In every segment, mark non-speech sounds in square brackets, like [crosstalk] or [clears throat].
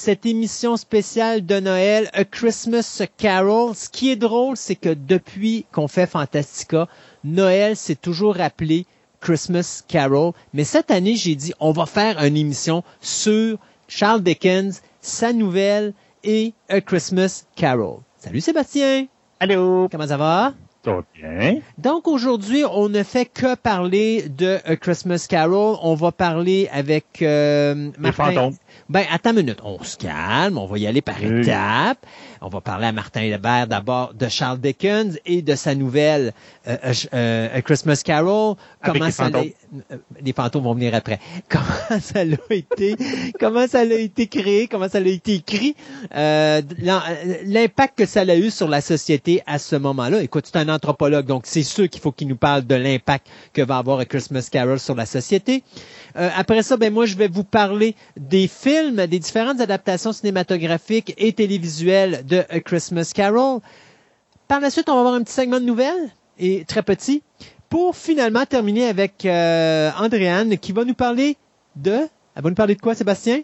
cette émission spéciale de Noël, A Christmas Carol. Ce qui est drôle, c'est que depuis qu'on fait Fantastica, Noël s'est toujours appelé Christmas Carol. Mais cette année, j'ai dit, on va faire une émission sur Charles Dickens, sa nouvelle et A Christmas Carol. Salut Sébastien! Allô? Comment ça va? Bien? Donc aujourd'hui, on ne fait que parler de A Christmas Carol. On va parler avec euh, Les fantômes. Ben, attends une minute. On se calme. On va y aller par Oui. étapes. On va parler à Martin Lebert d'abord de Charles Dickens et de sa nouvelle euh, euh, euh, A Christmas Carol. Avec les ça fantômes. euh, les fantômes vont venir après. [laughs] Comment ça l'a été, comment ça l'a été créé, comment ça l'a été écrit, euh, l'im- l'impact que ça a eu sur la société à ce moment-là. Écoute, c'est un anthropologue, donc c'est sûr qu'il faut qu'il nous parle de l'impact que va avoir A Christmas Carol sur la société. Euh, après ça, ben moi, je vais vous parler des films, des différentes adaptations cinématographiques et télévisuelles de A Christmas Carol. Par la suite, on va avoir un petit segment de nouvelles, et très petit, pour finalement terminer avec euh, Andréane, qui va nous parler de... Elle va nous parler de quoi, Sébastien?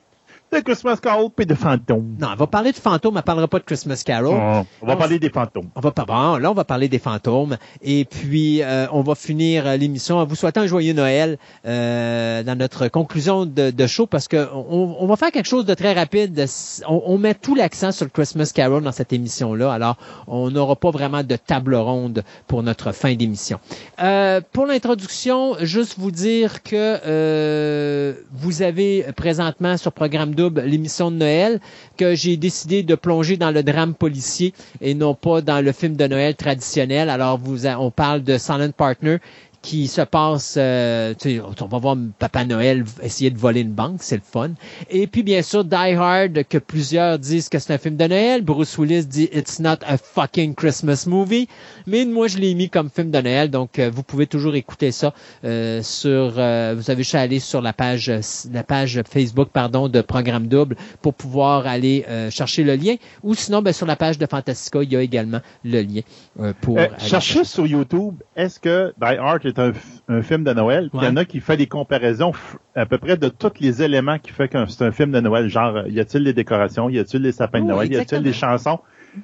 De Christmas Carol puis de fantômes. Non, elle va parler de fantômes, elle parlera pas de Christmas Carol. Oh, on va On parler des fantômes. On va pas bon, là on va parler des fantômes et puis euh, on va finir euh, l'émission en vous souhaitant un joyeux Noël euh, dans notre conclusion de, de show parce que on, on va faire quelque chose de très rapide. On, on met tout l'accent sur le Christmas Carol dans cette émission là. Alors on n'aura pas vraiment de table ronde pour notre fin d'émission. Euh, pour l'introduction, juste vous dire que euh, vous avez présentement sur Programme L'émission de Noël que j'ai décidé de plonger dans le drame policier et non pas dans le film de Noël traditionnel. Alors, vous, on parle de Silent Partner qui se passe, euh, tu sais, on va voir Papa Noël essayer de voler une banque, c'est le fun. Et puis bien sûr Die Hard, que plusieurs disent que c'est un film de Noël. Bruce Willis dit It's not a fucking Christmas movie. Mais moi je l'ai mis comme film de Noël, donc euh, vous pouvez toujours écouter ça euh, sur. euh, vous avez juste à aller sur la page, la page Facebook pardon de Programme Double pour pouvoir aller euh, chercher le lien. Ou sinon, ben, sur la page de Fantastica, il y a également le lien euh, pour. Cherchez sur YouTube, est-ce que Die Hard est un, f- un film de Noël? Il y en a qui fait des comparaisons à peu près de tous les éléments qui fait que c'est un film de Noël. Genre, y a-t-il des décorations? Y a-t-il des sapins de Oui, Noël? Y a-t-il des chansons?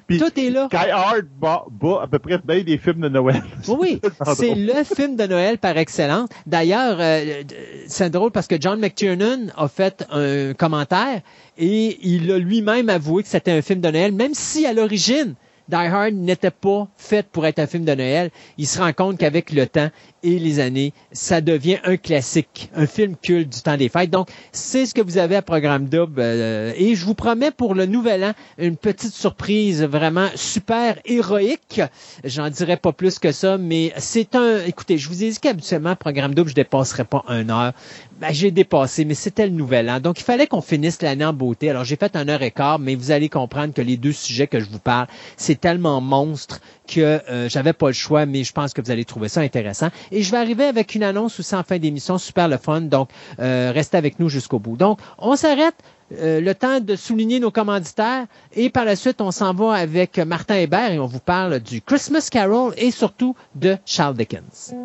Puis Tout est là. Die Hard bat, bat à peu près bien des films de Noël. Oui, [laughs] C'est c'est le film de Noël par excellence. D'ailleurs, euh, c'est drôle parce que John McTiernan a fait un commentaire et il a lui-même avoué que c'était un film de Noël, même si à l'origine, Die Hard n'était pas fait pour être un film de Noël. Il se rend compte qu'avec le temps et les années, ça devient un classique, un film culte du temps des fêtes. Donc, c'est ce que vous avez à Programme Double. euh, et je vous promets pour le nouvel an une petite surprise vraiment super héroïque. J'en dirai pas plus que ça, mais c'est un... Écoutez, je vous ai dit qu'habituellement, Programme Double, je dépasserai pas une heure. Ben, j'ai dépassé, mais c'était le nouvel an. Donc, il fallait qu'on finisse l'année en beauté. Alors, j'ai fait un heure et quart, mais vous allez comprendre que les deux sujets que je vous parle, c'est tellement monstre que euh, j'avais pas le choix, mais je pense que vous allez trouver ça intéressant. Et je vais arriver avec une annonce aussi en fin d'émission, super le fun. Donc, euh, restez avec nous jusqu'au bout. Donc, on s'arrête. euh, le temps de souligner nos commanditaires et par la suite on s'en va avec Martin Hébert et on vous parle du Christmas Carol et surtout de Charles Dickens. We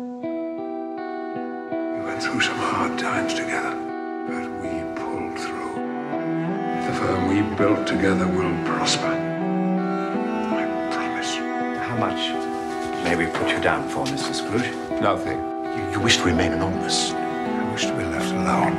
went through some hard times together, but we pulled through. The firm we built together will prosper. Much may we put you down for, Mr. Scrooge? Nothing. You, you wish to remain anonymous. I wish to be left alone.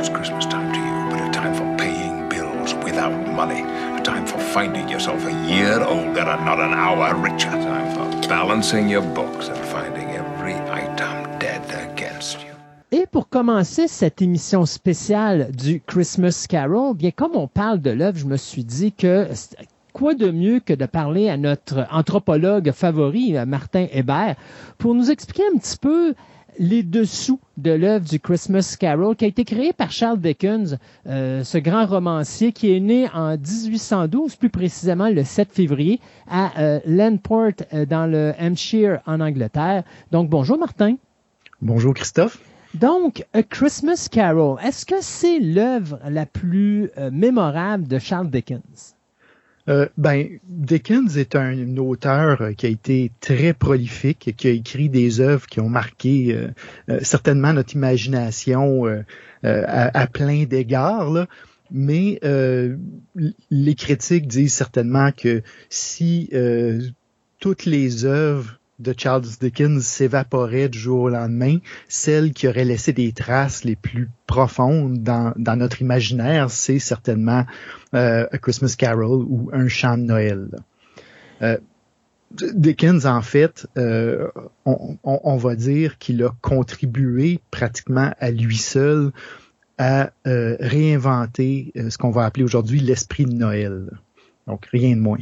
It's Christmas time to you, but a time for paying bills without money. A time for finding yourself a year older and not an hour richer. A time for balancing your books and finding every item dead against you. Et pour commencer cette émission spéciale du Christmas Carol, bien comme on parle de l'œuvre, je me suis dit que quoi de mieux que de parler à notre anthropologue favori, Martin Hébert, pour nous expliquer un petit peu les dessous de l'œuvre du Christmas Carol qui a été créé par Charles Dickens, euh, ce grand romancier qui est né en 1812, plus précisément le 7 février, à euh, Landport euh, dans le Hampshire en Angleterre. Donc bonjour Martin. Bonjour Christophe. Donc, A Christmas Carol, est-ce que c'est l'œuvre la plus mémorable de Charles Dickens? Euh, ben, Dickens est un, auteur euh, qui a été très prolifique, qui a écrit des œuvres qui ont marqué euh, certainement notre imagination à, plein d'égards. Mais les critiques disent certainement que si toutes les œuvres de Charles Dickens s'évaporait du jour au lendemain, celle qui aurait laissé des traces les plus profondes dans, dans notre imaginaire, c'est certainement euh, A Christmas Carol ou Un chant de Noël. Euh, Dickens, en fait, euh, on, on, va dire qu'il a contribué pratiquement à lui seul à euh, réinventer ce qu'on va appeler aujourd'hui l'esprit de Noël. Donc, rien de moins.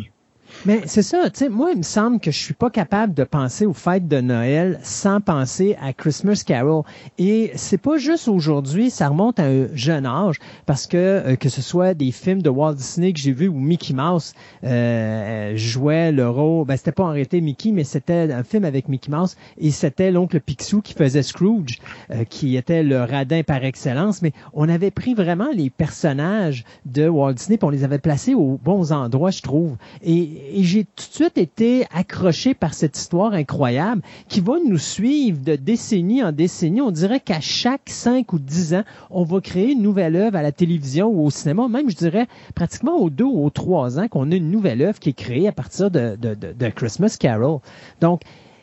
Mais c'est ça, tu sais, moi, il me semble que je suis pas capable de penser aux fêtes de Noël sans penser à Christmas Carol. Et c'est pas juste aujourd'hui, ça remonte à un jeune âge, parce que euh, que ce soit des films de Walt Disney que j'ai vus où Mickey Mouse euh, jouait le rôle, ben c'était pas arrêté Mickey, mais c'était un film avec Mickey Mouse et c'était l'oncle Picsou qui faisait Scrooge, euh, qui était le radin par excellence. Mais on avait pris vraiment les personnages de Walt Disney, puis on les avait placés aux bons endroits, je trouve. Et et j'ai tout de suite été accroché par cette histoire incroyable qui va nous suivre de décennie en décennie. On dirait qu'à chaque cinq ou dix ans, on va créer une nouvelle œuvre à la télévision ou au cinéma. Même, je dirais, pratiquement aux deux ou aux trois ans qu'on a une nouvelle œuvre qui est créée à partir de, de, de, Christmas Carol. Donc,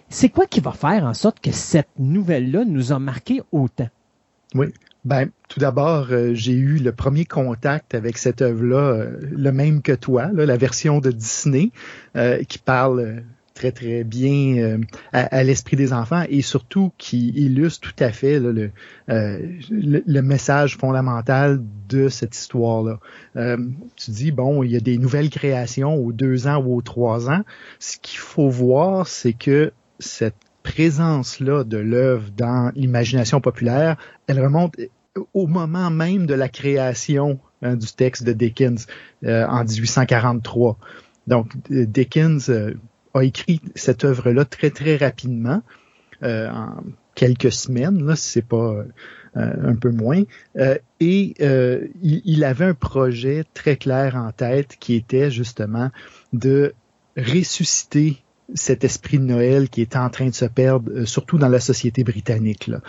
c'est quoi qui va faire en sorte que cette nouvelle-là nous a marqué autant? Oui. Ben, tout d'abord, euh, j'ai eu le premier contact avec cette œuvre-là, euh, le même que toi, la version de Disney, euh, qui parle très très bien à, l'esprit des enfants et surtout qui illustre tout à fait le, le, message fondamental de cette histoire-là. tu dis, bon, il y a des nouvelles créations aux deux ans ou aux trois ans. Ce qu'il faut voir, c'est que cette présence-là de l'œuvre dans l'imagination populaire, elle remonte au moment même de la création hein, du texte de Dickens euh, en 1843. Donc, euh, Dickens euh, a écrit cette œuvre-là très, très rapidement, en quelques semaines, là, si c'est pas un peu moins. et il, il, avait un projet très clair en tête qui était justement de ressusciter cet esprit de Noël qui est en train de se perdre, euh, surtout dans la société britannique. Là.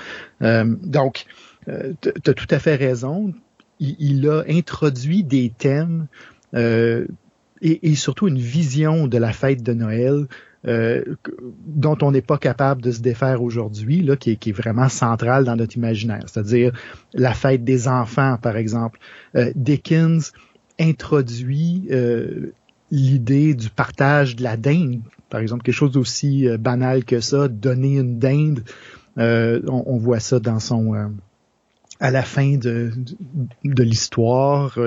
Euh, donc, euh, tu tout à fait raison. Il, a introduit des thèmes et, et, surtout une vision de la fête de Noël dont on n'est pas capable de se défaire aujourd'hui, là, qui est, vraiment centrale dans notre imaginaire. C'est-à-dire la fête des enfants, par exemple. Dickens introduit l'idée du partage de la dinde par exemple, quelque chose d'aussi euh, banal que ça, donner une dinde, euh, on, voit ça dans son euh, à la fin de, de, l'histoire,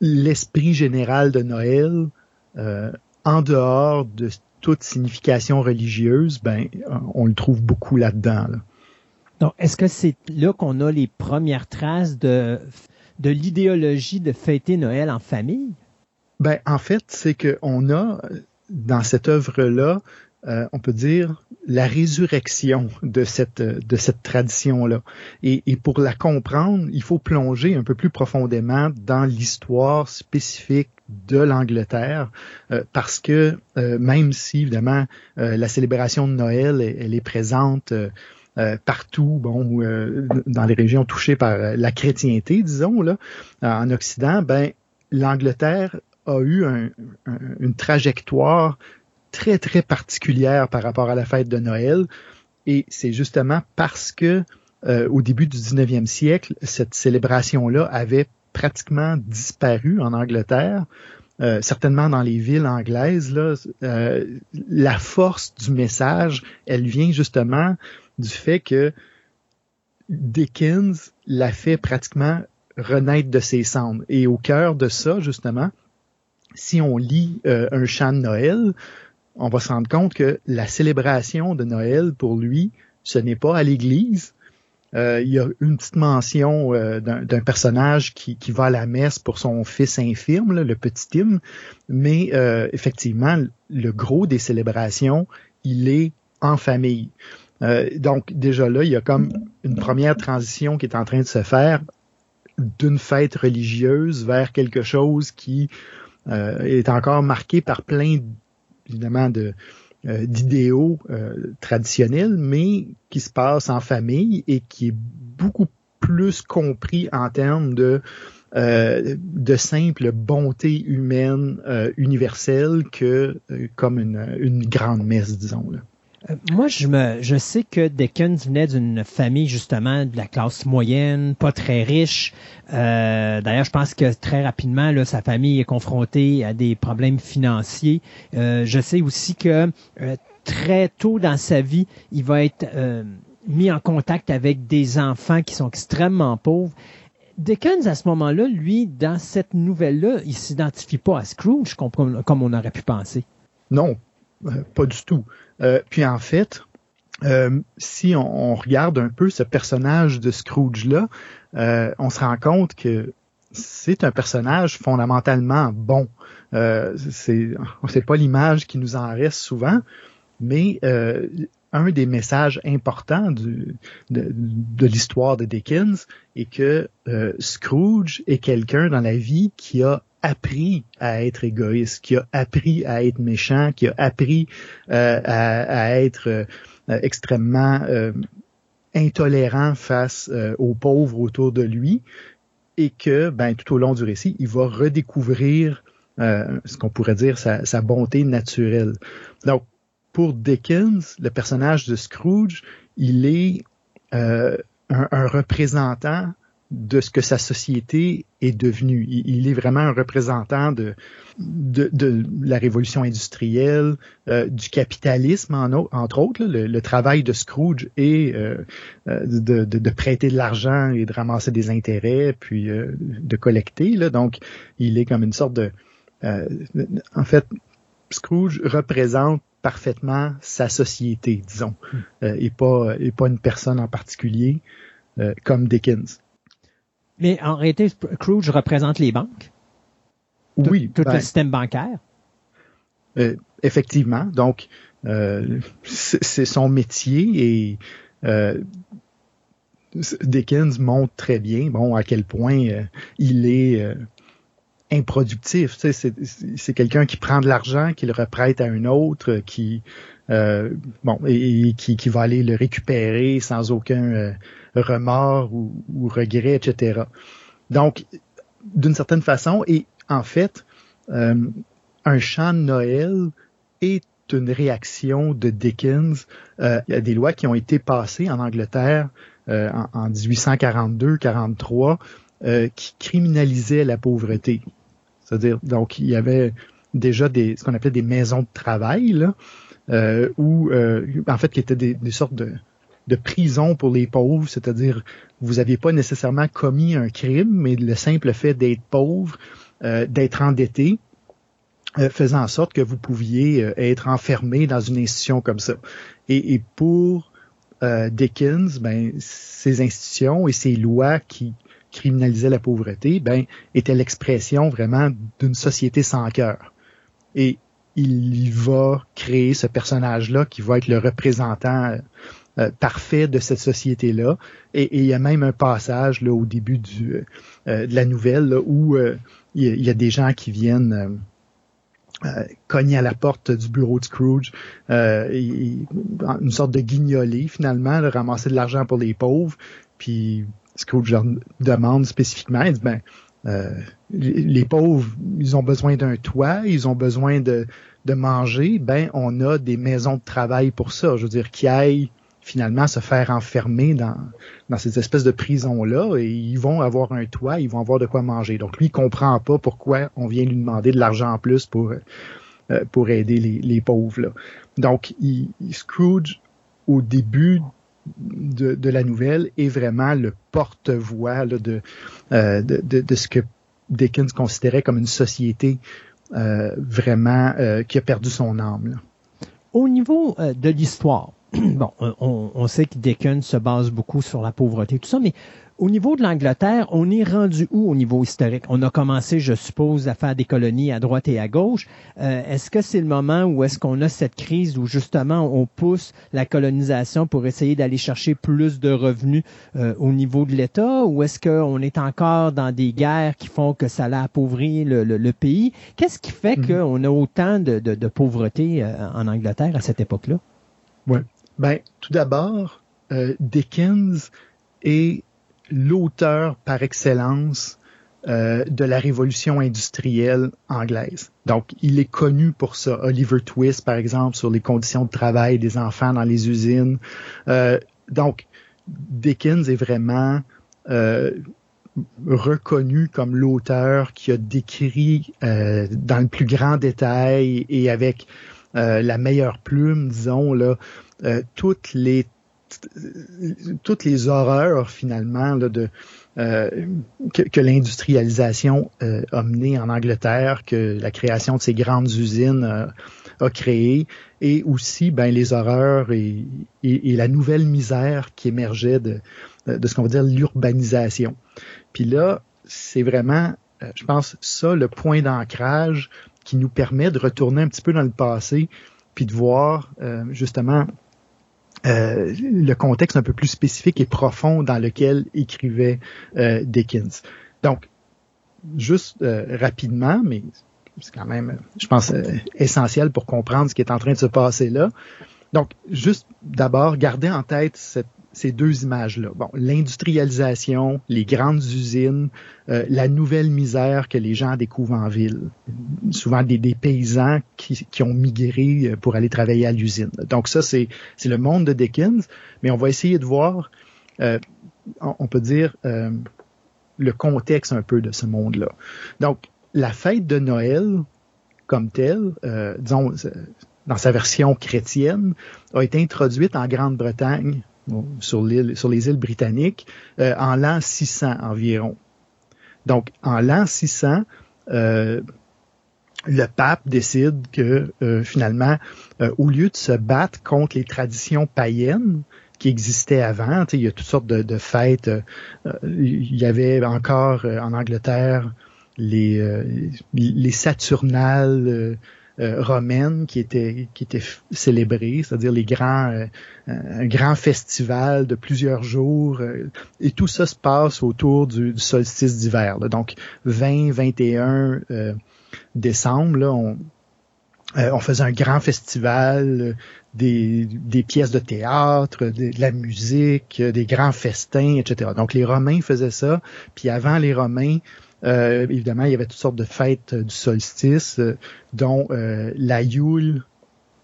l'esprit général de Noël, en dehors de toute signification religieuse, ben on le trouve beaucoup là-dedans. Donc, est-ce que c'est là qu'on a les premières traces de de l'idéologie de fêter Noël en famille? Ben, en fait, c'est qu'on a dans cette œuvre-là, euh, on peut dire la résurrection de cette de cette tradition-là. Et, et, pour la comprendre, il faut plonger un peu plus profondément dans l'histoire spécifique de l'Angleterre, euh, parce que euh, même si évidemment la célébration de Noël, elle, est présente. partout, bon, dans les régions touchées par la chrétienté, disons là, en Occident, ben l'Angleterre a eu une trajectoire très, très particulière par rapport à la fête de Noël. Et c'est justement parce que euh, au début du 19e siècle, cette célébration-là avait pratiquement disparu en Angleterre. Euh, certainement dans les villes anglaises, là, euh, la force du message, elle vient justement du fait que Dickens l'a fait pratiquement renaître de ses cendres. Et au cœur de ça, justement, si on lit un chant de Noël, on va se rendre compte que la célébration de Noël pour lui, ce n'est pas à l'église. il y a une petite mention d'un personnage qui, va à la messe pour son fils infirme, le petit Tim, mais effectivement, le gros des célébrations, il est en famille. Euh, donc déjà là, il y a comme une première transition qui est en train de se faire d'une fête religieuse vers quelque chose qui euh, est encore marqué par plein évidemment de euh, d'idéaux traditionnels, mais qui se passe en famille et qui est beaucoup plus compris en termes de de simple bonté humaine universelle que comme une, une grande messe, disons. Là. Euh, moi, je me, je sais que Dickens venait d'une famille justement de la classe moyenne, pas très riche. Euh, D'ailleurs, je pense que très rapidement, sa famille est confrontée à des problèmes financiers. Euh, je sais aussi que très tôt dans sa vie, il va être mis en contact avec des enfants qui sont extrêmement pauvres. Dickens, à ce moment-là, lui, dans cette nouvelle-là, il s'identifie pas à Scrooge comme on aurait pu penser. Non, pas du tout. Euh, puis en fait, euh, si on, regarde un peu ce personnage de Scrooge-là, euh, on se rend compte que c'est un personnage fondamentalement bon. Euh, c'est pas l'image qui nous en reste souvent, mais un des messages importants de l'histoire de Dickens est que Scrooge est quelqu'un dans la vie qui a appris à être égoïste, qui a appris à être méchant, qui a appris euh, à, être euh, extrêmement euh, intolérant face aux pauvres autour de lui, et que, ben, tout au long du récit, il va redécouvrir ce qu'on pourrait dire sa, sa, bonté naturelle. Donc, pour Dickens, le personnage de Scrooge, il est un, un représentant de ce que sa société est devenue. Il, est vraiment un représentant de, de, la révolution industrielle, euh, du capitalisme en, entre autres. le, travail de Scrooge est euh, euh, de, de, prêter de l'argent et de ramasser des intérêts, puis de collecter. Là. Donc, il est comme une sorte de... en fait, Scrooge représente parfaitement sa société, disons, hmm. et, pas, et pas une personne en particulier, comme Dickens. Mais en réalité, Scrooge représente les banques. Oui. Tout, le ben, système bancaire. Euh, effectivement. Donc, euh, c'est son métier et euh, Dickens montre très bien, bon, à quel point euh, il est euh, improductif. Tu sais, c'est quelqu'un qui prend de l'argent, qui le reprête à un autre, qui bon, et, qui, qui, va aller le récupérer sans aucun remords ou, ou regrets, etc. Donc, d'une certaine façon, et en fait, euh, un chant de Noël est une réaction de Dickens. Euh, a des lois qui ont été passées en Angleterre euh, en, 1842-43 qui criminalisaient la pauvreté. C'est-à-dire, donc, il y avait déjà ce qu'on appelait des maisons de travail, là, où, en fait, qui étaient des, des sortes de, de prison pour les pauvres, c'est-à-dire vous n'aviez pas nécessairement commis un crime, mais le simple fait d'être pauvre, euh, d'être endetté, euh, faisait en sorte que vous pouviez euh, être enfermé dans une institution comme ça. Et, et pour euh, Dickens, ben, ces institutions et ces lois qui criminalisaient la pauvreté, ben, étaient l'expression vraiment d'une société sans cœur. Et il va créer ce personnage-là qui va être le représentant euh, parfait de cette société-là. Et, il y a même un passage là, au début du, euh, de la nouvelle où euh, il, y a, des gens qui viennent cogner à la porte du bureau de Scrooge, une sorte de guignolé finalement, ramasser de l'argent pour les pauvres. Puis Scrooge leur demande spécifiquement, il dit, ben, les pauvres, ils ont besoin d'un toit, ils ont besoin de, de manger, ben on a des maisons de travail pour ça. Je veux dire, qui aillent finalement se faire enfermer dans, dans cette espèce de prison-là et ils vont avoir un toit, ils vont avoir de quoi manger. Donc lui, il comprend pas pourquoi on vient lui demander de l'argent en plus pour, euh, pour aider les, les pauvres. Là. Donc il, Scrooge, au début de, de, la nouvelle, est vraiment le porte-voix de, euh, de, de, de, ce que Dickens considérait comme une société vraiment qui a perdu son âme. Au niveau de l'histoire, [clears throat] bon, on, on, sait que Dickens se base beaucoup sur la pauvreté, tout ça, mais au niveau de l'Angleterre, on est rendu où au niveau historique? On a commencé, je suppose, à faire des colonies à droite et à gauche. Euh, est-ce que c'est le moment où est-ce qu'on a cette crise où justement on pousse la colonisation pour essayer d'aller chercher plus de revenus euh, au niveau de l'État? Ou est-ce qu'on est encore dans des guerres qui font que ça l'a appauvri le, pays? Qu'est-ce qui fait mhm. qu'on a autant de, pauvreté euh, en Angleterre à cette époque-là? Oui. Ben, tout d'abord, Dickens est l'auteur par excellence euh, de la révolution industrielle anglaise. Donc, il est connu pour ça. Oliver Twist, par exemple, sur les conditions de travail des enfants dans les usines. Euh, donc, Dickens est vraiment euh, reconnu comme l'auteur qui a décrit dans le plus grand détail et avec la meilleure plume, disons, là, toutes les toutes les horreurs finalement de euh, que, l'industrialisation euh, a mené en Angleterre, que la création de ces grandes usines euh, a créé, et aussi ben, les horreurs et, la nouvelle misère qui émergeait de, de ce qu'on va dire l'urbanisation. Puis là, c'est vraiment, je pense, ça le point d'ancrage qui nous permet de retourner un petit peu dans le passé, puis de voir justement euh, le contexte un peu plus spécifique et profond dans lequel écrivait euh, Dickens. Donc, juste euh, rapidement, mais c'est quand même, je pense, essentiel pour comprendre ce qui est en train de se passer là. Donc, juste d'abord, garder en tête cette, ces deux images-là. Bon, l'industrialisation, les grandes usines, euh, la nouvelle misère que les gens découvrent en ville. Souvent des, des paysans qui, qui, ont migré euh, pour aller travailler à l'usine. Donc ça, c'est le monde de Dickens, mais on va essayer de voir, euh, on, peut dire, euh, le contexte un peu de ce monde-là. Donc, la fête de Noël, comme telle, euh, disons, dans sa version chrétienne, a été introduite en Grande-Bretagne sur, les îles britanniques euh, en l'an 600 environ. Donc, en l'an 600, euh, le pape décide que euh, finalement, au lieu de se battre contre les traditions païennes qui existaient avant, il y a toutes sortes de, fêtes. il y avait encore en Angleterre les, les Saturnales romaine qui était qui était célébrée, c'est-à-dire les grands euh, un grand festival de plusieurs jours euh, et tout ça se passe autour du, solstice d'hiver. Donc 20 21 décembre là, on on faisait un grand festival, des, des pièces de théâtre, de, la musique, des grands festins, etc. Donc les Romains faisaient ça. Puis avant les Romains, euh, évidemment, il y avait toutes sortes de fêtes euh, du solstice, euh, dont la Yule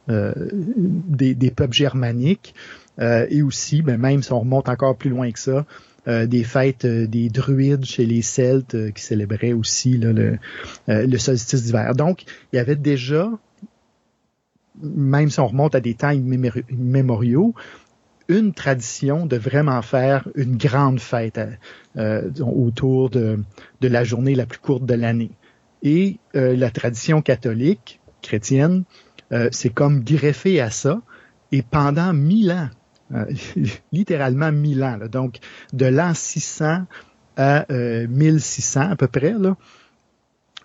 des, des, peuples germaniques, et aussi, ben, même si on remonte encore plus loin que ça, des fêtes des druides chez les Celtes qui célébraient aussi le, le solstice d'hiver. Donc, il y avait déjà même si on remonte à des temps immémoriaux, une tradition de vraiment faire une grande fête euh, autour de, la journée la plus courte de l'année. Et euh, la tradition catholique, chrétienne, euh, c'est comme greffé à ça. Et pendant mille ans, [laughs] littéralement mille ans, donc de l'an 600 à 1600 à peu près,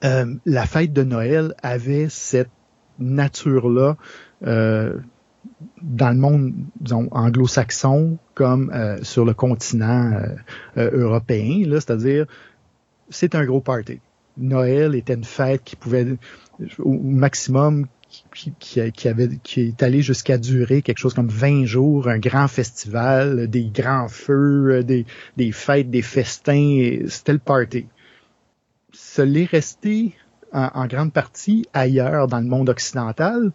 la fête de Noël avait cette nature-là dans le monde anglo-saxon comme euh, sur le continent euh, euh, européen, c'est-à-dire c'est un gros party. Noël était une fête qui pouvait au maximum qui, qui, avait qui est allé jusqu'à durer quelque chose comme 20 jours, un grand festival, des grands feux, des, des fêtes, des festins, c'était le party. Ce l'est resté en, en, grande partie ailleurs dans le monde occidental,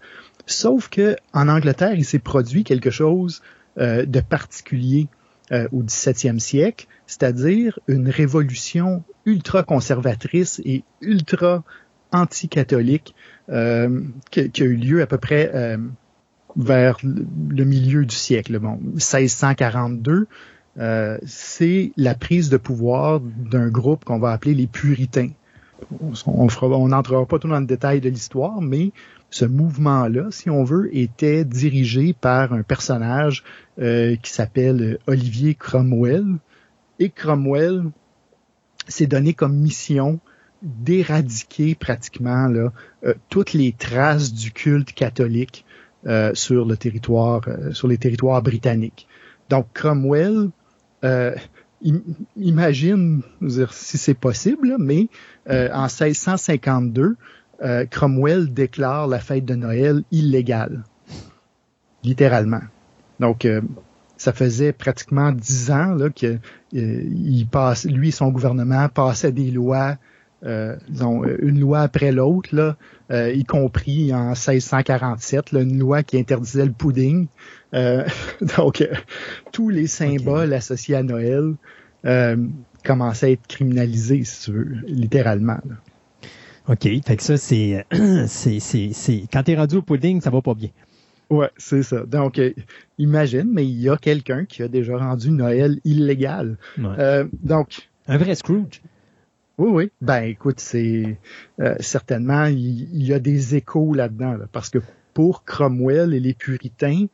Sauf que en Angleterre, il s'est produit quelque chose euh, de particulier euh, au 17e siècle, c'est-à-dire une révolution ultra conservatrice et ultra anti-catholique euh, qui, qui, a eu lieu à peu près euh, vers le milieu du siècle, bon, 1642. c'est la prise de pouvoir d'un groupe qu'on va appeler les puritains. on n'entrera pas tout dans le détail de l'histoire, mais ce mouvement-là, si on veut, était dirigé par un personnage euh, qui s'appelle Olivier Cromwell. Et Cromwell s'est donné comme mission d'éradiquer pratiquement là, euh, toutes les traces du culte catholique euh, sur le territoire, sur les territoires britanniques. Donc Cromwell, imagine, dire, si c'est possible, mais en 1652, euh, Cromwell déclare la fête de Noël illégale. Littéralement. Donc, euh, ça faisait pratiquement dix ans là, que euh, il passe, lui et son gouvernement passaient des lois, disons, une loi après l'autre, là, y compris en 1647, là, une loi qui interdisait le pudding. [laughs] donc, tous les symboles associés à Noël commençaient à être criminalisés, si tu veux, littéralement. Là. OK. Fait que ça, c'est, [clears throat] c'est, c'est, c'est, quand t'es rendu au pudding, ça va pas bien. Ouais, c'est ça. Donc, euh, imagine, mais il y a quelqu'un qui a déjà rendu Noël illégal. Euh, donc. Un vrai Scrooge. Oui, oui. Ben, écoute, c'est euh, certainement il, y a des échos là-dedans, parce que pour Cromwell et les Puritains,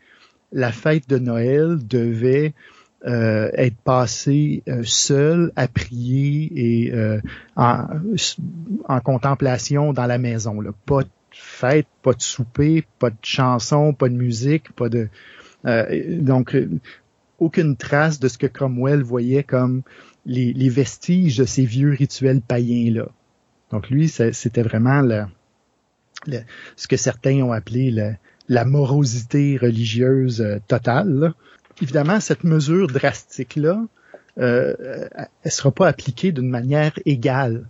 la fête de Noël devait euh, être passé euh, seul à prier et euh, en, en, contemplation dans la maison. Là. Pas de fête, pas de souper, pas de chanson, pas de musique, pas de donc aucune trace de ce que Cromwell voyait comme les, les vestiges de ces vieux rituels païens là. Donc lui, c'était vraiment le, ce que certains ont appelé la morosité religieuse totale. Évidemment, cette mesure drastique-là, euh, elle sera pas appliquée d'une manière égale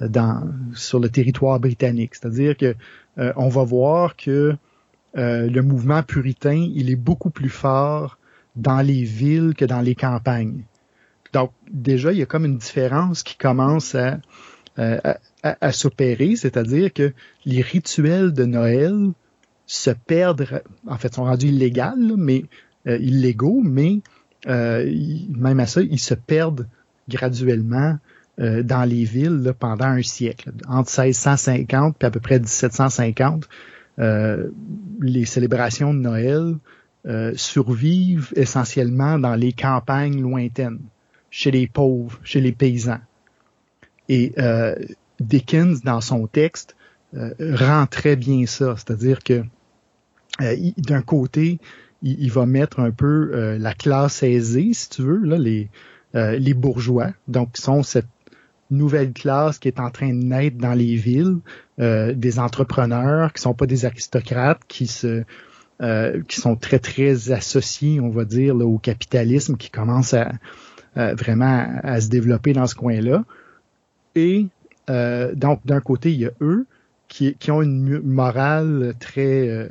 dans, sur le territoire britannique. C'est-à-dire que euh, on va voir que euh, le mouvement puritain, il est beaucoup plus fort dans les villes que dans les campagnes. Donc déjà, il y a comme une différence qui commence à, à, à, s'opérer, c'est-à-dire que les rituels de Noël se perdent, en fait, sont rendus illégaux, mais euh, illégaux, mais euh, même à ça, ils se perdent graduellement euh, dans les villes pendant un siècle. Entre 1650 et à peu près 1750, les célébrations de Noël survivent essentiellement dans les campagnes lointaines, chez les pauvres, chez les paysans. Et Dickens, dans son texte, rend très bien ça, c'est-à-dire que d'un côté, il, va mettre un peu euh, la classe aisée, si tu veux, là, les, euh, les bourgeois, donc qui sont cette nouvelle classe qui est en train de naître dans les villes, euh, des entrepreneurs qui sont pas des aristocrates, qui se qui sont très très associés, on va dire, au capitalisme, qui commence à, vraiment à, se développer dans ce coin-là. Et donc d'un côté il y a eux qui, qui ont une morale très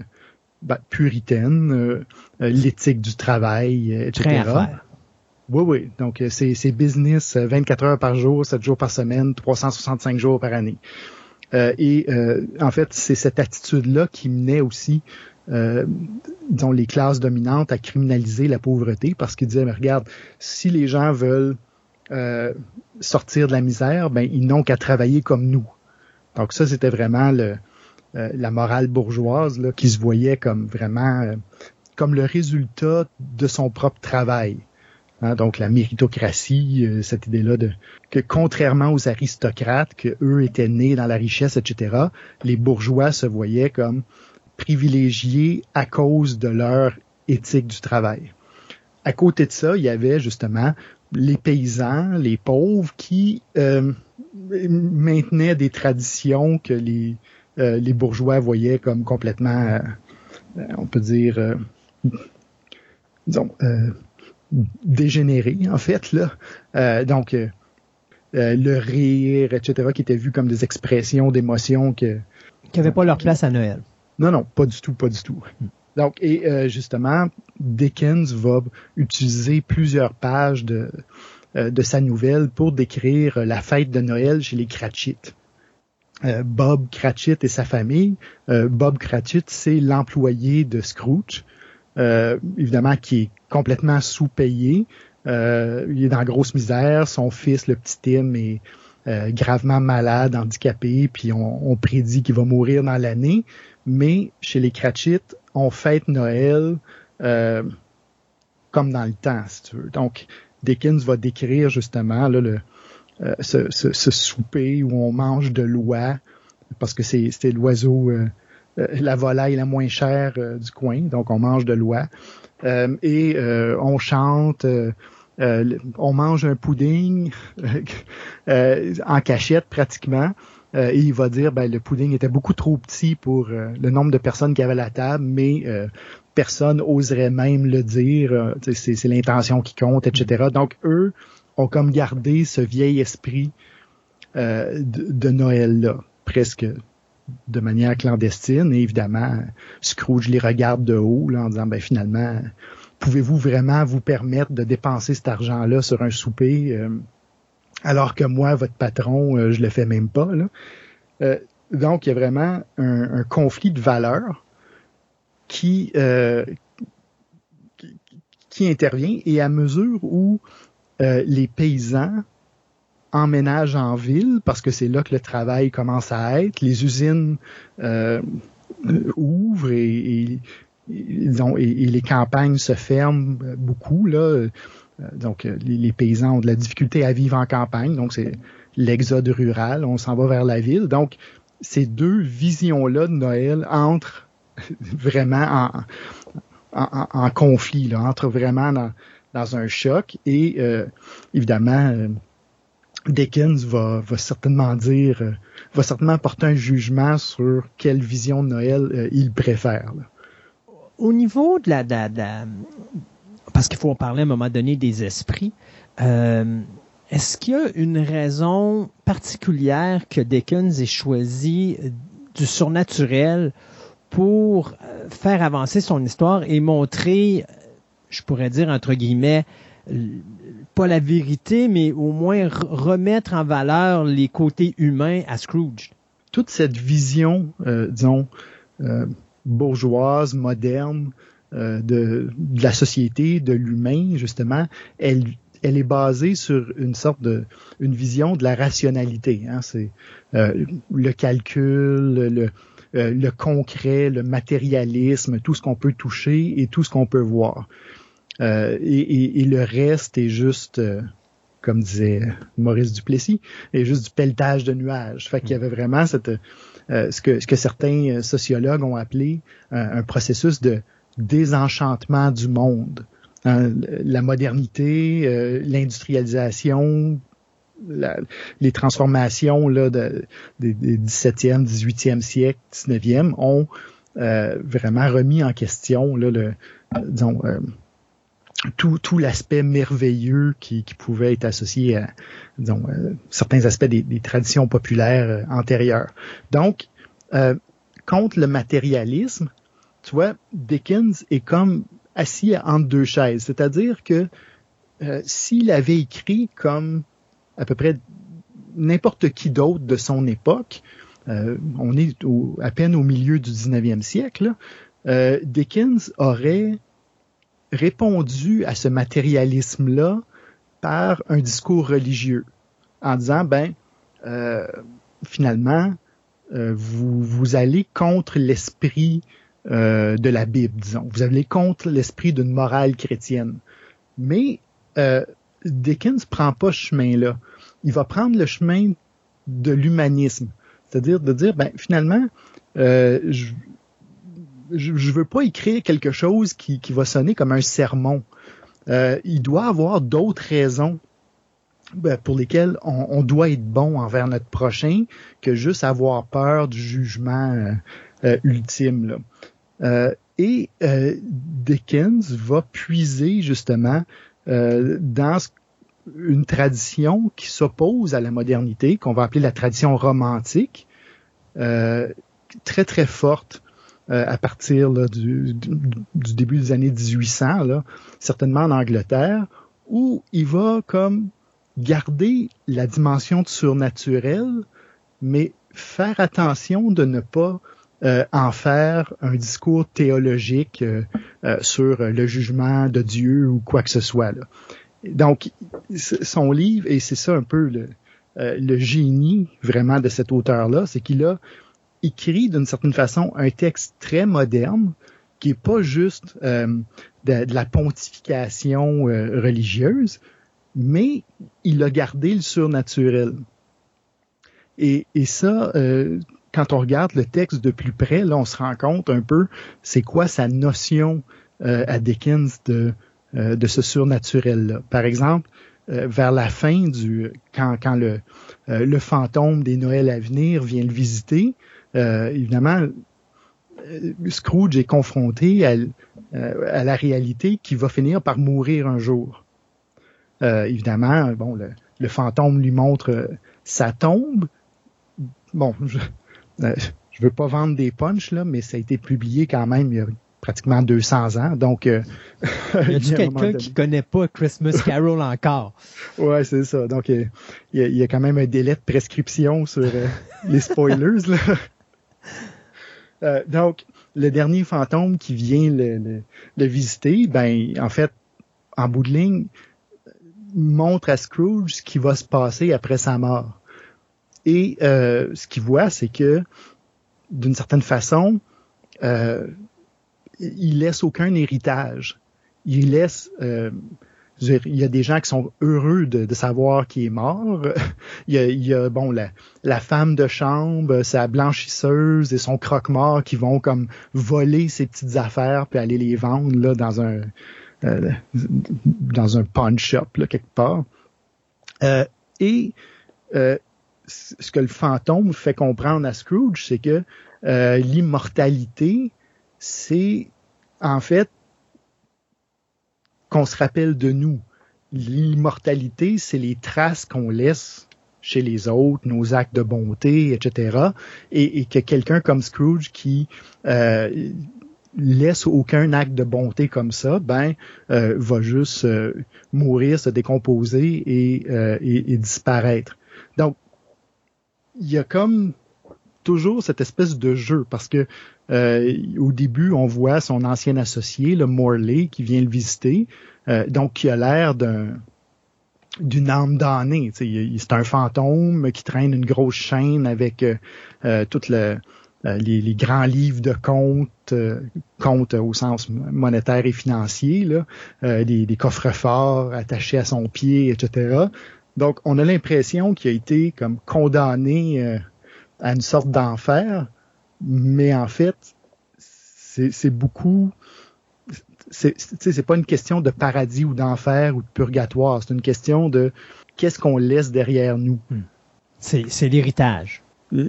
ben, puritaine, euh, euh, l'éthique du travail, euh, etc. Oui, oui. Donc, c'est business 24 heures par jour, 7 jours par semaine, 365 jours par année. et en fait, c'est cette attitude-là qui menait aussi, disons, les classes dominantes à criminaliser la pauvreté parce qu'ils disaient, mais regarde, si les gens veulent sortir de la misère, ben ils n'ont qu'à travailler comme nous. Donc ça, c'était vraiment le, euh, la morale bourgeoise qui se voyait comme vraiment euh, comme le résultat de son propre travail. Hein, donc la méritocratie, euh, cette idée-là de que contrairement aux aristocrates, que eux étaient nés dans la richesse, etc., les bourgeois se voyaient comme privilégiés à cause de leur éthique du travail. À côté de ça, il y avait justement les paysans, les pauvres, qui maintenaient des traditions que les euh, les bourgeois voyaient comme complètement, euh, euh, on peut dire, disons, dégénérés, en fait. Là. donc, le rire, etc., qui était vu comme des expressions d'émotion que... Qui n'avaient pas leur place à Noël. Non, non, pas du tout, pas du tout. Donc, et justement, Dickens va utiliser plusieurs pages de, de sa nouvelle pour décrire la fête de Noël chez les Cratchit. Euh, Bob Cratchit et sa famille. Euh, Bob Cratchit, c'est l'employé de Scrooge, euh, évidemment qui est complètement sous-payé. il est dans grosse misère. Son fils, le petit Tim, est, gravement malade, handicapé, puis on, prédit qu'il va mourir dans l'année. Mais chez les Cratchit, on fête Noël comme dans le temps, si tu veux. Donc, Dickens va décrire justement le, ce, ce, souper où on mange de l'oie, parce que c'est l'oiseau euh, la volaille la moins chère euh, du coin, donc on mange de l'oie. Euh, et on chante, on mange un pudding [laughs] en cachette pratiquement. et il va dire ben le pudding était beaucoup trop petit pour le nombre de personnes qui avaient la table, mais personne oserait même le dire. c'est l'intention qui compte, etc. Donc eux ont comme gardé ce vieil esprit de, de Noël là, presque de manière clandestine. Et évidemment, Scrooge les regarde de haut là, en disant, ben finalement, pouvez-vous vraiment vous permettre de dépenser cet argent-là sur un souper euh, alors que moi, votre patron, euh, je le fais même pas. Là? Euh, donc, il y a vraiment un, conflit de valeurs qui, qui, qui, intervient et à mesure où les paysans emménagent en ville parce que c'est là que le travail commence à être. Les usines euh, ouvrent et, les campagnes se ferment beaucoup. Euh, donc, les, paysans ont de la difficulté à vivre en campagne. Donc, c'est l'exode rural. On s'en va vers la ville. Donc, ces deux visions-là de Noël entrent [laughs] vraiment en, conflit, là, entrent vraiment dans, un choc. Et euh, évidemment, Dickens va, certainement dire, euh, va certainement porter un jugement sur quelle vision de Noël euh, il préfère. Au niveau de la, parce qu'il faut en parler à un moment donné des esprits, euh, est-ce qu'il y a une raison particulière que Dickens ait choisi du surnaturel pour faire avancer son histoire et montrer, je pourrais dire entre guillemets, pas la vérité, mais au moins remettre en valeur les côtés humains à Scrooge. Toute cette vision, euh, disons, euh, bourgeoise, moderne euh, de, la société, de l'humain, justement, elle, elle est basée sur une sorte de, une vision de la rationalité. Hein. C'est le calcul, le, le concret, le matérialisme, tout ce qu'on peut toucher et tout ce qu'on peut voir. Euh, et, le reste est juste, euh, comme disait Maurice Duplessis, est juste du pelletage de nuages. Fait qu'il y avait vraiment cette, euh, ce, que, ce que certains sociologues ont appelé un processus de désenchantement du monde. Hein, la modernité, l'industrialisation, les transformations là, de, des, 17e, 18e siècle, 19e ont vraiment remis en question là, le, disons, tout, tout l'aspect merveilleux qui, qui, pouvait être associé à euh, certains aspects des, des traditions populaires euh, antérieures. Donc, euh, contre le matérialisme, tu vois, Dickens est comme assis entre deux chaises. C'est-à-dire que s'il avait écrit comme à peu près n'importe qui d'autre de son époque, on est à peine au milieu du 19e siècle, Dickens aurait répondu à ce matérialisme-là par un discours religieux, en disant, ben, euh, finalement, euh, vous, vous allez contre l'esprit euh, de la Bible, disons. Vous allez contre l'esprit d'une morale chrétienne. Mais euh, Dickens prend pas ce chemin-là. Il va prendre le chemin de l'humanisme. C'est-à-dire de dire, ben, finalement, euh, je, je veux pas écrire quelque chose qui, va sonner comme un sermon. Euh, il doit avoir d'autres raisons ben, pour lesquelles on, doit être bon envers notre prochain que juste avoir peur du jugement euh, euh, ultime. et Dickens va puiser justement dans une tradition qui s'oppose à la modernité, qu'on va appeler la tradition romantique, très très forte euh, à partir du, début des années 1800, là, certainement en Angleterre, où il va comme garder la dimension de surnaturel, mais faire attention de ne pas euh, en faire un discours théologique euh, sur le jugement de Dieu ou quoi que ce soit. Là. Donc, son livre, et c'est ça un peu le, le génie vraiment de cet auteur-là, c'est qu'il a écrit d'une certaine façon un texte très moderne qui est pas juste de, la pontification religieuse, mais il a gardé le surnaturel. Et, et ça, euh, quand on regarde le texte de plus près, là, on se rend compte un peu c'est quoi sa notion euh, à Dickens de, euh, de ce surnaturel-là. Par exemple, vers la fin du quand, quand le, le fantôme des Noëls à venir vient le visiter, évidemment, Scrooge est confronté à, à la réalité qui va finir par mourir un jour. évidemment, bon, le, le fantôme lui montre sa tombe, bon, je, euh, je veux pas vendre des punchs, là, mais ça a été publié quand même il y a pratiquement 200 ans. Donc, euh, [laughs] y a quelqu'un qui connaît pas Christmas [laughs] Carol encore? ouais, c'est ça. Donc, il y, a, quand même un délai de prescription sur euh, les spoilers. Là. Euh, donc, le dernier fantôme qui vient le, visiter, ben, en fait, en bout de ligne, montre à Scrooge ce qui va se passer après sa mort. Et euh, ce qu'il voit, c'est que d'une certaine façon, euh, il laisse aucun héritage. Il laisse, euh, il y a des gens qui sont heureux de, savoir qu'il est mort. [laughs] il, y a, bon la, femme de chambre, sa blanchisseuse et son croque-mort qui vont comme voler ses petites affaires puis aller les vendre là dans un euh, dans un pawn shop là, quelque part. Euh, et euh, ce que le fantôme fait comprendre à Scrooge, c'est que l'immortalité, c'est en fait qu'on se rappelle de nous. L'immortalité, c'est les traces qu'on laisse chez les autres, nos actes de bonté, etc. Et, et que quelqu'un comme Scrooge qui euh, laisse aucun acte de bonté comme ça, ben euh, va juste euh, mourir, se décomposer et, euh, et, et disparaître. Donc il y a comme toujours cette espèce de jeu parce que euh, au début on voit son ancien associé le Morley qui vient le visiter euh, donc qui a l'air d'un d'une âme damnée c'est un fantôme qui traîne une grosse chaîne avec euh, euh euh, les, les, grands livres de comptes, comptes au sens monétaire et financier, là, des, des coffres forts attachés à son pied, etc. Donc, on a l'impression qu'il a été comme condamné euh, à une sorte d'enfer, mais en fait, c'est beaucoup. C'est pas une question de paradis ou d'enfer ou de purgatoire. C'est une question de qu'est-ce qu'on laisse derrière nous. Hmm. C'est l'héritage.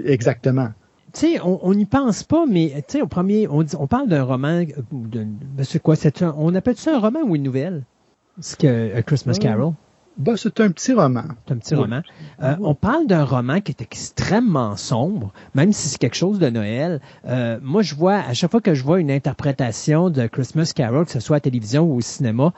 Exactement. Tu sais, on n'y pense pas, mais tu sais, au premier, on, on parle d'un roman. Euh, ben, c'est quoi On appelle ça un roman ou une nouvelle? C'est que Christmas Carol. Bah, c'est un petit roman. C'est un petit roman. Euh, on parle d'un roman qui est extrêmement sombre, même si c'est quelque chose de Noël. Euh, moi, je vois, à chaque fois que je vois une interprétation de Christmas Carol, que ce soit à la télévision ou au cinéma,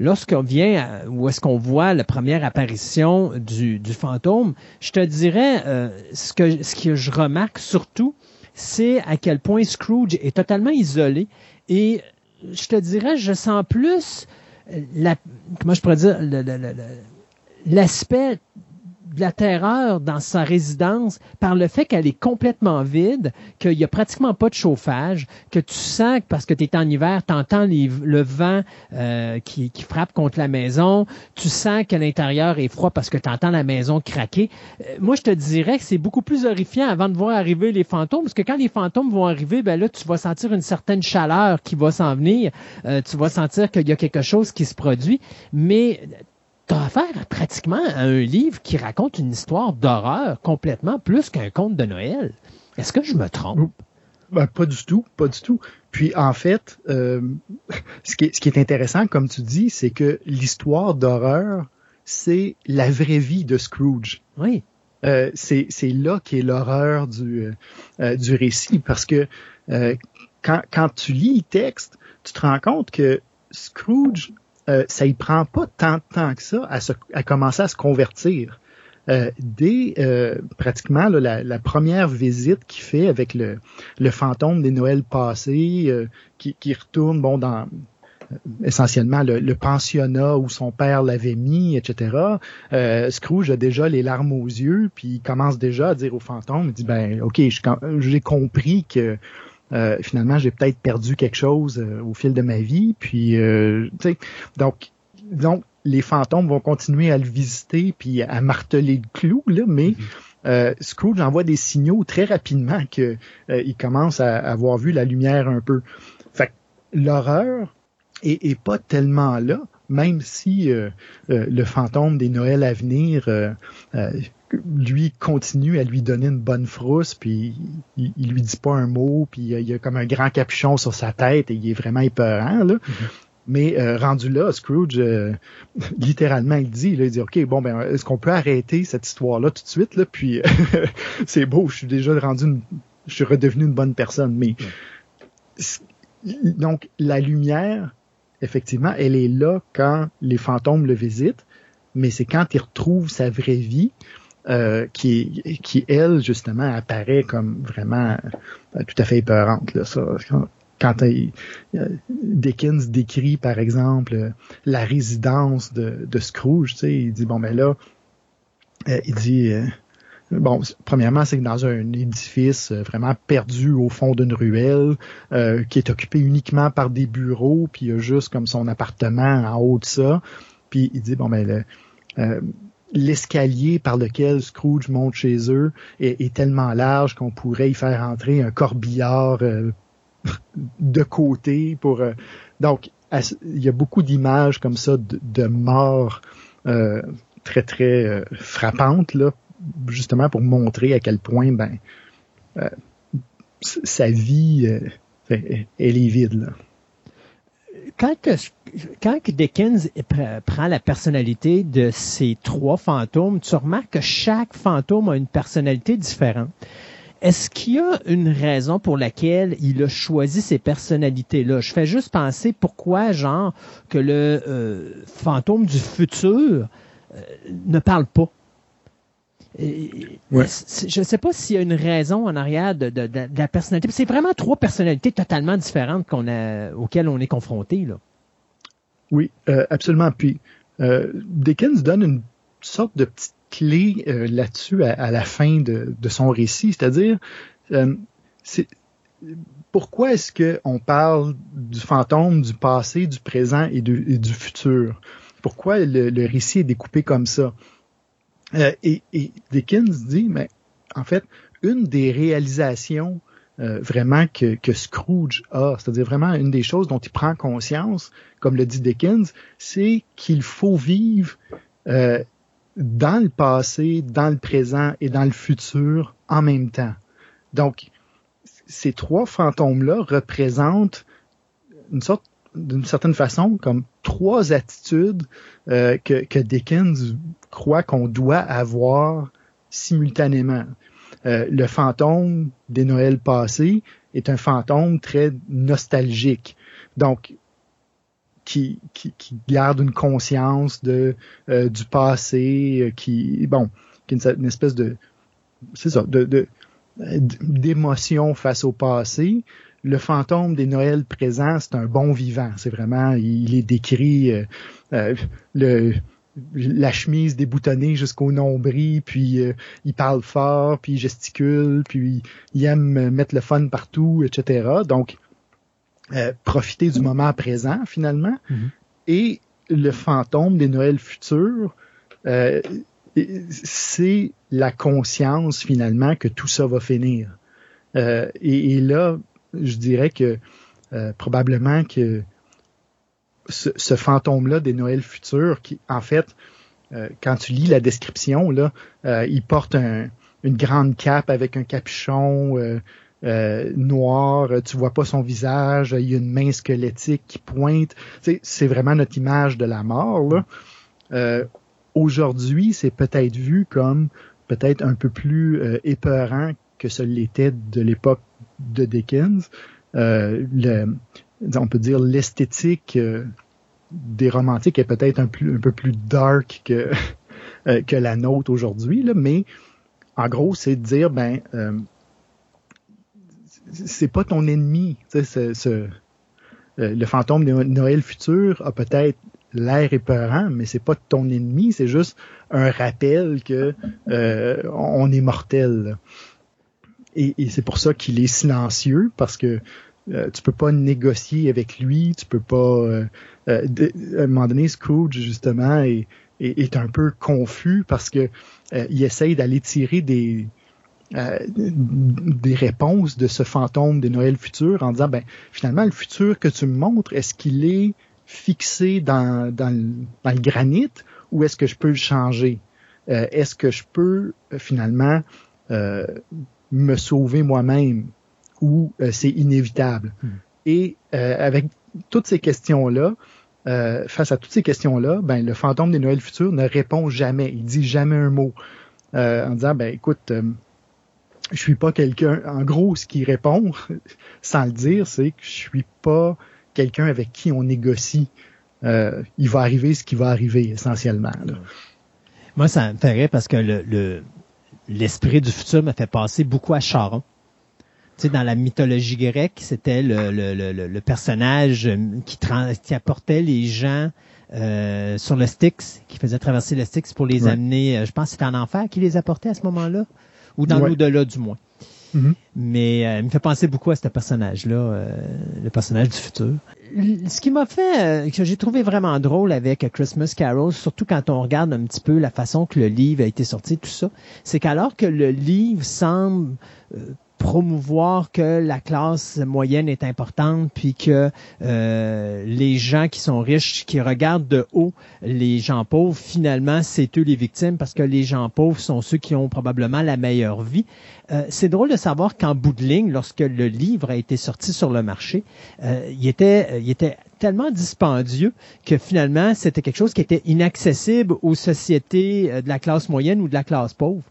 lorsqu'on vient, ou est-ce qu'on voit la première apparition du, du fantôme, je te dirais, euh, ce, que, ce que je remarque surtout, c'est à quel point Scrooge est totalement isolé et je te dirais, je sens plus la, comment je pourrais dire, l'aspect de la terreur dans sa résidence par le fait qu'elle est complètement vide, qu'il n'y a pratiquement pas de chauffage, que tu sens que parce que tu es en hiver, tu entends le vent euh, qui, qui, frappe contre la maison, tu sens que l'intérieur est froid parce que tu entends la maison craquer. Euh, moi, je te dirais que c'est beaucoup plus horrifiant avant de voir arriver les fantômes, parce que quand les fantômes vont arriver, ben là, tu vas sentir une certaine chaleur qui va s'en venir, euh, tu vas sentir qu'il y a quelque chose qui se produit, mais t'as affaire pratiquement à un livre qui raconte une histoire d'horreur complètement plus qu'un conte de Noël. Est-ce que je me trompe? Ben, pas du tout, pas du tout. Puis en fait, euh, [laughs] ce, qui est, ce qui est intéressant, comme tu dis, c'est que l'histoire d'horreur, c'est la vraie vie de Scrooge. Oui. Euh, c'est là qu'est l'horreur du, euh, du récit, parce que quand, quand tu lis le texte, tu te rends compte que Scrooge euh, ça y prend pas tant de temps que ça à, commencer à se convertir. Euh, dès euh, pratiquement la, première visite qu'il fait avec le, fantôme des Noëls passés, qui, retourne bon dans essentiellement le, pensionnat où son père l'avait mis, etc. Scrooge a déjà les larmes aux yeux, puis il commence déjà à dire au fantôme, il dit ben ok, j'ai compris que euh, finalement j'ai peut-être perdu quelque chose euh, au fil de ma vie, puis donc donc les fantômes vont continuer à le visiter puis à marteler le clou là, mais mm-hmm. Scrooge envoie des signaux très rapidement que il commence à avoir vu la lumière un peu. Fait l'horreur et, pas tellement là, même si euh, euh, le fantôme des Noëls à venir, euh, lui continue à lui donner une bonne frousse, puis il, il lui dit pas un mot, puis il y a comme un grand capuchon sur sa tête et il est vraiment épeurant. Là. Mm-hmm. Mais rendu là, Scrooge, [laughs] littéralement, il dit, il dit, OK, bon, ben, est-ce qu'on peut arrêter cette histoire-là tout de suite? Là? Puis [laughs] c'est beau, je suis déjà rendu une, je suis redevenu une bonne personne. Mais donc, la lumière, effectivement, elle est là quand les fantômes le visitent, mais c'est quand il retrouve sa vraie vie euh, qui, qui, elle, justement, apparaît comme vraiment euh, tout à fait épeurante. Là, ça, quand, euh, Dickens décrit, par exemple, la résidence de, de Scrooge, il dit, bon, ben là, il dit Bon, premièrement, c'est dans un édifice euh, vraiment perdu au fond d'une ruelle, euh, qui est occupé uniquement par des bureaux, puis il y a juste comme son appartement en haut de ça. Puis il dit bon ben euh, l'escalier par lequel Scrooge monte chez eux est, tellement large qu'on pourrait y faire entrer un corbillard [laughs] de côté pour. donc il y a beaucoup d'images comme ça de, de morts très très frappantes là justement pour montrer à quel point ben euh, sa vie euh, elle est vide là. Quand, quand Dickens prend la personnalité de ces trois fantômes, tu remarques que chaque fantôme a une personnalité différente. Est-ce qu'il y a une raison pour laquelle il a choisi ces personnalités-là? Je fais juste penser pourquoi, genre, que le euh, fantôme du futur ne parle pas. Je ne sais pas s'il y a une raison en arrière de, la personnalité. C'est vraiment trois personnalités totalement différentes qu'on a, auxquelles on est confronté. Là. Oui, euh, absolument. Puis euh, Dickens donne une sorte de petite clé euh, là-dessus à, la fin de, son récit, c'est-à-dire pourquoi est-ce qu'on parle du fantôme, du passé, du présent et, du futur? Pourquoi le récit est découpé comme ça? Euh, et, Dickens dit, mais en fait, une des réalisations euh, vraiment que, Scrooge a, c'est-à-dire vraiment une des choses dont il prend conscience, comme le dit Dickens, c'est qu'il faut vivre euh, dans le passé, dans le présent et dans le futur en même temps. Donc, ces trois fantômes-là représentent une sorte d'une certaine façon comme trois attitudes que, que Dickens crois qu'on doit avoir simultanément. Euh, le fantôme des Noëls passés est un fantôme très nostalgique. Donc, qui, qui, garde une conscience de euh, du passé, euh, qui bon, qui est une, espèce de c'est ça, de, d'émotion face au passé. Le fantôme des Noëls présents, c'est un bon vivant. C'est vraiment, il est décrit le la chemise déboutonnée jusqu'au nombril, puis euh, il parle fort, puis il gesticule, puis il aime mettre le fun partout, etc. Donc, euh, profiter du moment présent, finalement. Mm-hmm. Et le fantôme des Noëls futurs, euh, c'est la conscience, finalement, que tout ça va finir. Et, et, là, je dirais que probablement que ce, fantôme-là des Noëls futurs, qui, en fait, euh, quand tu lis la description, là, euh, il porte une grande cape avec un capuchon euh, noir, tu vois pas son visage, il y a une main squelettique qui pointe. c'est vraiment notre image de la mort. Aujourd'hui, c'est peut-être vu comme peut-être un peu plus épeurant que ce l'était de l'époque de Dickens. le, on peut dire l'esthétique euh, des romantiques est peut-être un, peu plus dark que, [laughs] euh, la nôtre aujourd'hui, mais en gros, c'est de dire, ben, euh, c'est pas ton ennemi. Le fantôme de Noël futur a peut-être l'air épeurant, mais c'est pas ton ennemi, c'est juste un rappel que on est mortel. Et c'est pour ça qu'il est silencieux, parce que euh, tu peux pas négocier avec lui, tu peux pas. Euh, euh, à un moment donné, Scrooge justement est, est, un peu confus parce que il essaye d'aller tirer des des réponses de ce fantôme de Noël futur en disant ben finalement le futur que tu me montres est-ce qu'il est fixé dans, dans, le, dans le granit ou est-ce que je peux le changer? Est-ce que je peux finalement me sauver moi-même? Ou euh, c'est inévitable. Hmm. Et euh, avec toutes ces questions-là, euh, face à toutes ces questions-là, ben, le fantôme des Noëls futurs ne répond jamais. Il dit jamais un mot. en disant, ben écoute, je suis pas quelqu'un. En gros, ce qu'il répond, [laughs] sans le dire, c'est que je suis pas quelqu'un avec qui on négocie. il va arriver ce qui va arriver essentiellement. Moi, ça me ferait parce que le, l'esprit du futur me fait passer beaucoup à Charon. Tu sais, dans la mythologie grecque, c'était le, le, le, le, personnage euh, qui, qui apportait les gens euh, sur le Styx, qui faisait traverser le Styx pour les amener, euh, je pense que c'était en enfer qui les apportait à ce moment-là, ou dans l'au-delà du moins. Mm-hmm. Mais euh, il me fait penser beaucoup à ce personnage-là, euh, le personnage du futur. Ce qui m'a fait, que j'ai trouvé vraiment drôle avec Christmas Carol, surtout quand on regarde un petit peu la façon que le livre a été sorti, tout ça, c'est qu'alors que le livre semble promouvoir que la classe moyenne est importante, puis que euh, les gens qui sont riches, qui regardent de haut les gens pauvres, finalement, c'est eux les victimes parce que les gens pauvres sont ceux qui ont probablement la meilleure vie. Euh, c'est drôle de savoir qu'en bout de ligne, lorsque le livre a été sorti sur le marché, euh, il était, il était tellement dispendieux que finalement, c'était quelque chose qui était inaccessible aux sociétés de la classe moyenne ou de la classe pauvre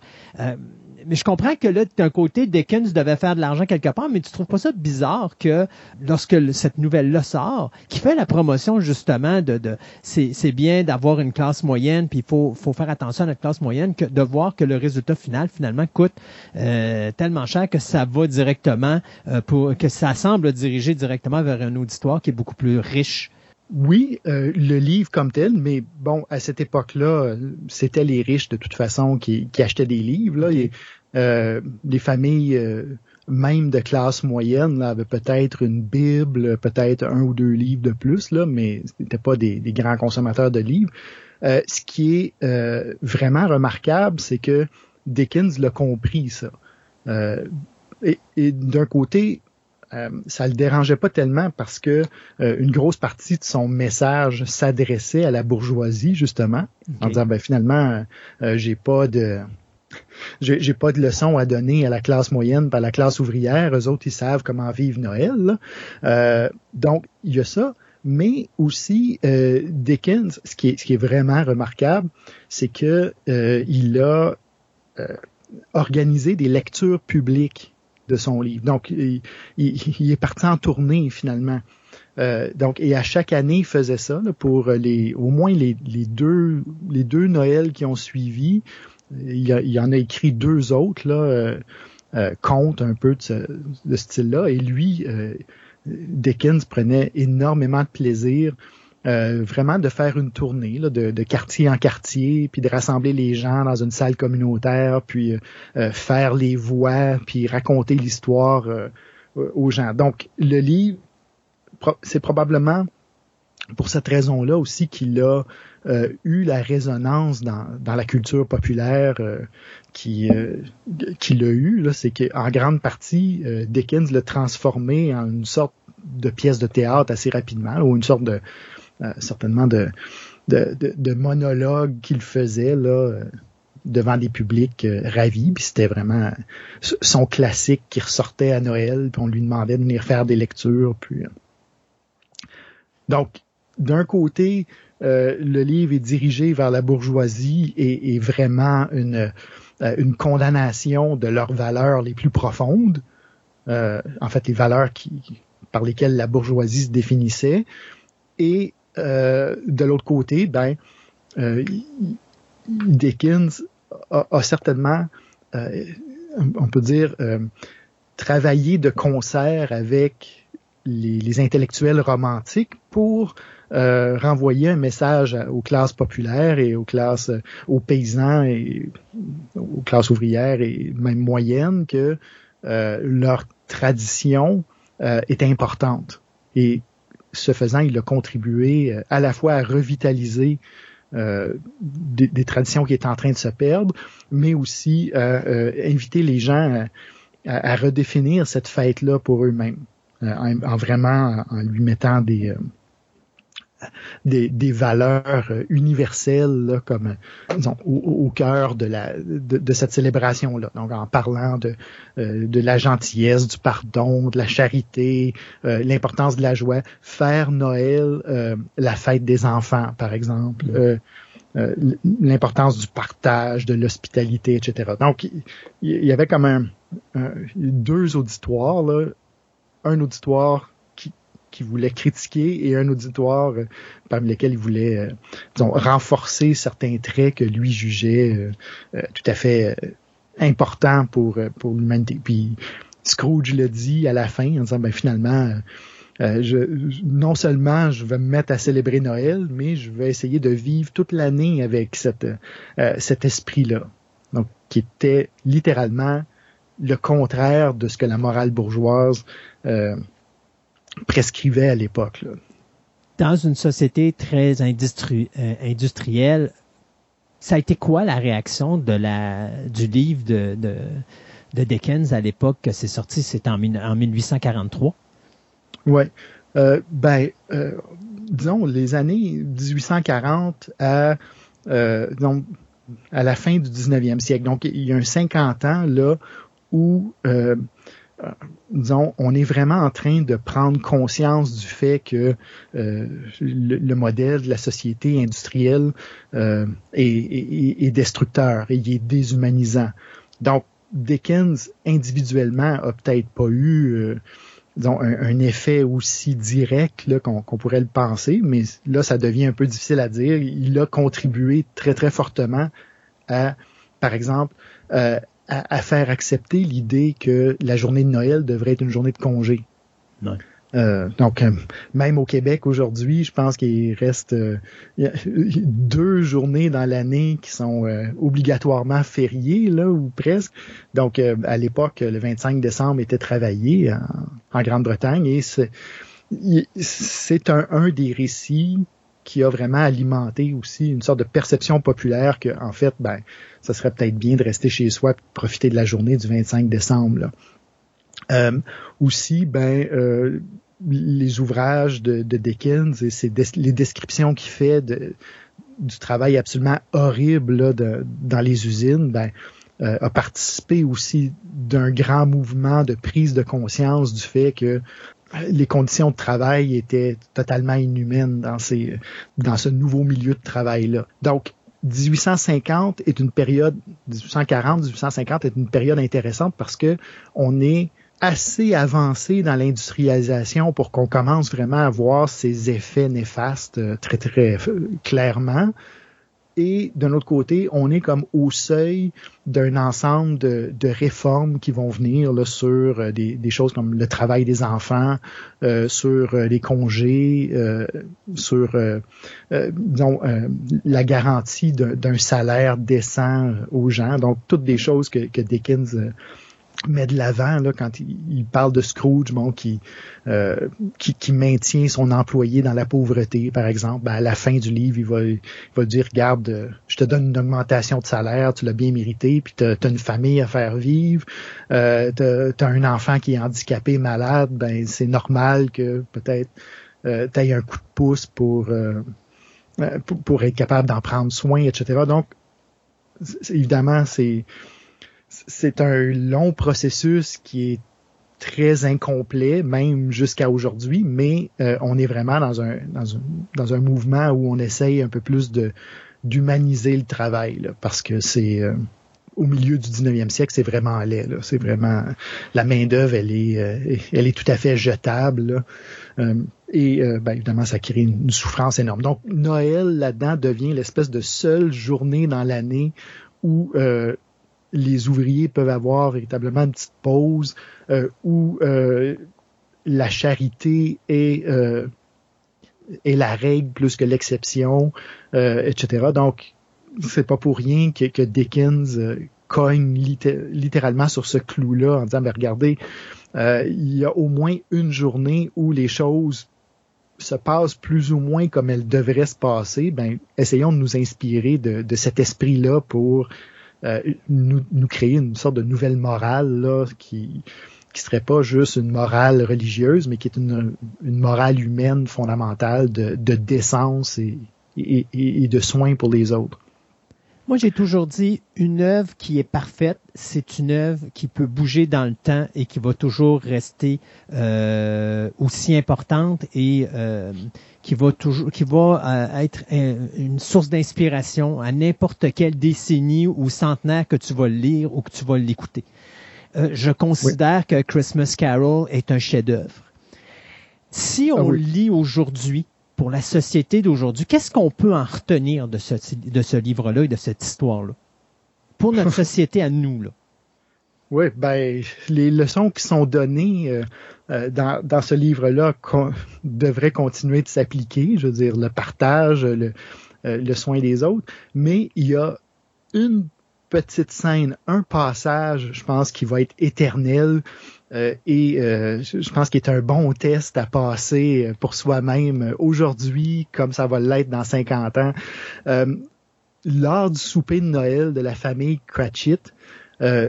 mais je comprends que là, d'un côté, Dickens devait faire de l'argent quelque part, mais tu trouves pas ça bizarre que lorsque cette nouvelle-là sort, qui fait la promotion justement de, c'est bien d'avoir une classe moyenne, puis il faut, faut faire attention à notre classe moyenne, que de voir que le résultat final finalement coûte euh, tellement cher que ça va directement euh, pour que ça semble diriger directement vers un auditoire qui est beaucoup plus riche oui, euh, le livre comme tel, mais bon, à cette époque-là, c'était les riches de toute façon qui, achetaient des livres. Là. Euh, les familles, euh, même de classe moyenne, là, avaient peut-être une Bible, peut-être un ou deux livres de plus, là, mais ce n'étaient pas des, grands consommateurs de livres. ce qui est vraiment remarquable, c'est que Dickens l'a compris, ça. et d'un côté, euh, ça le dérangeait pas tellement parce que euh, une grosse partie de son message s'adressait à la bourgeoisie justement en disant ben finalement euh, j'ai pas de j'ai pas de leçon à donner à la classe moyenne par la classe ouvrière. Eux autres ils savent comment vivre Noël donc il y a ça. Mais aussi Dickens ce qui est ce qui est vraiment remarquable c'est que il a organisé des lectures publiques de son livre. Donc, il, est parti en tournée finalement. Euh, donc, et à chaque année, il faisait ça pour les, au moins les, deux, les deux Noëls qui ont suivi. Il, y en a écrit deux autres là, euh, euh contes un peu de ce, style-là. Et lui, euh, Dickens prenait énormément de plaisir euh, vraiment de faire une tournée de, quartier en quartier, puis de rassembler les gens dans une salle communautaire, puis euh, euh, faire les voix, puis raconter l'histoire aux gens. Donc, le livre, c'est probablement pour cette raison-là aussi qu'il a eu la résonance dans, la culture populaire qui qu'il a eu. C'est qu'en grande partie, Dickens l'a transformé en une sorte de pièce de théâtre assez rapidement, ou une sorte de, euh, certainement de, de, monologues qu'il faisait là, euh, devant des publics euh, ravis. Puis c'était vraiment son classique qui ressortait à Noël, puis on lui demandait de venir faire des lectures. Puis, donc, d'un côté, le livre est dirigé vers la bourgeoisie et vraiment une, condamnation de leurs valeurs les plus profondes. en fait, les valeurs qui, par lesquelles la bourgeoisie se définissait. Et euh, de l'autre côté, ben, euh, Dickens a, certainement, euh, on peut dire, travaillé de concert avec les, intellectuels romantiques pour euh, renvoyer un message aux classes populaires et aux classes, aux paysans et aux classes ouvrières et même moyennes que leur tradition est importante. Et ce faisant, il a contribué à la fois à revitaliser euh, des, traditions qui étaient en train de se perdre, mais aussi euh, inviter les gens à, redéfinir cette fête-là pour eux-mêmes, euh, en, vraiment en lui mettant des des, valeurs universelles comme au, cœur de, la, de, cette célébration-là. Donc en parlant de, de la gentillesse, du pardon, de la charité, l'importance de la joie, faire Noël la fête des enfants, par exemple. Mm. l'importance du partage, de l'hospitalité, etc. Donc, il y, avait comme un, deux auditoires, là. un auditoire qui voulait critiquer et un auditoire euh, parmi lesquels il voulait euh, disons, renforcer certains traits que lui jugeait euh, tout à fait importants pour, pour l'humanité. Puis Scrooge le dit à la fin en disant ben finalement non seulement je vais me mettre à célébrer Noël, mais je vais essayer de vivre toute l'année avec cette, cet esprit-là. Donc, qui était littéralement le contraire de ce que la morale bourgeoise euh, prescrivait à l'époque. Dans une société très euh, industrielle, ça a été quoi la réaction de la du livre de, de, Dickens à l'époque que c'est sorti, c'était en, en 1843? Oui. Euh, ben, euh, disons, les années 1840 à, donc, à la fin du 19e siècle. Donc, il y a un 50 ans là où disons, on est vraiment en train de prendre conscience du fait que euh, le, modèle de la société industrielle euh, est, destructeur et il est déshumanisant. Donc, Dickens, individuellement, a peut-être pas eu euh, disons, un, effet aussi direct qu'on pourrait le penser, mais là, ça devient un peu difficile à dire. Il a contribué très, très fortement à, par exemple, à, faire accepter l'idée que la journée de Noël devrait être une journée de congé. Euh, donc, euh, même au Québec aujourd'hui, je pense qu'il reste euh, [laughs] deux journées dans l'année qui sont obligatoirement fériées, là, ou presque. Donc, à l'époque, le 25 décembre était travaillé en, Grande-Bretagne et c'est un, un des récits qui a vraiment alimenté aussi une sorte de perception populaire que, en fait, ben, ça serait peut-être bien de rester chez soi et profiter de la journée du 25 décembre. Euh, aussi, ben, euh, les ouvrages de, de Dickens et les descriptions qu'il fait de, du travail absolument horrible là, de, dans les usines, ben, euh, a participé aussi d'un grand mouvement de prise de conscience du fait que les conditions de travail étaient totalement inhumaines dans ce nouveau milieu de travail-là. Donc, 1850 est une période, 1840, 1850 est une période intéressante parce que on est assez avancé dans l'industrialisation pour qu'on commence vraiment à voir ces effets néfastes euh, très très euh, clairement et d'un autre côté, on est comme au seuil d'un ensemble de, de, réformes qui vont venir là, sur euh, des, des, choses comme le travail des enfants, euh, sur euh, les congés, euh, sur euh, disons, la garantie d'un salaire décent aux gens. Donc, toutes des choses que, que Dickens met de l'avant là quand il, parle de Scrooge bon qui, euh, qui, qui maintient son employé dans la pauvreté par exemple ben, à la fin du livre il va il va dire regarde euh, je te donne une augmentation de salaire tu l'as bien mérité puis tu as, une famille à faire vivre euh, tu as, un enfant qui est handicapé malade ben c'est normal que peut-être euh, tu aies un coup de pouce pour, euh, pour, pour être capable d'en prendre soin etc donc évidemment c'est c'est un long processus qui est très incomplet, même jusqu'à aujourd'hui, mais euh, on est vraiment dans un, dans, un, dans un mouvement où on essaye un peu plus d'humaniser le travail, parce que c'est euh, au milieu du 19e siècle, c'est vraiment laid. C'est vraiment la main d'œuvre, elle est, euh, elle est tout à fait jetable. et ben, évidemment, ça crée une, souffrance énorme. Donc Noël là-dedans devient l'espèce de seule journée dans l'année où les ouvriers peuvent avoir véritablement une petite pause euh, où euh, la charité est, euh, est la règle plus que l'exception, etc. Donc, c'est pas pour rien que, Dickens cogne littéralement sur ce clou-là en disant, mais regardez, il y a au moins une journée où les choses se passent plus ou moins comme elles devraient se passer. Ben, essayons de nous inspirer de, cet esprit-là pour nous, nous, créer une sorte de nouvelle morale là, qui qui serait pas juste une morale religieuse, mais qui est une, une morale humaine fondamentale de, de décence et, et, et, de soins pour les autres. Moi, j'ai toujours dit, une œuvre qui est parfaite, c'est une œuvre qui peut bouger dans le temps et qui va toujours rester euh, aussi importante et euh, qui va toujours, qui va euh, être une source d'inspiration à n'importe quelle décennie ou centenaire que tu vas le lire ou que tu vas l'écouter. Euh, je considère que Christmas Carol est un chef-d'œuvre. Si on ah lit aujourd'hui, pour la société d'aujourd'hui, qu'est-ce qu'on peut en retenir de ce, de ce livre-là et de cette histoire-là? Pour notre [laughs] société à nous, là. Oui, ben, les leçons qui sont données euh, euh, dans, dans, ce livre-là devraient continuer de s'appliquer, je veux dire, le partage, le, euh, le soin des autres, mais il y a une petite scène, un passage, je pense, qui va être éternel, euh, et euh, je pense qu'il est un bon test à passer euh, pour soi-même aujourd'hui, comme ça va l'être dans 50 ans. lors du souper de Noël de la famille Cratchit,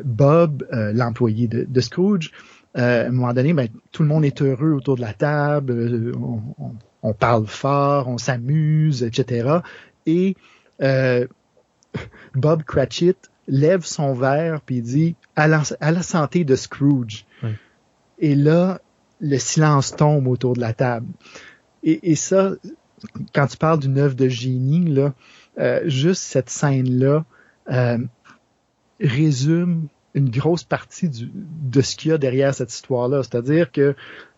Bob, l'employé de, Scrooge, à un moment donné, ben, tout le monde est heureux autour de la table, on, parle fort, on s'amuse, etc. Et [laughs] Bob Cratchit lève son verre puis dit à la, à la santé de Scrooge. Et là, le silence tombe autour de la table. Et, ça, quand tu parles d'une œuvre de génie, là, euh, juste cette scène-là euh, résume une grosse partie du, de ce qu'il y a derrière cette histoire-là. C'est-à-dire que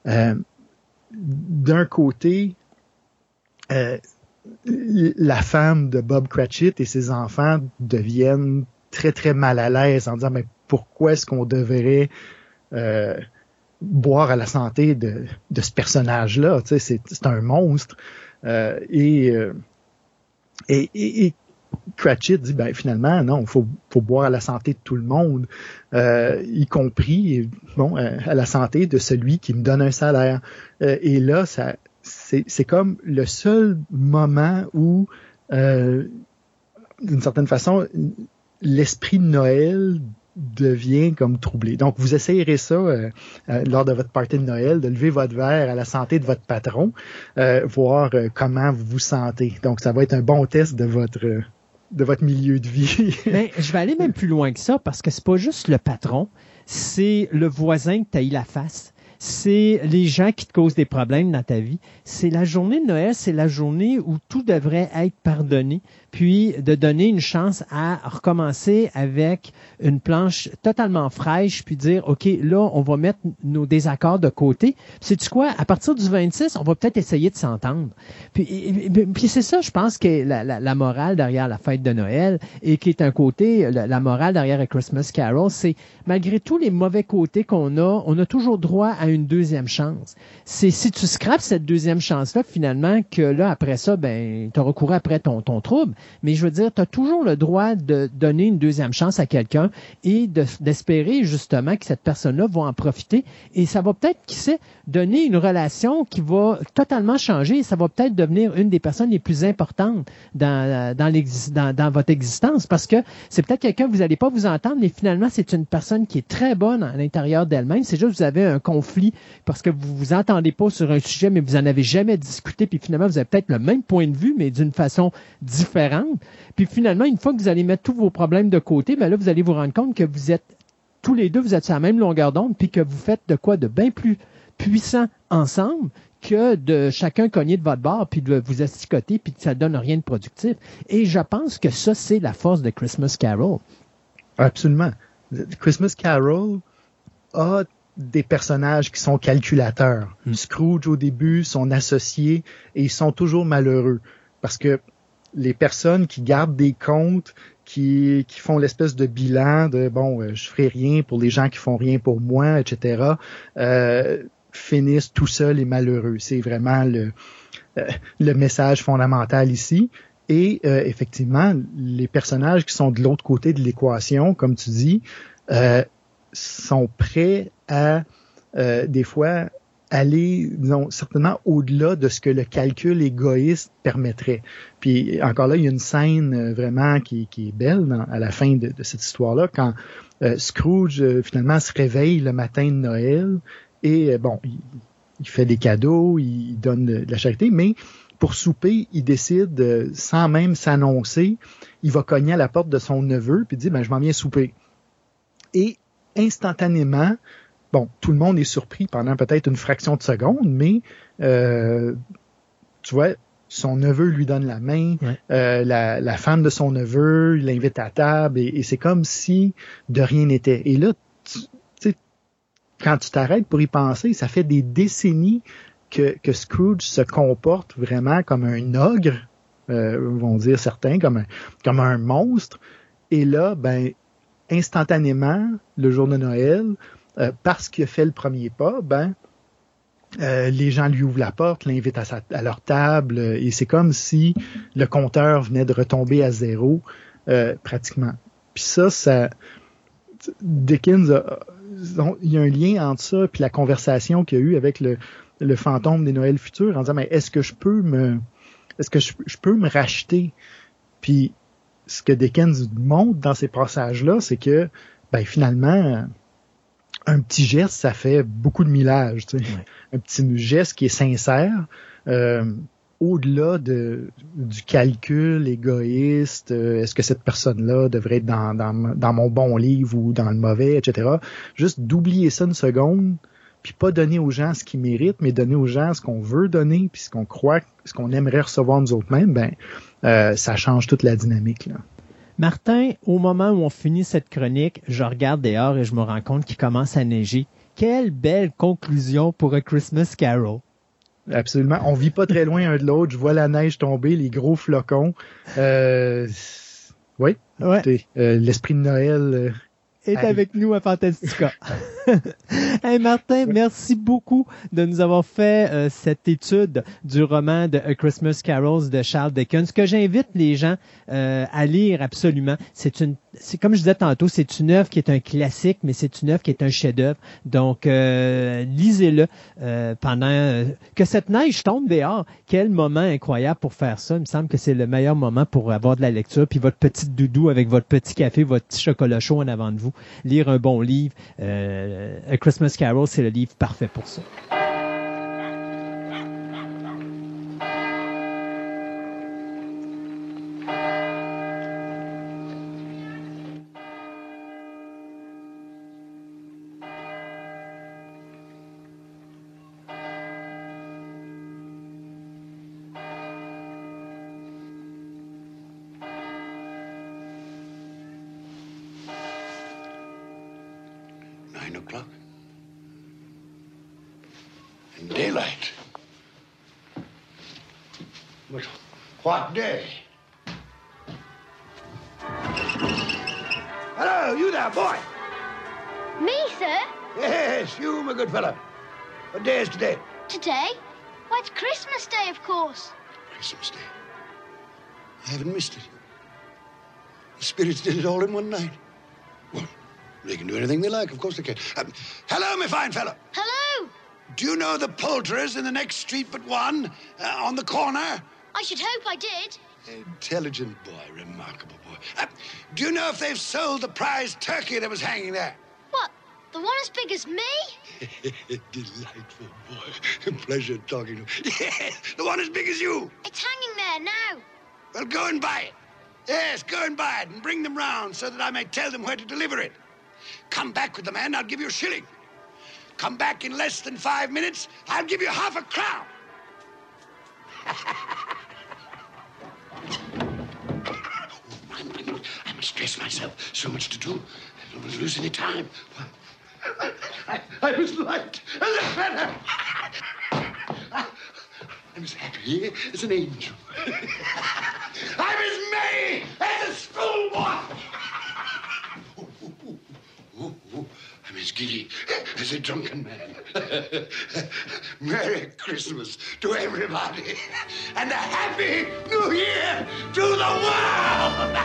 euh, d'un côté, la femme de Bob Cratchit et ses enfants deviennent très très mal à l'aise en disant mais pourquoi est-ce qu'on devrait boire à la santé de, de ce personnage-là? Tu sais, c'est un monstre. Euh, et, euh, et, et, Cratchit dit ben finalement non, il faut, faut boire à la santé de tout le monde, euh, y compris bon à la santé de celui qui me donne un salaire. et là, ça c'est comme le seul moment où d'une certaine façon l'esprit de Noël devient comme troublé. Donc, vous essayerez ça euh, euh, lors de votre party de Noël, de lever votre verre à la santé de votre patron, euh, voir comment vous vous sentez. Donc, ça va être un bon test de votre milieu de vie. [laughs] Je vais aller même plus loin que ça parce que c'est pas juste le patron, c'est le voisin que tu as eu la face c'est les gens qui te causent des problèmes dans ta vie. C'est la journée de Noël, c'est la journée où tout devrait être pardonné, puis de donner une chance à recommencer avec une planche totalement fraîche, puis dire, OK, là, on va mettre nos désaccords de côté. C'est tu quoi? À partir du 26, on va peut-être essayer de s'entendre. Puis, c'est ça, je pense, que la, la, morale derrière la fête de Noël et qui est un côté, la, morale derrière Christmas Carol, c'est malgré tous les mauvais côtés qu'on a, on a toujours droit à une deuxième chance. C'est si tu scrapes cette deuxième chance-là, finalement, que là, après ça, ben, tu as recouru après ton, ton trouble. Mais je veux dire, tu as toujours le droit de donner une deuxième chance à quelqu'un et d'espérer justement que cette personne-là va en profiter. Et ça va peut-être, qui sait, donner une relation qui va totalement changer. Et ça va peut-être devenir une des personnes les plus importantes dans, dans, dans, dans votre existence parce que c'est peut-être quelqu'un que vous n'allez pas vous entendre, mais finalement, c'est une personne qui est très bonne à l'intérieur d'elle-même. C'est juste que vous avez un conflit parce que vous vous entendez pas sur un sujet, mais vous en avez jamais discuté, puis finalement, vous avez peut-être le même point de vue, mais d'une façon différente. Puis finalement, une fois que vous allez mettre tous vos problèmes de côté, ben là, vous allez vous rendre compte que vous êtes tous les deux, vous êtes sur la même longueur d'onde, puis que vous faites de quoi de bien plus puissant ensemble que de chacun cogner de votre barre puis de vous asticoter puis que ça donne rien de productif. Et je pense que ça, c'est la force de Christmas Carol. Absolument. Christmas Carol a des personnages qui sont calculateurs. Hmm. Scrooge au début, son associé, et ils sont toujours malheureux parce que les personnes qui gardent des comptes, qui, qui font l'espèce de bilan de bon, euh, je ferai rien pour les gens qui font rien pour moi, etc. Euh, finissent tout seuls et malheureux. C'est vraiment le, euh, le message fondamental ici. Et euh, effectivement, les personnages qui sont de l'autre côté de l'équation, comme tu dis, euh, sont prêts à des fois aller, disons, certainement au-delà de ce que le calcul égoïste permettrait. Puis encore là, il y a une scène vraiment qui, est belle à la fin de, cette histoire-là, quand Scrooge finalement se réveille le matin de Noël et bon, il, il fait des cadeaux, il donne de la charité, mais pour souper, il décide, euh, sans même s'annoncer, il va cogner à la porte de son neveu, puis dit, ben, je m'en viens souper. Et instantanément, bon, tout le monde est surpris pendant peut-être une fraction de seconde, mais euh, tu vois, son neveu lui donne la main, euh, la, femme de son neveu l'invite à table, et, et c'est comme si de rien n'était. Et là, tu, quand tu t'arrêtes pour y penser, ça fait des décennies que, que Scrooge se comporte vraiment comme un ogre, euh, vont dire certains, comme un, comme un monstre. Et là, ben, instantanément, le jour de Noël, euh, parce qu'il a fait le premier pas, ben, euh, les gens lui ouvrent la porte, l'invitent à, leur table, et c'est comme si le compteur venait de retomber à zéro, pratiquement. Puis ça, ça, Dickens a, il y a un lien entre ça puis la conversation qu'il y a eu avec le, fantôme des Noëls futurs en disant mais est-ce que je peux me est-ce que je, peux me racheter? Puis ce que Dickens montre dans ces passages là c'est que ben finalement un petit geste ça fait beaucoup de millage tu sais. un petit geste qui est sincère euh, au-delà de, du calcul égoïste, euh, est-ce que cette personne-là devrait être dans, dans, mon bon livre ou dans le mauvais, etc. Juste d'oublier ça une seconde, puis pas donner aux gens ce qu'ils méritent, mais donner aux gens ce qu'on veut donner, puis ce qu'on croit, ce qu'on aimerait recevoir nous autres mêmes, ben euh, ça change toute la dynamique. Là. Martin, au moment où on finit cette chronique, je regarde dehors et je me rends compte qu'il commence à neiger. Quelle belle conclusion pour un Christmas Carol. Absolument. On vit pas très loin un de l'autre. Je vois la neige tomber, les gros flocons. Euh, oui. Ouais. Euh, l'esprit de Noël euh, est avec nous à Fantastica. [laughs] hey Martin, merci beaucoup de nous avoir fait euh, cette étude du roman de A Christmas Carols de Charles Dickens, que j'invite les gens euh, à lire absolument. C'est une, c'est comme je disais tantôt, c'est une œuvre qui est un classique, mais c'est une œuvre qui est un chef-d'œuvre. Donc euh, lisez-le pendant que cette neige tombe dehors. Quel moment incroyable pour faire ça. Il me semble que c'est le meilleur moment pour avoir de la lecture, puis votre petite doudou avec votre petit café, votre petit chocolat chaud en avant de vous, lire un bon livre. Euh, A Christmas Carol, c'est le livre parfait pour ça. It all in one night. Well, they can do anything they like. Of course they can. Um, hello, my fine fellow. Hello. Do you know the poulterers in the next street but one, uh, on the corner? I should hope I did. Intelligent boy, remarkable boy. Uh, do you know if they've sold the prize turkey that was hanging there? What? The one as big as me? [laughs] Delightful boy. [laughs] Pleasure talking to you. [laughs] Yes, the one as big as you. It's hanging there now. Well, go and buy it. Yes, go and buy it and bring them round so that I may tell them where to deliver it. Come back with the man, I'll give you a shilling. Come back in less than five minutes, I'll give you half a crown. [laughs] I must dress myself. So much to do. I don't want to lose any time. I, I was light as a feather. I'm as happy as an angel. [laughs] I'm as merry as a schoolboy. [laughs] I'm as giddy as a drunken man. [laughs] Merry Christmas to everybody and a Happy New Year to the world!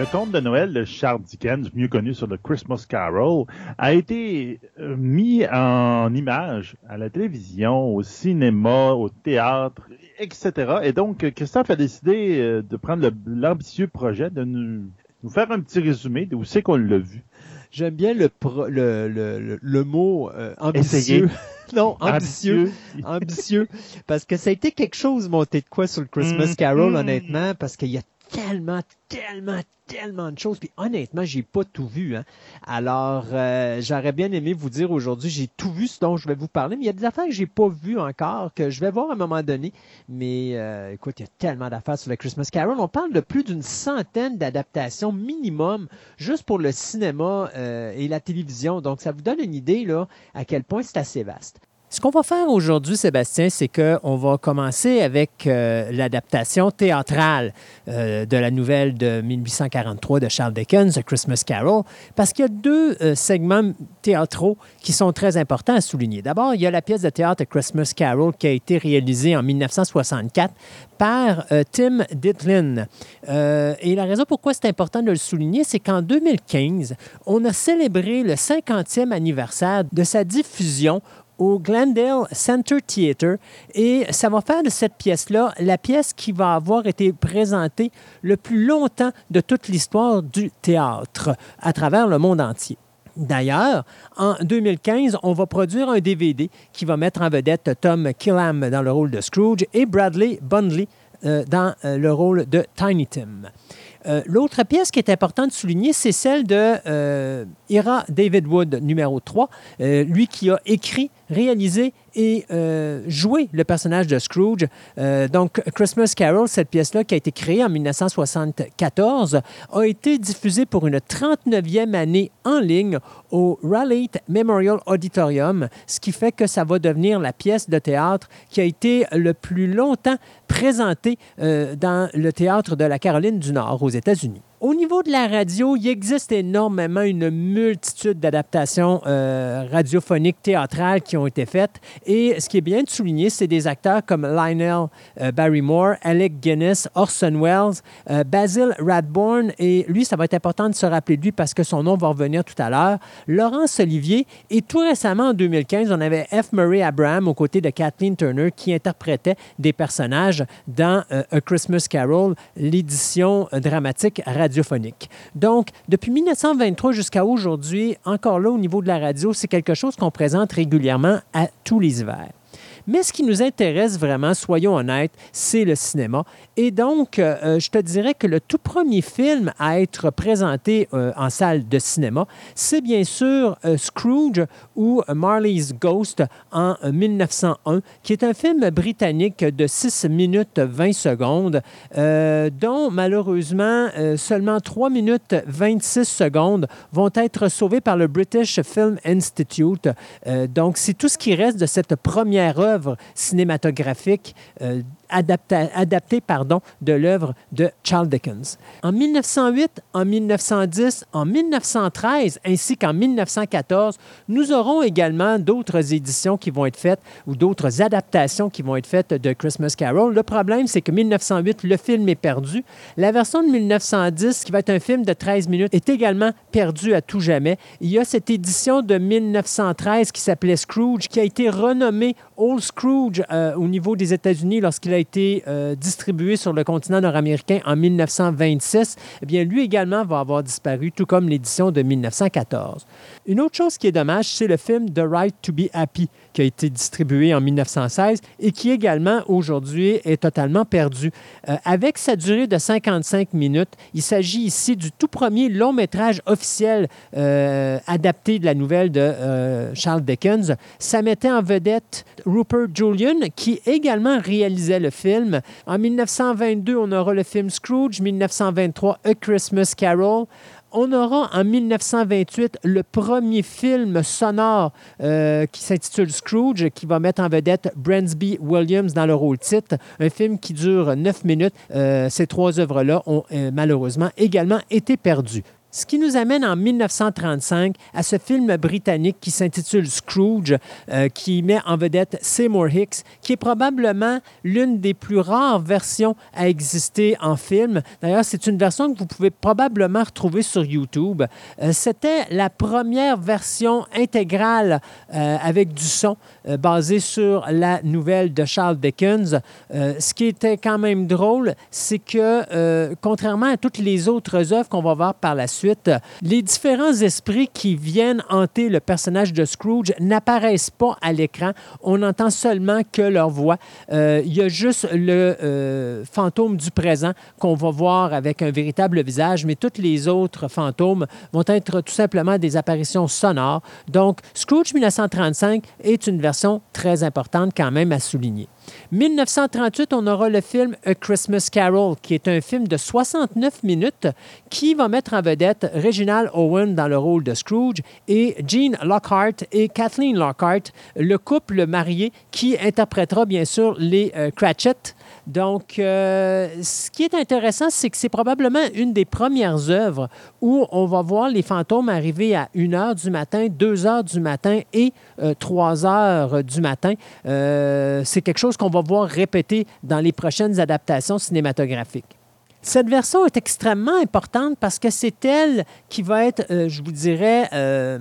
Le conte de Noël de Charles Dickens, mieux connu sur le Christmas Carol, a été euh, mis en image à la télévision, au cinéma, au théâtre, etc. Et donc, Christophe a décidé euh, de prendre l'ambitieux projet de nous, nous, faire un petit résumé de où c'est qu'on l'a vu. J'aime bien le, le, le, le, mot euh, ambitieux. [laughs] non, ambitieux. ambitieux. Parce que ça a été quelque chose monté de quoi sur le Christmas Carol, mm-hmm. honnêtement, parce qu'il y a tellement, tellement, tellement de choses. Puis honnêtement, j'ai pas tout vu. Hein. Alors, euh, j'aurais bien aimé vous dire aujourd'hui, j'ai tout vu ce dont je vais vous parler, mais il y a des affaires que j'ai pas vues encore, que je vais voir à un moment donné. Mais euh, écoute, il y a tellement d'affaires sur le Christmas Carol. On parle de plus d'une centaine d'adaptations minimum, juste pour le cinéma euh, et la télévision. Donc, ça vous donne une idée là à quel point c'est assez vaste. Ce qu'on va faire aujourd'hui, Sébastien, c'est qu'on va commencer avec euh, l'adaptation théâtrale euh, de la nouvelle de 1843 de Charles Dickens, A Christmas Carol, parce qu'il y a deux euh, segments théâtraux qui sont très importants à souligner. D'abord, il y a la pièce de théâtre A Christmas Carol qui a été réalisée en 1964 par Tim Ditlin. et la raison pourquoi c'est important de le souligner, c'est qu'en 2015, on a célébré le 50e anniversaire de sa diffusion au Glendale Center Theatre et ça va faire de cette pièce-là la pièce qui va avoir été présentée le plus longtemps de toute l'histoire du théâtre à travers le monde entier. D'ailleurs, en 2015, on va produire un DVD qui va mettre en vedette Tom Killam dans le rôle de Scrooge et Bradley Bundley euh, dans euh, le rôle de Tiny Tim. Euh, l'autre pièce qui est importante de souligner, c'est celle de Ira David Wood, numéro 3, lui qui a écrit réalisé et euh, joué le personnage de Scrooge. Euh, donc, Christmas Carol, cette pièce-là qui a été créée en 1974, a été diffusée pour une 39e année en ligne au Raleigh Memorial Auditorium, ce qui fait que ça va devenir la pièce de théâtre qui a été le plus longtemps présentée euh, dans le théâtre de la Caroline du Nord aux États-Unis. Au niveau de la radio, il existe énormément une multitude d'adaptations euh, radiophoniques théâtrales qui ont été faites. Et ce qui est bien de souligner, c'est des acteurs comme Lionel euh, Barrymore, Alec Guinness, Orson Welles, euh, Basil Radbourne. Et lui, ça va être important de se rappeler de lui parce que son nom va revenir tout à l'heure. Laurence Olivier. Et tout récemment, en 2015, on avait F. Murray Abraham aux côtés de Kathleen Turner qui interprétait des personnages dans A Christmas Carol, l'édition dramatique radio donc, depuis 1923 jusqu'à aujourd'hui, encore là au niveau de la radio, c'est quelque chose qu'on présente régulièrement à tous les hivers. Mais ce qui nous intéresse vraiment, soyons honnêtes, c'est le cinéma. Et donc, euh, euh, je te dirais que le tout premier film à être présenté euh, en salle de cinéma, c'est bien sûr Scrooge ou Marley's Ghost en 1901, qui est un film britannique de 6 minutes 20 secondes, dont malheureusement seulement 3 minutes 26 secondes vont être sauvées par le British Film Institute. donc, c'est tout ce qui reste de cette première œuvre cinématographique euh, adapté, pardon, de l'œuvre de Charles Dickens. En 1908, en 1910, en 1913 ainsi qu'en 1914, nous aurons également d'autres éditions qui vont être faites ou d'autres adaptations qui vont être faites de Christmas Carol. Le problème, c'est que 1908, le film est perdu. La version de 1910, qui va être un film de 13 minutes, est également perdue à tout jamais. Il y a cette édition de 1913 qui s'appelait Scrooge, qui a été renommée Old Scrooge euh, au niveau des États-Unis lorsqu'il a été euh, distribué sur le continent nord-américain en 1926, eh bien, lui également va avoir disparu, tout comme l'édition de 1914. Une autre chose qui est dommage, c'est le film The Right to Be Happy, qui a été distribué en 1916 et qui également aujourd'hui est totalement perdu. Euh, avec sa durée de 55 minutes, il s'agit ici du tout premier long métrage officiel euh, adapté de la nouvelle de euh, Charles Dickens. Ça mettait en vedette Rupert Julian, qui également réalisait le film. En 1922, on aura le film Scrooge, 1923, A Christmas Carol on aura en 1928 le premier film sonore euh, qui s'intitule Scrooge, qui va mettre en vedette Bransby Williams dans le rôle titre. Un film qui dure neuf minutes. Euh, ces trois œuvres-là ont euh, malheureusement également été perdues. Ce qui nous amène en 1935 à ce film britannique qui s'intitule Scrooge, euh, qui met en vedette Seymour Hicks, qui est probablement l'une des plus rares versions à exister en film. D'ailleurs, c'est une version que vous pouvez probablement retrouver sur YouTube. Euh, C'était la première version intégrale euh, avec du son basée sur la nouvelle de Charles Dickens. Ce qui était quand même drôle, c'est que contrairement à toutes les autres œuvres qu'on va voir par la suite, les différents esprits qui viennent hanter le personnage de Scrooge n'apparaissent pas à l'écran. On n'entend seulement que leur voix. Euh, Il y a juste le euh, fantôme du présent qu'on va voir avec un véritable visage, mais tous les autres fantômes vont être tout simplement des apparitions sonores. Donc, Scrooge 1935 est une version très importante quand même à souligner. 1938, on aura le film A Christmas Carol, qui est un film de 69 minutes qui va mettre en vedette Reginald Owen dans le rôle de Scrooge et Gene Lockhart et Kathleen Lockhart, le couple marié qui interprétera bien sûr les euh, Cratchit. Donc, euh, ce qui est intéressant, c'est que c'est probablement une des premières œuvres où on va voir les fantômes arriver à 1 heure du matin, 2 heures du matin et euh, 3 heures du matin. Euh, c'est quelque chose qu'on va voir répéter dans les prochaines adaptations cinématographiques. Cette version est extrêmement importante parce que c'est elle qui va être, euh, je vous dirais, euh,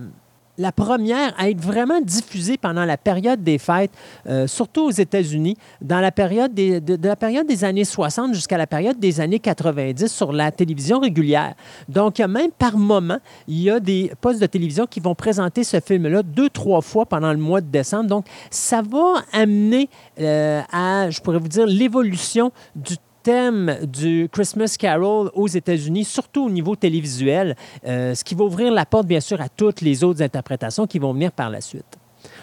la première à être vraiment diffusée pendant la période des fêtes, euh, surtout aux États-Unis, dans la période de, la période des années 60 jusqu'à la période des années 90 sur la télévision régulière. Donc, même par moment, il y a des postes de télévision qui vont présenter ce film-là deux, trois fois pendant le mois de décembre. Donc, ça va amener euh, à, je pourrais vous dire, l'évolution du thème du Christmas Carol aux États-Unis, surtout au niveau télévisuel, euh, ce qui va ouvrir la porte, bien sûr, à toutes les autres interprétations qui vont venir par la suite.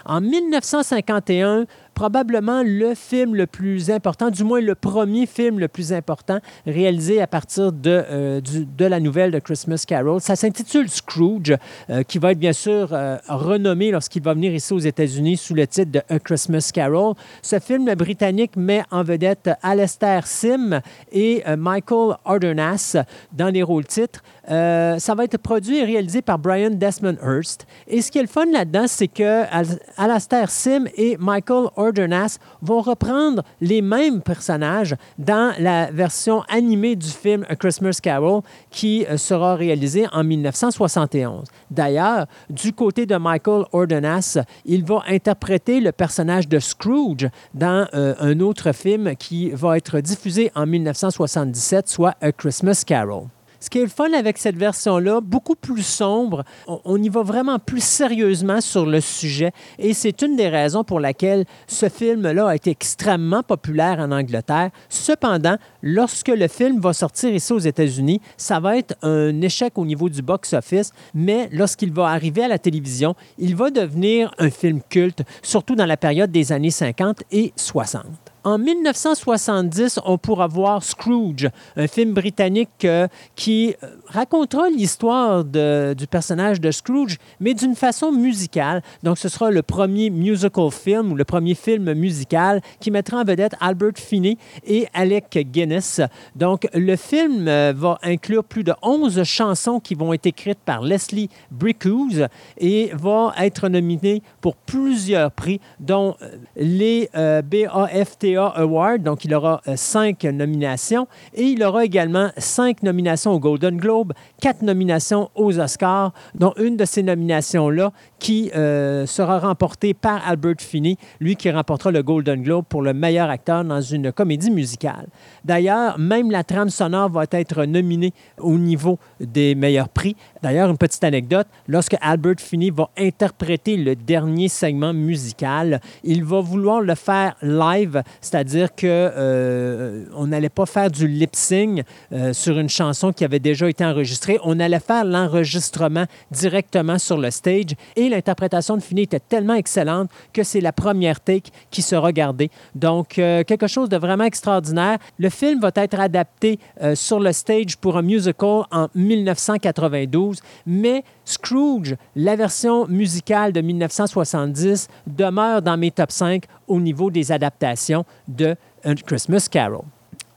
En 1951, probablement le film le plus important, du moins le premier film le plus important réalisé à partir de, euh, du- de la nouvelle de Christmas Carol. Ça s'intitule Scrooge, euh, qui va être bien sûr euh, renommé lorsqu'il va venir ici aux États-Unis sous le titre de A Christmas Carol. Ce film britannique met en vedette Alastair Sim et Michael Ardernas dans les rôles titres. Euh, ça va être produit et réalisé par Brian Desmond Hurst. Et ce qui est le fun là-dedans, c'est que Al- Alastair Sim et Michael Ardernas vont reprendre les mêmes personnages dans la version animée du film A Christmas Carol qui euh, sera réalisé en 1971. D'ailleurs, du côté de Michael Ardernas, il va interpréter le personnage de Scrooge dans euh, un autre film qui va être diffusé en 1977, soit A Christmas Carol. Ce qui est le fun avec cette version-là, beaucoup plus sombre, on, on y va vraiment plus sérieusement sur le sujet et c'est une des raisons pour laquelle ce film-là a été extrêmement populaire en Angleterre. Cependant, lorsque le film va sortir ici aux États-Unis, ça va être un échec au niveau du box-office, mais lorsqu'il va arriver à la télévision, il va devenir un film culte, surtout dans la période des années 50 et 60. En 1970, on pourra voir Scrooge, un film britannique euh, qui euh, racontera l'histoire du personnage de Scrooge, mais d'une façon musicale. Donc, ce sera le premier musical film ou le premier film musical qui mettra en vedette Albert Finney et Alec Guinness. Donc, le film euh, va inclure plus de 11 chansons qui vont être écrites par Leslie Bricusse et va être nominé pour plusieurs prix, dont euh, les euh, BAFTA Awards. Donc, il aura cinq nominations et il aura également cinq nominations au Golden Globe, quatre nominations aux Oscars, dont une de ces nominations-là qui euh, sera remportée par Albert Finney, lui qui remportera le Golden Globe pour le meilleur acteur dans une comédie musicale. D'ailleurs, même la trame sonore va être nominée au niveau des meilleurs prix. D'ailleurs, une petite anecdote, lorsque Albert Finney va interpréter le dernier segment musical, il va vouloir le faire live, c'est-à-dire que euh, on n'allait pas faire du lip-sync euh, sur une chanson qui avait déjà été enregistrée, on allait faire l'enregistrement directement sur le stage et l'interprétation de Finney était tellement excellente que c'est la première take qui sera gardée. Donc, euh, quelque chose de vraiment extraordinaire. Le film va être adapté euh, sur le stage pour un musical en 1992, mais Scrooge, la version musicale de 1970, demeure dans mes top 5 au niveau des adaptations de A Christmas Carol.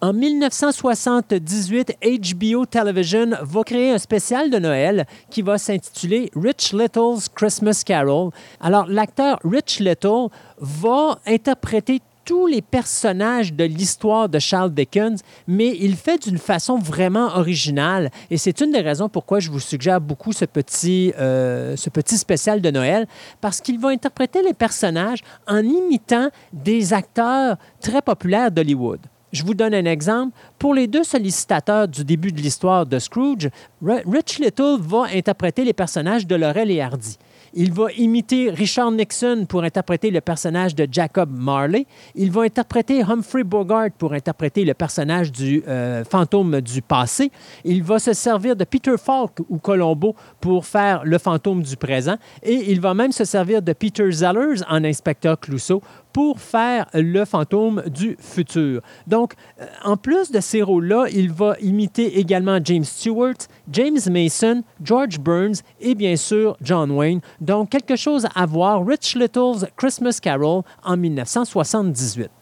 En 1978, HBO Television va créer un spécial de Noël qui va s'intituler Rich Little's Christmas Carol. Alors, l'acteur Rich Little va interpréter tous les personnages de l'histoire de Charles Dickens, mais il fait d'une façon vraiment originale. Et c'est une des raisons pourquoi je vous suggère beaucoup ce petit, euh, ce petit spécial de Noël, parce qu'il va interpréter les personnages en imitant des acteurs très populaires d'Hollywood. Je vous donne un exemple. Pour les deux sollicitateurs du début de l'histoire de Scrooge, Rich Little va interpréter les personnages de Laurel et Hardy. Il va imiter Richard Nixon pour interpréter le personnage de Jacob Marley. Il va interpréter Humphrey Bogart pour interpréter le personnage du euh, fantôme du passé. Il va se servir de Peter Falk ou Colombo pour faire le fantôme du présent. Et il va même se servir de Peter Zellers en inspecteur Clouseau pour faire le fantôme du futur. Donc, euh, en plus de ces rôles-là, il va imiter également James Stewart, James Mason, George Burns et bien sûr John Wayne. Donc, quelque chose à voir, Rich Little's Christmas Carol en 1978.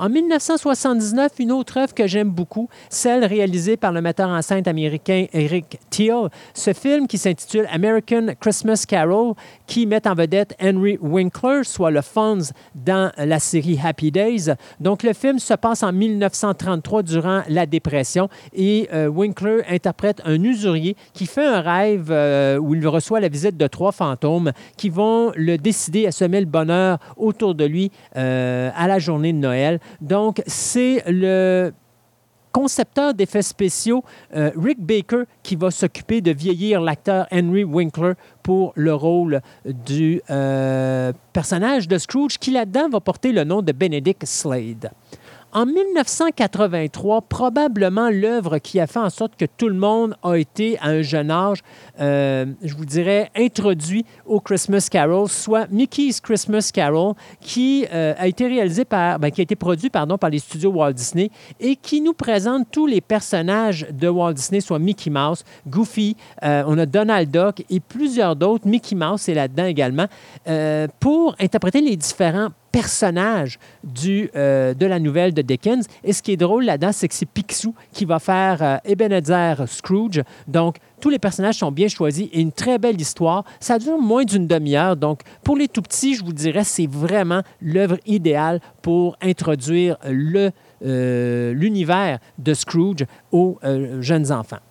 En 1979, une autre œuvre que j'aime beaucoup, celle réalisée par le metteur en américain Eric Thiel, ce film qui s'intitule American Christmas Carol, qui met en vedette Henry Winkler, soit le Fonz dans la série Happy Days. Donc, le film se passe en 1933 durant la dépression et euh, Winkler interprète un usurier qui fait un rêve euh, où il reçoit la visite de trois fantômes qui vont le décider à semer le bonheur autour de lui euh, à la journée de Noël. Donc, c'est le concepteur d'effets spéciaux, euh, Rick Baker, qui va s'occuper de vieillir l'acteur Henry Winkler pour le rôle du euh, personnage de Scrooge, qui là-dedans va porter le nom de Benedict Slade. En 1983, probablement l'œuvre qui a fait en sorte que tout le monde a été à un jeune âge, euh, je vous dirais, introduit au Christmas Carol, soit Mickey's Christmas Carol, qui euh, a été réalisé par, ben, qui a été produit pardon, par les studios Walt Disney et qui nous présente tous les personnages de Walt Disney, soit Mickey Mouse, Goofy, euh, on a Donald Duck et plusieurs d'autres. Mickey Mouse est là-dedans également, pour interpréter les différents personnage du, euh, de la nouvelle de Dickens. Et ce qui est drôle là-dedans, c'est que c'est Picsou qui va faire euh, Ebenezer Scrooge. Donc, tous les personnages sont bien choisis et une très belle histoire. Ça dure moins d'une demi-heure. Donc, pour les tout petits, je vous dirais, c'est vraiment l'œuvre idéale pour introduire le, euh, l'univers de Scrooge aux jeunes enfants.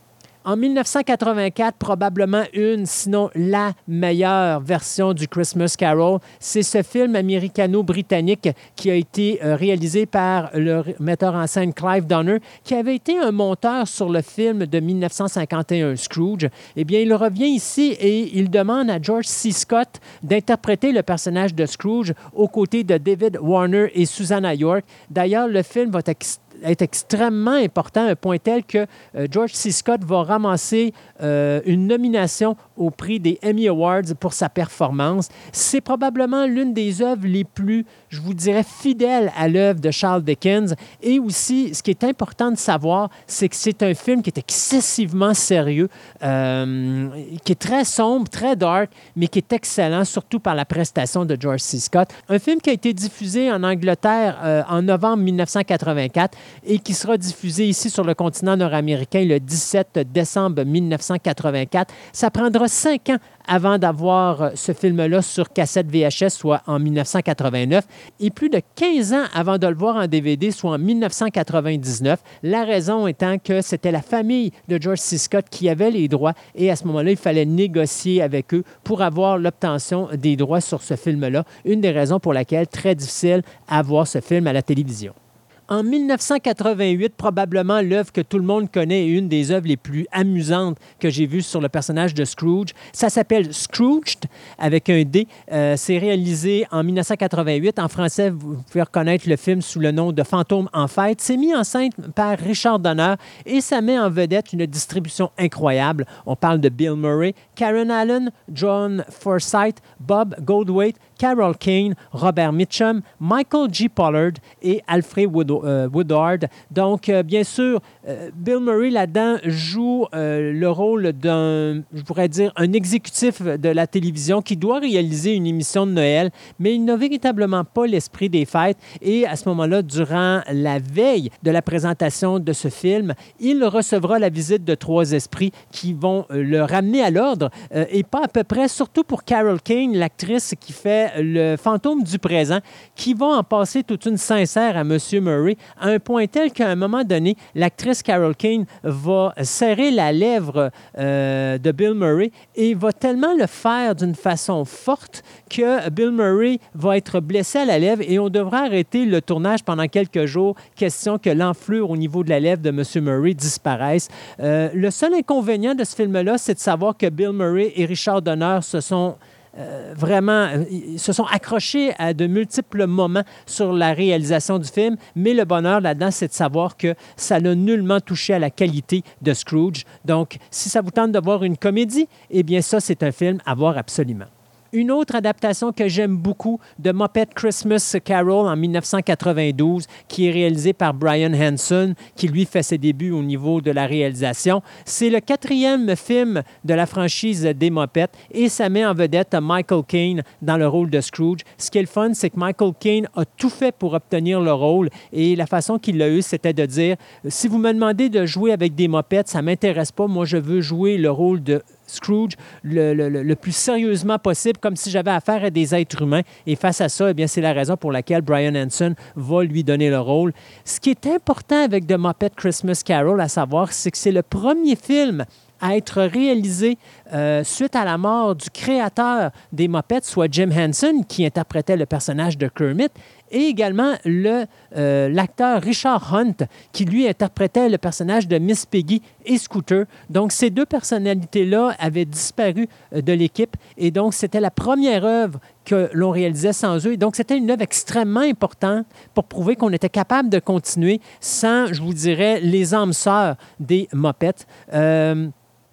En 1984, probablement une, sinon la meilleure version du Christmas Carol, c'est ce film américano-britannique qui a été euh, réalisé par le metteur en scène Clive Donner, qui avait été un monteur sur le film de 1951 Scrooge. Eh bien, il revient ici et il demande à George C. Scott d'interpréter le personnage de Scrooge aux côtés de David Warner et Susanna York. D'ailleurs, le film va être est extrêmement important, un point tel que euh, George C. Scott va ramasser euh, une nomination au prix des Emmy Awards pour sa performance. C'est probablement l'une des œuvres les plus, je vous dirais, fidèles à l'œuvre de Charles Dickens. Et aussi, ce qui est important de savoir, c'est que c'est un film qui est excessivement sérieux, euh, qui est très sombre, très dark, mais qui est excellent, surtout par la prestation de George C. Scott. Un film qui a été diffusé en Angleterre en novembre 1984 et qui sera diffusé ici sur le continent nord-américain le 17 décembre 1984. Ça prendra cinq ans avant d'avoir euh, ce film-là sur cassette VHS, soit en 1989, et plus de 15 ans avant de le voir en DVD, soit en 1999. La raison étant que c'était la famille de George C. Scott qui avait les droits et à ce moment-là, il fallait négocier avec eux pour avoir l'obtention des droits sur ce film-là. Une des raisons pour laquelle très difficile à voir ce film à la télévision. En 1988, probablement l'œuvre que tout le monde connaît et une des œuvres les plus amusantes que j'ai vues sur le personnage de Scrooge. Ça s'appelle Scrooged avec un D. Euh, c'est réalisé en 1988. En français, vous pouvez reconnaître le film sous le nom de Fantôme en fête. C'est mis en scène par Richard Donner et ça met en vedette une distribution incroyable. On parle de Bill Murray, Karen Allen, John Forsythe, Bob Goldwaite, Carol Kane, Robert Mitchum, Michael G. Pollard et Alfred euh, Woodard. Donc, euh, bien sûr, Euh, Bill Murray, là-dedans, joue euh, le rôle d'un, je pourrais dire, un exécutif de la télévision qui doit réaliser une émission de Noël, mais il n'a véritablement pas l'esprit des fêtes. Et à ce moment-là, durant la veille de la présentation de ce film, il recevra la visite de trois esprits qui vont euh, le ramener à l'ordre, et pas à peu près, surtout pour Carol Kane, l'actrice qui fait le fantôme du présent, qui va en passer toute une sincère à M. Murray, à un point tel qu'à un moment donné, l'actrice Carol Kane va serrer la lèvre euh, de Bill Murray et va tellement le faire d'une façon forte que Bill Murray va être blessé à la lèvre et on devra arrêter le tournage pendant quelques jours, question que l'enflure au niveau de la lèvre de M. Murray disparaisse. Euh, le seul inconvénient de ce film-là, c'est de savoir que Bill Murray et Richard Donner se sont euh, vraiment, ils se sont accrochés à de multiples moments sur la réalisation du film, mais le bonheur là-dedans, c'est de savoir que ça n'a nullement touché à la qualité de Scrooge. Donc, si ça vous tente de voir une comédie, eh bien ça, c'est un film à voir absolument. Une autre adaptation que j'aime beaucoup de Muppet Christmas Carol en 1992, qui est réalisée par Brian Hanson, qui lui fait ses débuts au niveau de la réalisation. C'est le quatrième film de la franchise des Muppets et ça met en vedette Michael Caine dans le rôle de Scrooge. Ce qui est le fun, c'est que Michael Caine a tout fait pour obtenir le rôle et la façon qu'il l'a eu, c'était de dire si vous me demandez de jouer avec des Muppets, ça m'intéresse pas. Moi, je veux jouer le rôle de Scrooge le, le, le, plus sérieusement possible, comme si j'avais affaire à des êtres humains. Et face à ça, eh bien, c'est la raison pour laquelle Brian Hanson va lui donner le rôle. Ce qui est important avec The Muppet Christmas Carol, à savoir, c'est que c'est le premier film à être réalisé euh, suite à la mort du créateur des Muppets, soit Jim Henson, qui interprétait le personnage de Kermit, et également le, euh, l'acteur Richard Hunt, qui lui interprétait le personnage de Miss Piggy et Scooter. Donc, ces deux personnalités-là avaient disparu euh, de l'équipe, et donc c'était la première œuvre que l'on réalisait sans eux. Et donc, c'était une œuvre extrêmement importante pour prouver qu'on était capable de continuer sans, je vous dirais, les âmes sœurs des Muppets. Euh,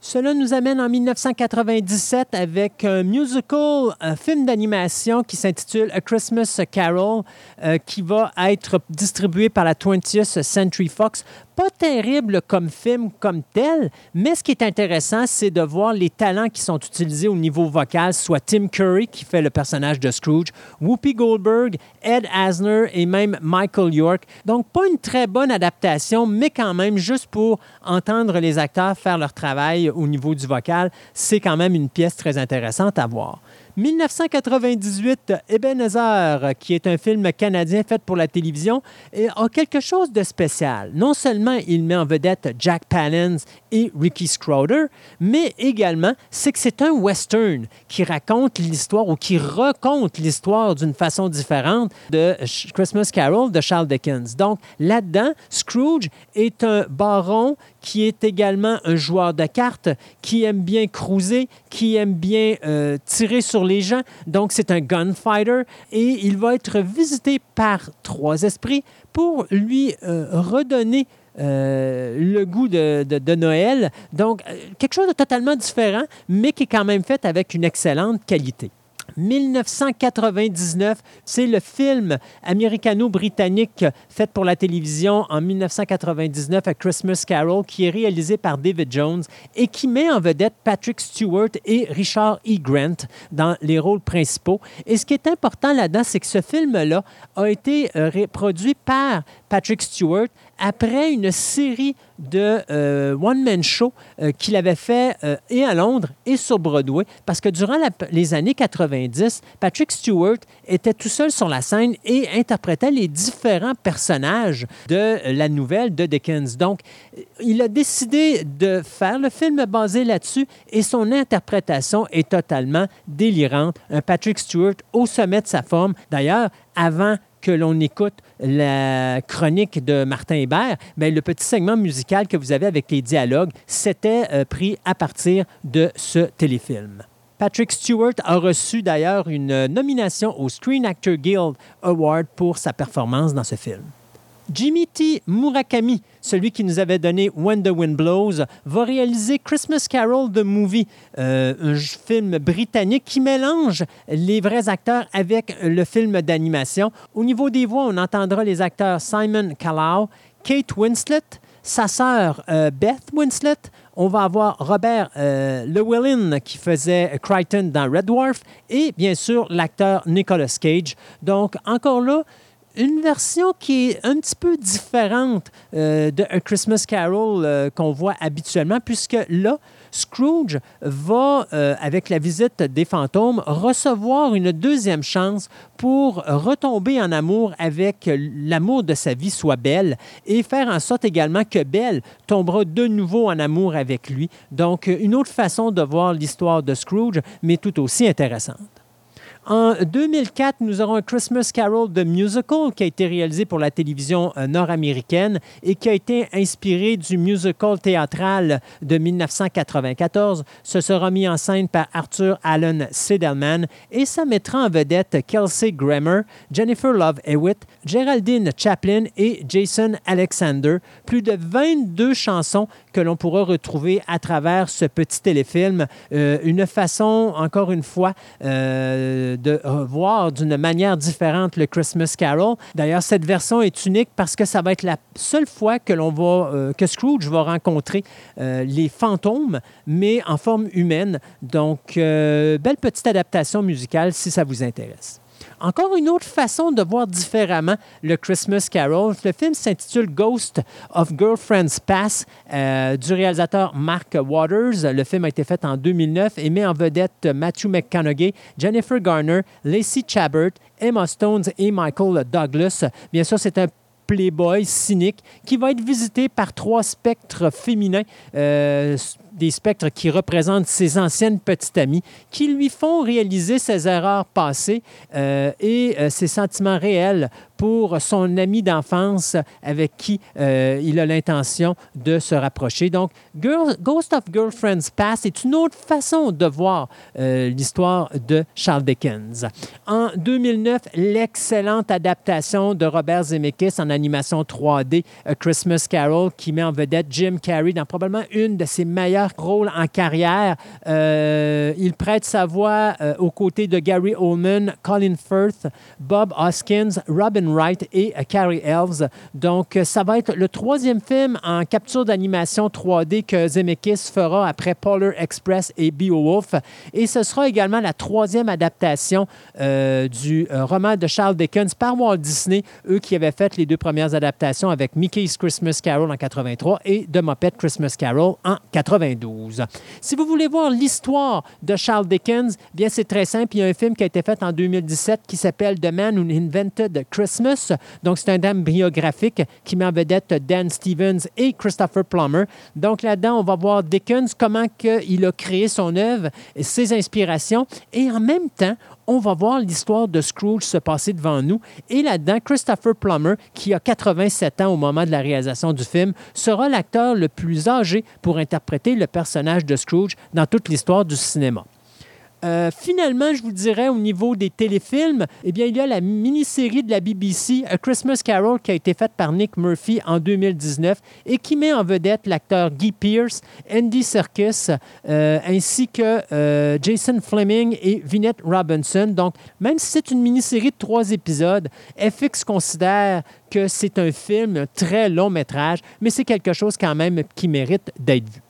cela nous amène en 1997 avec un musical, un film d'animation qui s'intitule A Christmas Carol, euh, qui va être distribué par la 20th Century Fox pas terrible comme film comme tel, mais ce qui est intéressant, c'est de voir les talents qui sont utilisés au niveau vocal, soit Tim Curry qui fait le personnage de Scrooge, Whoopi Goldberg, Ed Asner et même Michael York. Donc pas une très bonne adaptation, mais quand même juste pour entendre les acteurs faire leur travail au niveau du vocal, c'est quand même une pièce très intéressante à voir. 1998, Ebenezer, qui est un film canadien fait pour la télévision, a quelque chose de spécial. Non seulement il met en vedette Jack Palance et Ricky Schroeder, mais également c'est que c'est un western qui raconte l'histoire ou qui raconte l'histoire d'une façon différente de Christmas Carol de Charles Dickens. Donc là-dedans, Scrooge est un baron qui est également un joueur de cartes, qui aime bien cruiser, qui aime bien euh, tirer sur les gens. Donc, c'est un gunfighter et il va être visité par trois esprits pour lui euh, redonner euh, le goût de, de, de, Noël. Donc, quelque chose de totalement différent, mais qui est quand même fait avec une excellente qualité. 1999, c'est le film américano-britannique fait pour la télévision en 1999 à Christmas Carol qui est réalisé par David Jones et qui met en vedette Patrick Stewart et Richard E. Grant dans les rôles principaux. Et ce qui est important là-dedans, c'est que ce film-là a été euh, produit par Patrick Stewart après une série de euh, one-man show euh, qu'il avait fait euh, et à Londres et sur Broadway, parce que durant les années 90, Patrick Stewart était tout seul sur la scène et interprétait les différents personnages de la nouvelle de Dickens. Donc, il a décidé de faire le film basé là-dessus et son interprétation est totalement délirante. Un Patrick Stewart au sommet de sa forme. D'ailleurs, avant que l'on écoute la chronique de Martin Hébert, bien, le petit segment musical que vous avez avec les dialogues, c'était euh, pris à partir de ce téléfilm. Patrick Stewart a reçu d'ailleurs une nomination au Screen Actor Guild Award pour sa performance dans ce film. Jimmy T. Murakami, celui qui nous avait donné When the Wind Blows, va réaliser Christmas Carol the Movie, euh, un film britannique qui mélange les vrais acteurs avec le film d'animation. Au niveau des voix, on entendra les acteurs Simon Callow, Kate Winslet, sa sœur euh, Beth Winslet. On va avoir Robert euh, Llewellyn qui faisait Crichton dans Red Dwarf et bien sûr l'acteur Nicolas Cage. Donc encore là, une version qui est un petit peu différente euh, de A Christmas Carol euh, qu'on voit habituellement, puisque là, Scrooge va, euh, avec la visite des fantômes, recevoir une deuxième chance pour retomber en amour avec l'amour de sa vie, soit Belle, et faire en sorte également que Belle tombera de nouveau en amour avec lui. Donc, une autre façon de voir l'histoire de Scrooge, mais tout aussi intéressante. En 2004, nous aurons un Christmas Carol de musical qui a été réalisé pour la télévision euh, nord-américaine et qui a été inspiré du musical théâtral de 1994. Ce sera mis en scène par Arthur Allen Sidelman et ça mettra en vedette Kelsey Grammer, Jennifer Love Hewitt, Geraldine Chaplin et Jason Alexander. Plus de 22 chansons que l'on pourra retrouver à travers ce petit téléfilm. Euh, une façon, encore une fois, euh, de voir d'une manière différente le Christmas Carol. D'ailleurs, cette version est unique parce que ça va être la seule fois que l'on euh, que Scrooge va rencontrer euh, les fantômes, mais en forme humaine. Donc, euh, belle petite adaptation musicale si ça vous intéresse. Encore une autre façon de voir différemment le Christmas Carol. Le film s'intitule Ghost of Girlfriend's Pass euh, du réalisateur Mark Waters. Le film a été fait en 2009 et met en vedette Matthew McConaughey, Jennifer Garner, Lacey Chabert, Emma Stones et Michael Douglas. Bien sûr, c'est un playboy cynique qui va être visité par trois spectres féminins. Euh, des spectres qui représentent ses anciennes petites amies, qui lui font réaliser ses erreurs passées euh, et euh, ses sentiments réels pour son ami d'enfance avec qui euh, il a l'intention de se rapprocher. Donc, Ghost of Girlfriend's Past est une autre façon de voir euh, l'histoire de Charles Dickens. En 2009, l'excellente adaptation de Robert Zemeckis en animation 3D, A Christmas Carol, qui met en vedette Jim Carrey dans probablement une de ses meilleurs rôles en carrière. Euh, il prête sa voix aux côtés de Gary Oldman, Colin Firth, Bob Hoskins, Robin Wright et euh, Carrie Elves. Donc, euh, ça va être le troisième film en capture d'animation 3D que Zemeckis fera après Polar Express et Beowulf. Et ce sera également la troisième adaptation euh, du roman de Charles Dickens par Walt Disney, eux qui avaient fait les deux premières adaptations avec Mickey's Christmas Carol en 83 et The Muppet Christmas Carol en 92. Si vous voulez voir l'histoire de Charles Dickens, bien c'est très simple. Il y a un film qui a été fait en 2017 qui s'appelle The Man Who Invented Christmas. Donc c'est un drame biographique qui met en vedette Dan Stevens et Christopher Plummer. Donc là-dedans, on va voir Dickens, comment il a créé son œuvre, ses inspirations, et en même temps, on va voir l'histoire de Scrooge se passer devant nous. Et là-dedans, Christopher Plummer, qui a 87 ans au moment de la réalisation du film, sera l'acteur le plus âgé pour interpréter le personnage de Scrooge dans toute l'histoire du cinéma. Euh, finalement, je vous dirais au niveau des téléfilms, eh bien, il y a la mini-série de la BBC, A Christmas Carol, qui a été faite par Nick Murphy en 2019 et qui met en vedette l'acteur Guy Pearce, Andy Serkis, euh, ainsi que euh, Jason Fleming et Vinette Robinson. Donc, même si c'est une mini-série de trois épisodes, FX considère que c'est un film, un très long métrage, mais c'est quelque chose quand même qui mérite d'être vu.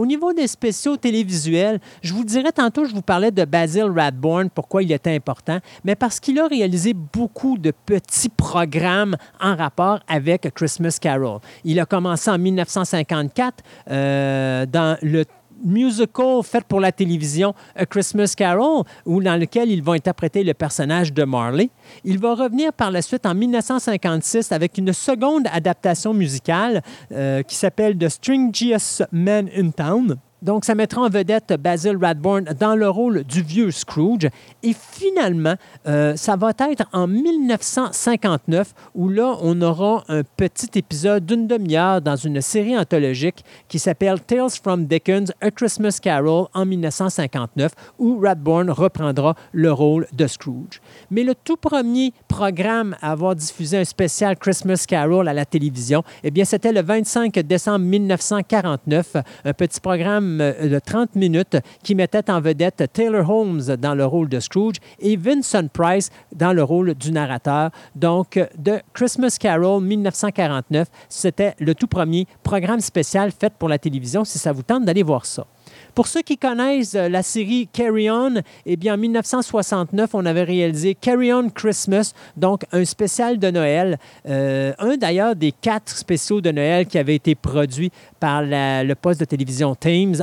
Au niveau des spéciaux télévisuels, je vous dirais tantôt, je vous parlais de Basil Radbourne, pourquoi il était important, mais parce qu'il a réalisé beaucoup de petits programmes en rapport avec Christmas Carol. Il a commencé en 1954 euh, dans le musical fait pour la télévision A Christmas Carol, où, dans lequel il va interpréter le personnage de Marley. Il va revenir par la suite en 1956 avec une seconde adaptation musicale euh, qui s'appelle The Stringiest Man in Town. Donc, ça mettra en vedette Basil Radbourne dans le rôle du vieux Scrooge. Et finalement, euh, ça va être en 1959 où là, on aura un petit épisode d'une demi-heure dans une série anthologique qui s'appelle Tales from Dickens, A Christmas Carol en 1959 où Radbourne reprendra le rôle de Scrooge. Mais le tout premier programme à avoir diffusé un spécial Christmas Carol à la télévision, eh bien, c'était le 25 décembre 1949, un petit programme euh, de 30 minutes qui mettait en vedette Taylor Holmes dans le rôle de Scrooge et Vincent Price dans le rôle du narrateur. Donc, de Christmas Carol 1949, c'était le tout premier programme spécial fait pour la télévision, si ça vous tente d'aller voir ça. Pour ceux qui connaissent euh, la série Carry On, eh bien, en 1969, on avait réalisé Carry On Christmas, donc un spécial de Noël. Euh, un d'ailleurs des quatre spéciaux de Noël qui avaient été produits par le poste de télévision Thames.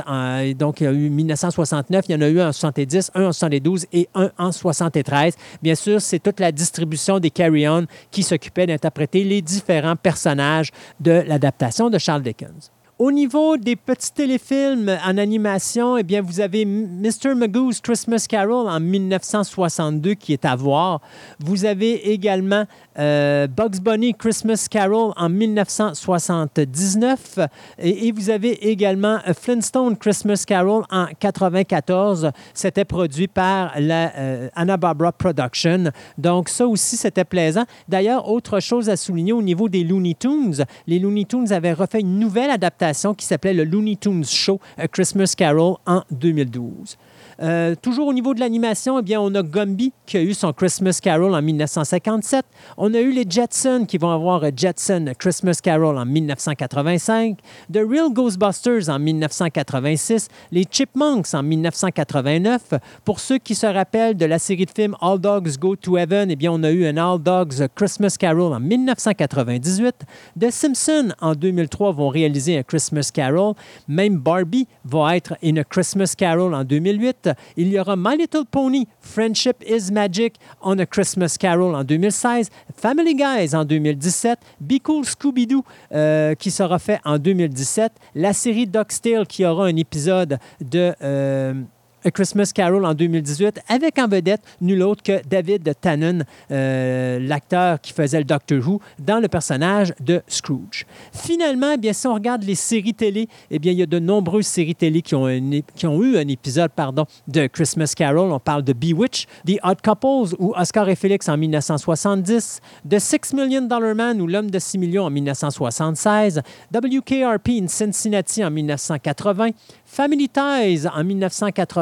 Donc, il y a eu 1969, il y en a eu un en 70, un en 72 et un en 73. Bien sûr, c'est toute la distribution des Carry On qui s'occupait d'interpréter les différents personnages de l'adaptation de Charles Dickens. Au niveau des petits téléfilms en animation, eh bien, vous avez Mr. Magoo's Christmas Carol en 1962 qui est à voir. Vous avez également euh, Bugs Bunny Christmas Carol en 1979 et, vous avez également euh, Flintstone Christmas Carol en 94. C'était produit par la euh, Anna Barbara Production. Donc ça aussi, c'était plaisant. D'ailleurs, autre chose à souligner au niveau des Looney Tunes, les Looney Tunes avaient refait une nouvelle adaptation qui s'appelait le Looney Tunes Show A Christmas Carol en 2012. Euh, toujours au niveau de l'animation, eh bien, on a Gumby qui a eu son Christmas Carol en 1957. On a eu les Jetsons qui vont avoir Jetson Christmas Carol en 1985. The Real Ghostbusters en 1986. Les Chipmunks en 1989. Pour ceux qui se rappellent de la série de films All Dogs Go to Heaven, eh bien, on a eu un All Dogs Christmas Carol en 1998. The Simpsons en 2003 vont réaliser un Christmas Carol. Même Barbie va être a Christmas Carol en 2008. Il y aura My Little Pony, Friendship is Magic on a Christmas Carol en 2016. Family Guys en 2017. Be Cool Scooby-Doo euh, qui sera fait en 2017. La série Ducks Tale qui aura un épisode de... euh, A Christmas Carol en 2018, avec en vedette nul autre que David Tannen, euh, l'acteur qui faisait le Doctor Who, dans le personnage de Scrooge. Finalement, eh bien, si on regarde les séries télé, eh bien, il y a de nombreuses séries télé qui ont, eu un épisode pardon, de Christmas Carol. On parle de Bewitch, The Odd Couples ou Oscar et Félix en 1970, The Six Million Dollar Man ou L'homme de 6 millions en 1976, WKRP in Cincinnati en 1980, Family Ties en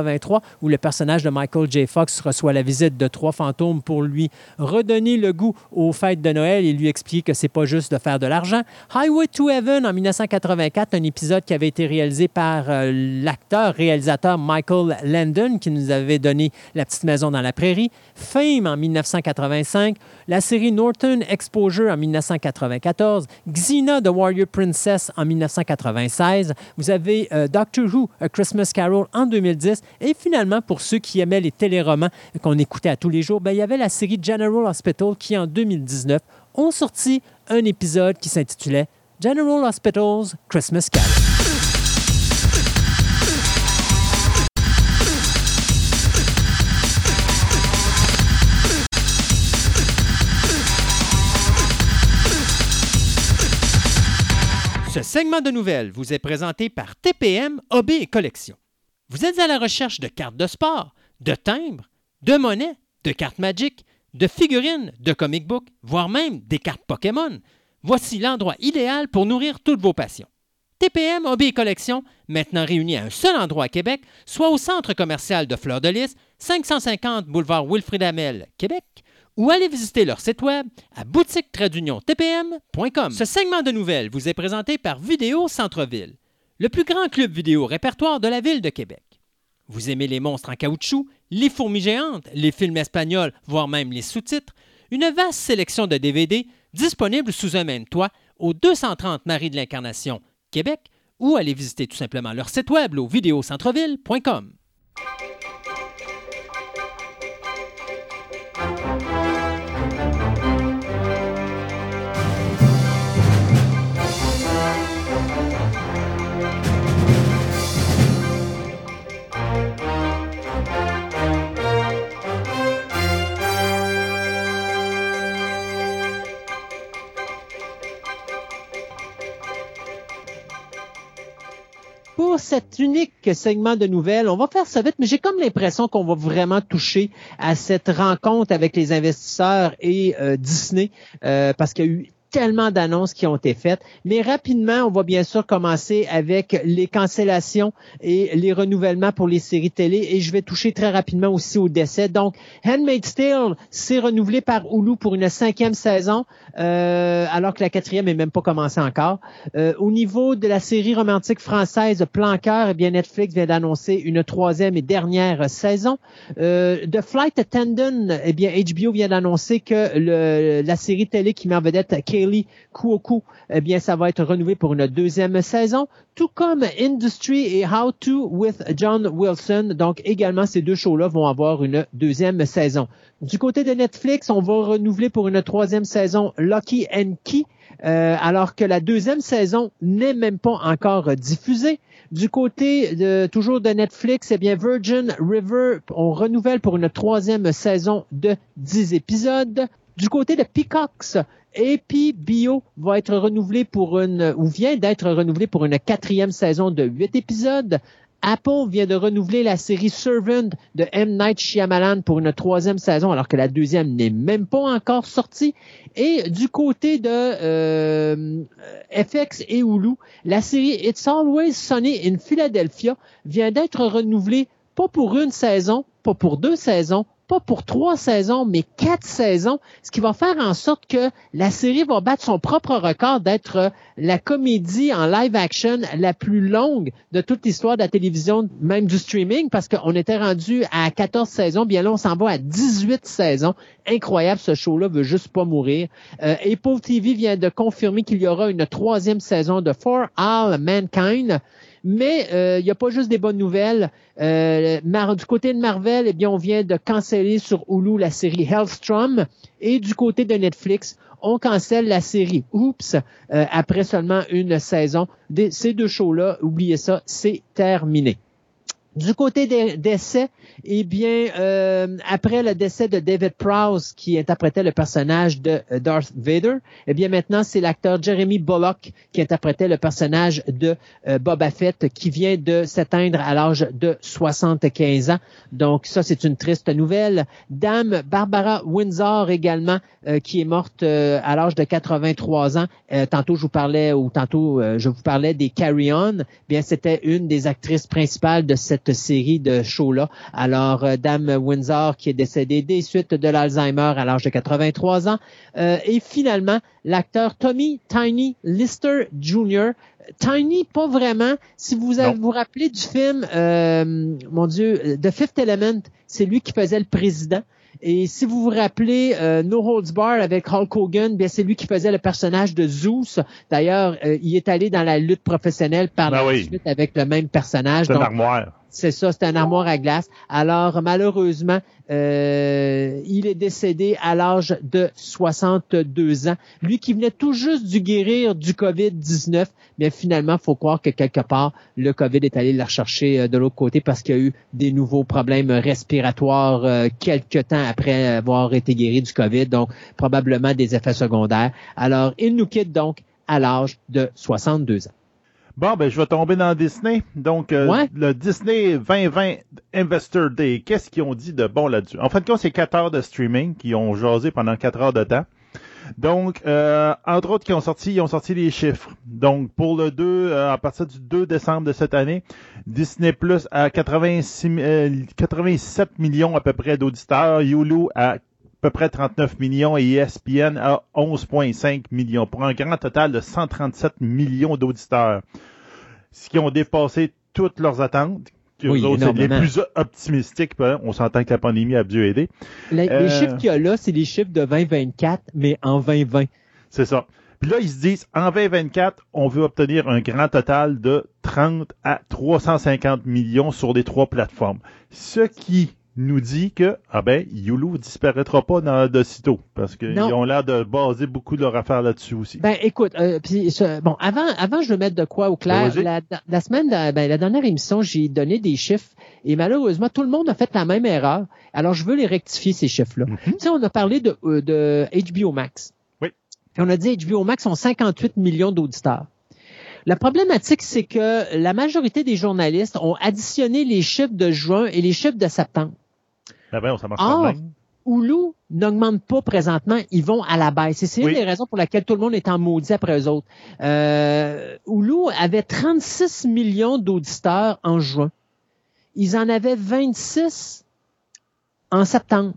1983, où le personnage de Michael J. Fox reçoit la visite de trois fantômes pour lui redonner le goût aux fêtes de Noël et lui expliquer que c'est pas juste de faire de l'argent. Highway to Heaven en 1984, un épisode qui avait été réalisé par euh, l'acteur réalisateur Michael Landon qui nous avait donné La petite maison dans la prairie. Fame en 1985, la série Norton Exposure en 1994, Xena the Warrior Princess en 1996. Vous avez euh, Doctor Who, A Christmas Carol en 2010. Et finalement, pour ceux qui aimaient les téléromans qu'on écoutait à tous les jours, ben, il y avait la série General Hospital qui, en 2019, ont sorti un épisode qui s'intitulait General Hospital's Christmas Carol. Ce segment de nouvelles vous est présenté par TPM OB et Collection. Vous êtes à la recherche de cartes de sport, de timbres, de monnaies, de cartes Magic, de figurines, de comic books, voire même des cartes Pokémon. Voici l'endroit idéal pour nourrir toutes vos passions. TPM OB et Collection, maintenant réunis à un seul endroit à Québec, soit au centre commercial de Fleur de Lys, 550 boulevard Wilfrid Amel, Québec, ou allez visiter leur site web à boutique-tpm.com. Ce segment de nouvelles vous est présenté par Vidéo Centre-Ville, le plus grand club vidéo répertoire de la ville de Québec. Vous aimez les monstres en caoutchouc, les fourmis géantes, les films espagnols, voire même les sous-titres, une vaste sélection de DVD disponible sous un même toit au 230 Marie de l'Incarnation, Québec, ou allez visiter tout simplement leur site web au vidéocentreville.com. Cet unique segment de nouvelles, on va faire ça vite, mais j'ai comme l'impression qu'on va vraiment toucher à cette rencontre avec les investisseurs et euh, Disney, euh, parce qu'il y a eu tellement d'annonces qui ont été faites. Mais rapidement, on va bien sûr commencer avec les cancellations et les renouvellements pour les séries télé. Et je vais toucher très rapidement aussi au décès. Donc, Handmaid's Tale s'est renouvelé par Hulu pour une cinquième saison, euh, alors que la quatrième est même pas commencée encore. Euh, au niveau de la série romantique française Plan Cœur, eh bien Netflix vient d'annoncer une troisième et dernière saison. Euh, The Flight Attendant, eh bien HBO vient d'annoncer que le, la série télé qui met en vedette Kaylee Kuoku, eh bien ça va être renouvelé pour une deuxième saison, tout comme Industry et How to with John Wilson. Donc également ces deux shows-là vont avoir une deuxième saison. Du côté de Netflix, on va renouveler pour une troisième saison Lucky and Key. Euh, alors que la deuxième saison n'est même pas encore diffusée. Du côté de toujours de Netflix, eh bien Virgin River, on renouvelle pour une troisième saison de 10 épisodes. Du côté de Peacocks, AP Bio va être renouvelé pour une, ou vient d'être renouvelé pour une quatrième saison de 8 épisodes. Apple vient de renouveler la série Servant de M. Night Shyamalan pour une troisième saison, alors que la deuxième n'est même pas encore sortie. Et du côté de euh, FX et Hulu, la série It's Always Sunny in Philadelphia vient d'être renouvelée pas pour une saison, pas pour deux saisons, pas pour trois saisons, mais quatre saisons, ce qui va faire en sorte que la série va battre son propre record d'être la comédie en live action la plus longue de toute l'histoire de la télévision, même du streaming, parce qu'on était rendu à 14 saisons, bien là, on s'en va à 18 saisons. Incroyable, ce show-là veut juste pas mourir. Euh, Apple TV vient de confirmer qu'il y aura une troisième saison de For All Mankind. Mais il n'y a pas juste des bonnes nouvelles. Euh, du côté de Marvel, eh bien, on vient de canceller sur Hulu la série Hellstrom. Et du côté de Netflix, on cancelle la série Oops euh, après seulement une saison. Ces deux shows-là, oubliez ça, c'est terminé. Du côté des décès, eh bien, euh, après le décès de David Prowse, qui interprétait le personnage de euh, Darth Vader, eh bien maintenant c'est l'acteur Jeremy Bullock qui interprétait le personnage de euh, Boba Fett, qui vient de s'éteindre à l'âge de 75 ans. Donc ça, c'est une triste nouvelle. Dame Barbara Windsor également, euh, qui est morte euh, à l'âge de 83 ans. tantôt je vous parlais, ou tantôt je vous parlais des Carry On. Bien, c'était une des actrices principales de cette série de shows-là. Alors, euh, Dame Windsor qui est décédée des suites de l'Alzheimer à l'âge de 83 ans. Euh, et finalement, l'acteur Tommy Tiny Lister Jr. Tiny, pas vraiment. Si vous avez, vous rappelez du film, euh, mon Dieu, The Fifth Element, c'est lui qui faisait le président. Et si vous vous rappelez euh, No Holds Bar avec Hulk Hogan, bien c'est lui qui faisait le personnage de Zeus. D'ailleurs, euh, il est allé dans la lutte professionnelle par Ben la oui. suite avec le même personnage. C'est une Donc, armoire. C'est ça, c'est un armoire à glace. Alors, malheureusement, euh, il est décédé à l'âge de 62 ans. Lui qui venait tout juste du guérir du COVID-19, mais finalement, faut croire que quelque part, le COVID est allé le rechercher euh, de l'autre côté parce qu'il y a eu des nouveaux problèmes respiratoires euh, quelques temps après avoir été guéri du COVID, donc probablement des effets secondaires. Alors, il nous quitte donc à l'âge de 62 ans. Bon, ben, je vais tomber dans Disney. Donc, euh, Ouais. le Disney 2020 Investor Day, qu'est-ce qu'ils ont dit de bon là-dessus? En fin de compte, c'est 4 heures de streaming qui ont jasé pendant 4 heures de temps. Donc, euh, entre autres, qui ont sorti, ils ont sorti les chiffres. Donc, pour le 2, euh, à partir du 2 décembre de cette année, Disney Plus à 86, euh, 87 millions à peu près d'auditeurs, Hulu à peu près 39 millions et ESPN à 11,5 millions, pour un grand total de 137 millions d'auditeurs. Ce qui ont dépassé toutes leurs attentes. Oui, autres, les plus optimistiques. Ben, On s'entend que la pandémie a dû aider. Les, les Euh, chiffres qu'il y a là, c'est les chiffres de 2024, mais en 2020. C'est ça. Puis là, ils se disent, en 2024, on veut obtenir un grand total de 30 à 350 millions sur les trois plateformes. Ce qui nous dit que, ah ben, Yulu disparaîtra pas dans, de sitôt. Parce qu'ils ont l'air de baser beaucoup de leur affaire là-dessus aussi. Ben écoute, euh, puis bon, avant, avant je veux mettre de quoi au clair. La, la semaine, de- ben, la dernière émission, j'ai donné des chiffres et malheureusement tout le monde a fait la même erreur. Alors je veux les rectifier ces chiffres-là. Mhm. Tu sais, on a parlé de, euh, de HBO Max. Oui. Puis on a dit HBO Max ont 58 millions d'auditeurs. La problématique, c'est que la majorité des journalistes ont additionné les chiffres de juin et les chiffres de septembre. Ben ça marche pas de même. Hulu n'augmente pas présentement, ils vont à la baisse. Et c'est Oui. une des raisons pour laquelle tout le monde est en maudit après eux autres. Euh, Hulu avait 36 millions d'auditeurs en juin. Ils en avaient 26 en septembre.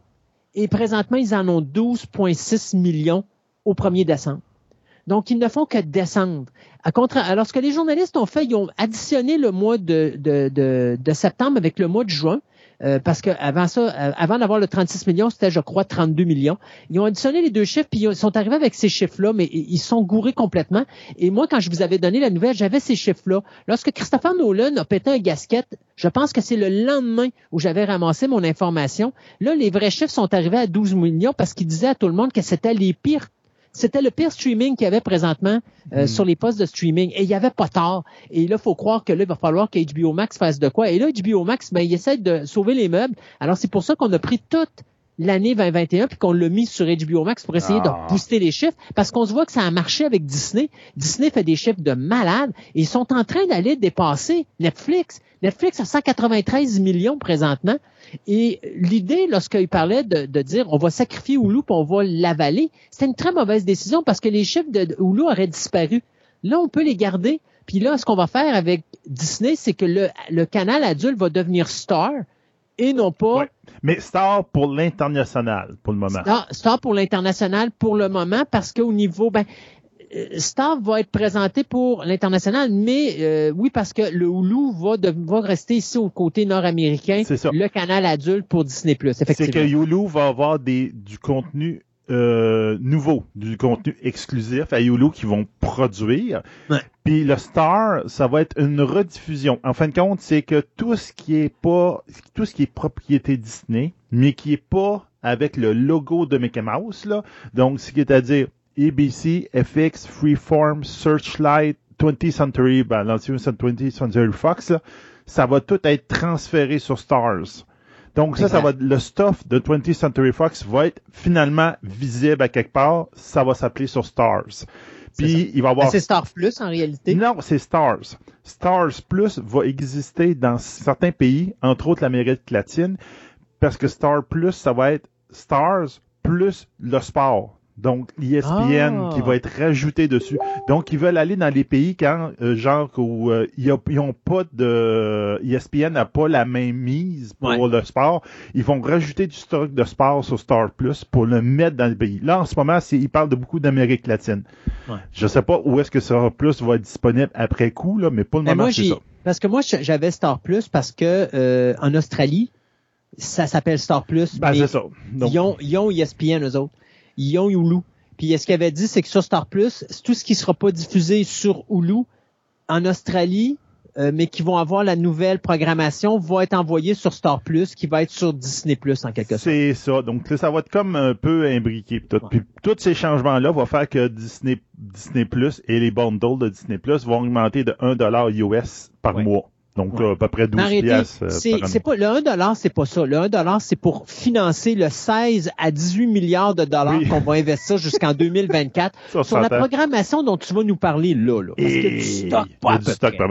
Et présentement, ils en ont 12,6 millions au 1er décembre. Donc, ils ne font que descendre. À contra- Alors, ce que les journalistes ont fait, ils ont additionné le mois de, de, de, de septembre avec le mois de juin. Euh, parce que avant ça, euh, avant d'avoir le 36 millions, c'était, je crois, 32 millions. Ils ont additionné les deux chiffres, puis ils sont arrivés avec ces chiffres-là, mais ils sont gourés complètement. Et moi, quand je vous avais donné la nouvelle, j'avais ces chiffres-là. Lorsque Christopher Nolan a pété un gasket, je pense que c'est le lendemain où j'avais ramassé mon information. Là, les vrais chiffres sont arrivés à 12 millions parce qu'il disait à tout le monde que c'était les pires c'était le pire streaming qu'il y avait présentement euh, sur les postes de streaming. Et il n'y avait pas tard. Et là, il faut croire que là, il va falloir que HBO Max fasse de quoi. Et là, HBO Max, ben, il essaie de sauver les meubles. Alors, c'est pour ça qu'on a pris toute l'année 2021 puis qu'on l'a mis sur HBO Max pour essayer Ah. de booster les chiffres parce qu'on se voit que ça a marché avec Disney. Disney fait des chiffres de malade et ils sont en train d'aller dépasser Netflix. Netflix a 193 millions présentement. Et l'idée, lorsqu'il parlait de, de dire on va sacrifier Hulu puis on va l'avaler, c'était une très mauvaise décision parce que les chiffres de Hulu auraient disparu. Là, on peut les garder. Puis là, ce qu'on va faire avec Disney, c'est que le, le canal adulte va devenir Star et non pas Ouais. Mais Star pour l'international, pour le moment. Star, Star pour l'international pour le moment parce qu'au niveau, ben, euh, Star va être présenté pour l'international, mais euh, oui, parce que le Hulu va, de- va rester ici au côté nord-américain, C'est ça. le canal adulte pour Disney+, C'est que Hulu va avoir des, du contenu euh, nouveau, du contenu exclusif à Hulu qu'ils vont produire. Ouais. Puis le Star, ça va être une rediffusion. En fin de compte, c'est que tout ce qui est pas, tout ce qui est propriété Disney, mais qui est pas avec le logo de Mickey Mouse, là. Donc, ce qui est à dire ABC, FX, Freeform, Searchlight, 20th Century, ben, l'ancien 20th Century Fox, là, ça va tout être transféré sur Stars. Donc ça, ça va, le stuff de 20th Century Fox va être finalement visible à quelque part. Ça va s'appeler sur Stars. C'est Puis il va y Ben, avoir. c'est Star Plus en réalité. Non, c'est Stars. Stars Plus va exister dans certains pays, entre autres l'Amérique latine, parce que Star Plus, ça va être Stars plus le sport. Donc, l'ESPN Ah. qui va être rajouté dessus. Donc, ils veulent aller dans les pays quand, euh, genre, où euh, ils n'ont pas de... ESPN n'a pas la même mise pour Ouais. le sport. Ils vont rajouter du stock de sport sur Star Plus pour le mettre dans le pays. Là, en ce moment, ils parlent de beaucoup d'Amérique latine. Ouais. Je sais pas où est-ce que Star Plus va être disponible après coup, là, mais pour le Mais moment, c'est ça. parce que moi, j'avais Star Plus parce que euh, en Australie, ça s'appelle Star Plus. Ben, mais c'est ça. Donc, Ils ont, ils ont ESPN, eux autres. Ils ont Hulu. Puis ce qu'il avait dit, c'est que sur Star Plus, c'est tout ce qui sera pas diffusé sur Hulu en Australie, euh, mais qui vont avoir la nouvelle programmation, va être envoyé sur Star Plus, qui va être sur Disney Plus en quelque sorte. C'est ça. Donc, ça va être comme un peu imbriqué. Tout. Puis, tous ces changements-là vont faire que Disney, Disney Plus et les bundles de Disney Plus vont augmenter de 1 dollar US par Ouais. mois. Donc, Ouais. là, à peu près 12 Mais en réalité, piastres, euh, c'est, pas, le 1 dollar, c'est pas ça. Le 1 dollar, c'est pour financer le 16 à 18 milliards de dollars Oui. qu'on va investir jusqu'à 2024 [laughs] Ça, sur la programmation dont tu vas nous parler là, là. Parce a du stock, pas à du peu stock, près.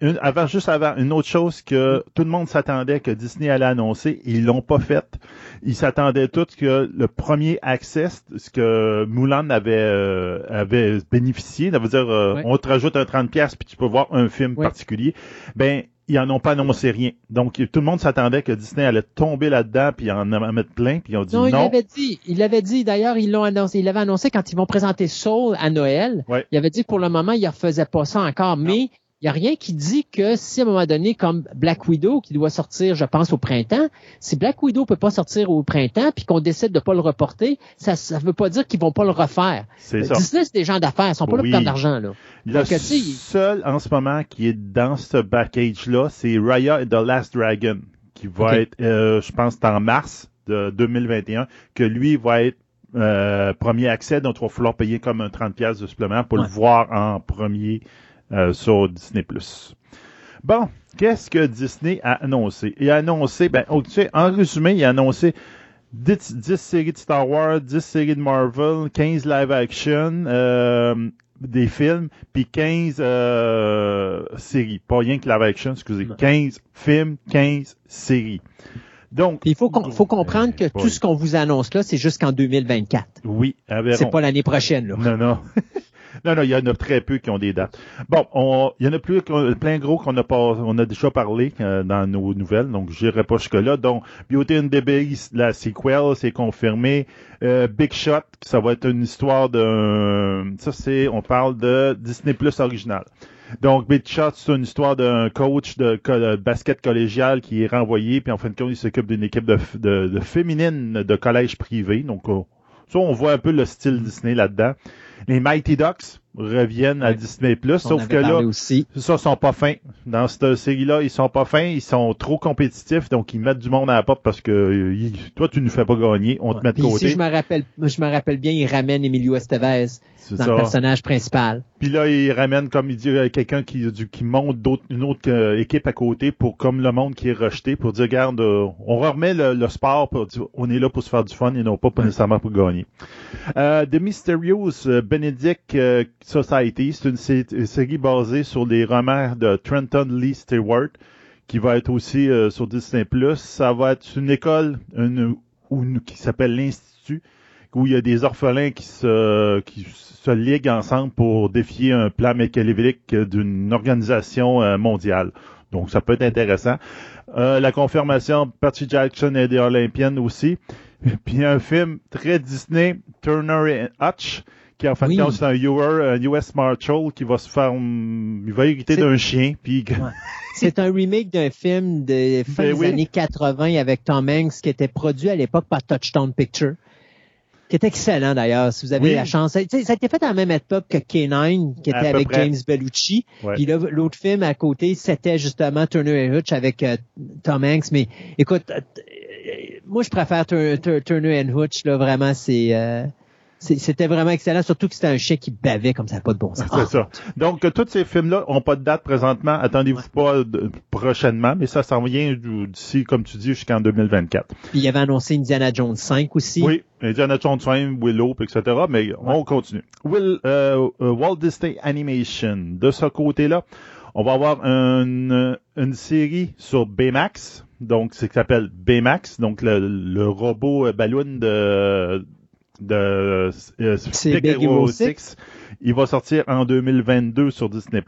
Une- avant, juste avant, une autre chose que tout le monde s'attendait que Disney allait annoncer, ils l'ont pas fait. Ils s'attendaient tous que le premier access, ce que Mulan avait euh, avait bénéficié, ça veut dire euh, Ouais. on te rajoute un 30 pièces puis tu peux voir un film Ouais. particulier. Ben ils en ont pas annoncé rien. Donc tout le monde s'attendait que Disney allait tomber là-dedans puis en mettre plein puis ils ont dit Non, non. il l'avait dit. Il l'avait dit. D'ailleurs, ils l'ont annoncé. Il l'avait annoncé quand ils vont présenter Soul à Noël. Ouais. Il avait dit que pour le moment, il ne refaisait pas ça encore. Mais il n'y a rien qui dit que si à un moment donné, comme Black Widow, qui doit sortir, je pense, au printemps, si Black Widow peut pas sortir au printemps, puis qu'on décide de pas le reporter, ça ne veut pas dire qu'ils vont pas le refaire. C'est ça. Disney, c'est des gens d'affaires. Ils sont pas là pour perdre d'argent, là. Le Donc, seul en ce moment qui est dans ce package-là, c'est Raya et The Last Dragon, qui va être, euh, je pense, en mars de 2021, que lui va être euh, premier accès, donc il va falloir payer comme un 30$ piastres de supplément pour Ouais. le voir en premier euh, sur Disney+. Bon, qu'est-ce que Disney a annoncé? Il a annoncé, ben, oh, tu sais, en résumé, il a annoncé 10, 10 séries de Star Wars, 10 séries de Marvel, 15 live action, euh, des films, puis 15 euh, séries. Pas rien que live action, excusez. Non. 15 films, 15 séries. Donc, il faut, qu'on- faut comprendre que Euh, tout ce qu'on vous annonce là, c'est jusqu'en 2024. Oui. C'est pas l'année prochaine, là. Non, non. [laughs] non, non, il y en a très peu qui ont des dates. Bon, on, il y en a plus, plein gros qu'on a pas, on a déjà parlé euh, dans nos nouvelles, donc j'irai pas jusque-là. Donc, Beauty and the Beast, la sequel, c'est confirmé. Euh, Big Shot, ça va être une histoire de, ça c'est, on parle de Disney Plus original. Donc, Big Shot, c'est une histoire d'un coach de, basket collégial qui est renvoyé, puis en fin de compte, il s'occupe d'une équipe de, de, de féminine de collège privé. Donc, euh, ça, on voit un peu le style Disney là-dedans. Les Mighty Ducks reviennent à. Disney+, On sauf que là, aussi. ça, ils sont pas fins. Dans cette série-là, ils sont pas fins, ils sont trop compétitifs, donc ils mettent du monde à la porte parce que euh, ils- toi, tu nous fais pas gagner, on te met de Puis côté. si je me rappelle, je me rappelle bien, il ramène Emilio Estevez dans ça. le personnage principal. Puis là, ils ramènent, comme il dit, euh, quelqu'un qui, du- qui monte d'autres- une autre euh, équipe à côté pour, comme le monde qui est rejeté, pour dire, regarde, euh, on remet le, le sport, pour dire, on est là pour se faire du fun et non pas pour nécessairement pour gagner. Euh, The Mysterious Benedict euh, Society, c'est une sé- une série basée sur les romans de Trenton Lee Stewart, qui va être aussi euh, sur Disney+. Ça va être une école une, une- qui s'appelle l'Institut, où il y a des orphelins qui se, qui se liguent ensemble pour défier un plan mécanique d'une organisation euh, mondiale. Donc, ça peut être intéressant. Euh, la confirmation, Patty Jackson et des Olympiennes aussi. [laughs] Puis un film très Disney, Turner et Hutch, qui en fin de compte, c'est un US, un US Marshal qui va se faire, il va hériter d'un chien, puis [laughs] C'est un remake d'un film de fin Ben des oui. années 80 avec Tom Hanks qui était produit à l'époque par Touchstone Picture. Qui est excellent d'ailleurs, si vous avez Oui. la chance. Ça a été fait en même époque que K9, qui À était avec près. James Bellucci. Ouais. Puis là, l'autre film à côté, c'était justement Turner et Hutch avec euh, Tom Hanks. Mais écoute, euh, euh, moi je préfère Tur- Tur- Turner and Hutch. Là, vraiment, c'est euh, c'est- c'était vraiment excellent. Surtout que c'était un chien qui bavait comme ça, pas de bon sens. C'est ça. Donc, euh, tous ces films-là ont pas de date présentement. Attendez-vous pas de- prochainement, mais ça s'en vient d'ici, comme tu dis, jusqu'en 2024. Puis il avait annoncé Indiana Jones 5 aussi. Oui, Indiana Jones 5, Willow, etc. Mais on continue. Will, euh, euh, Walt Disney Animation. De ce côté-là, on va avoir une, une série sur Baymax. Donc, c'est qui s'appelle Baymax. Donc, le, le robot euh, ballon de, de euh, Big Hero 6. Il va sortir en 2022 sur Disney+.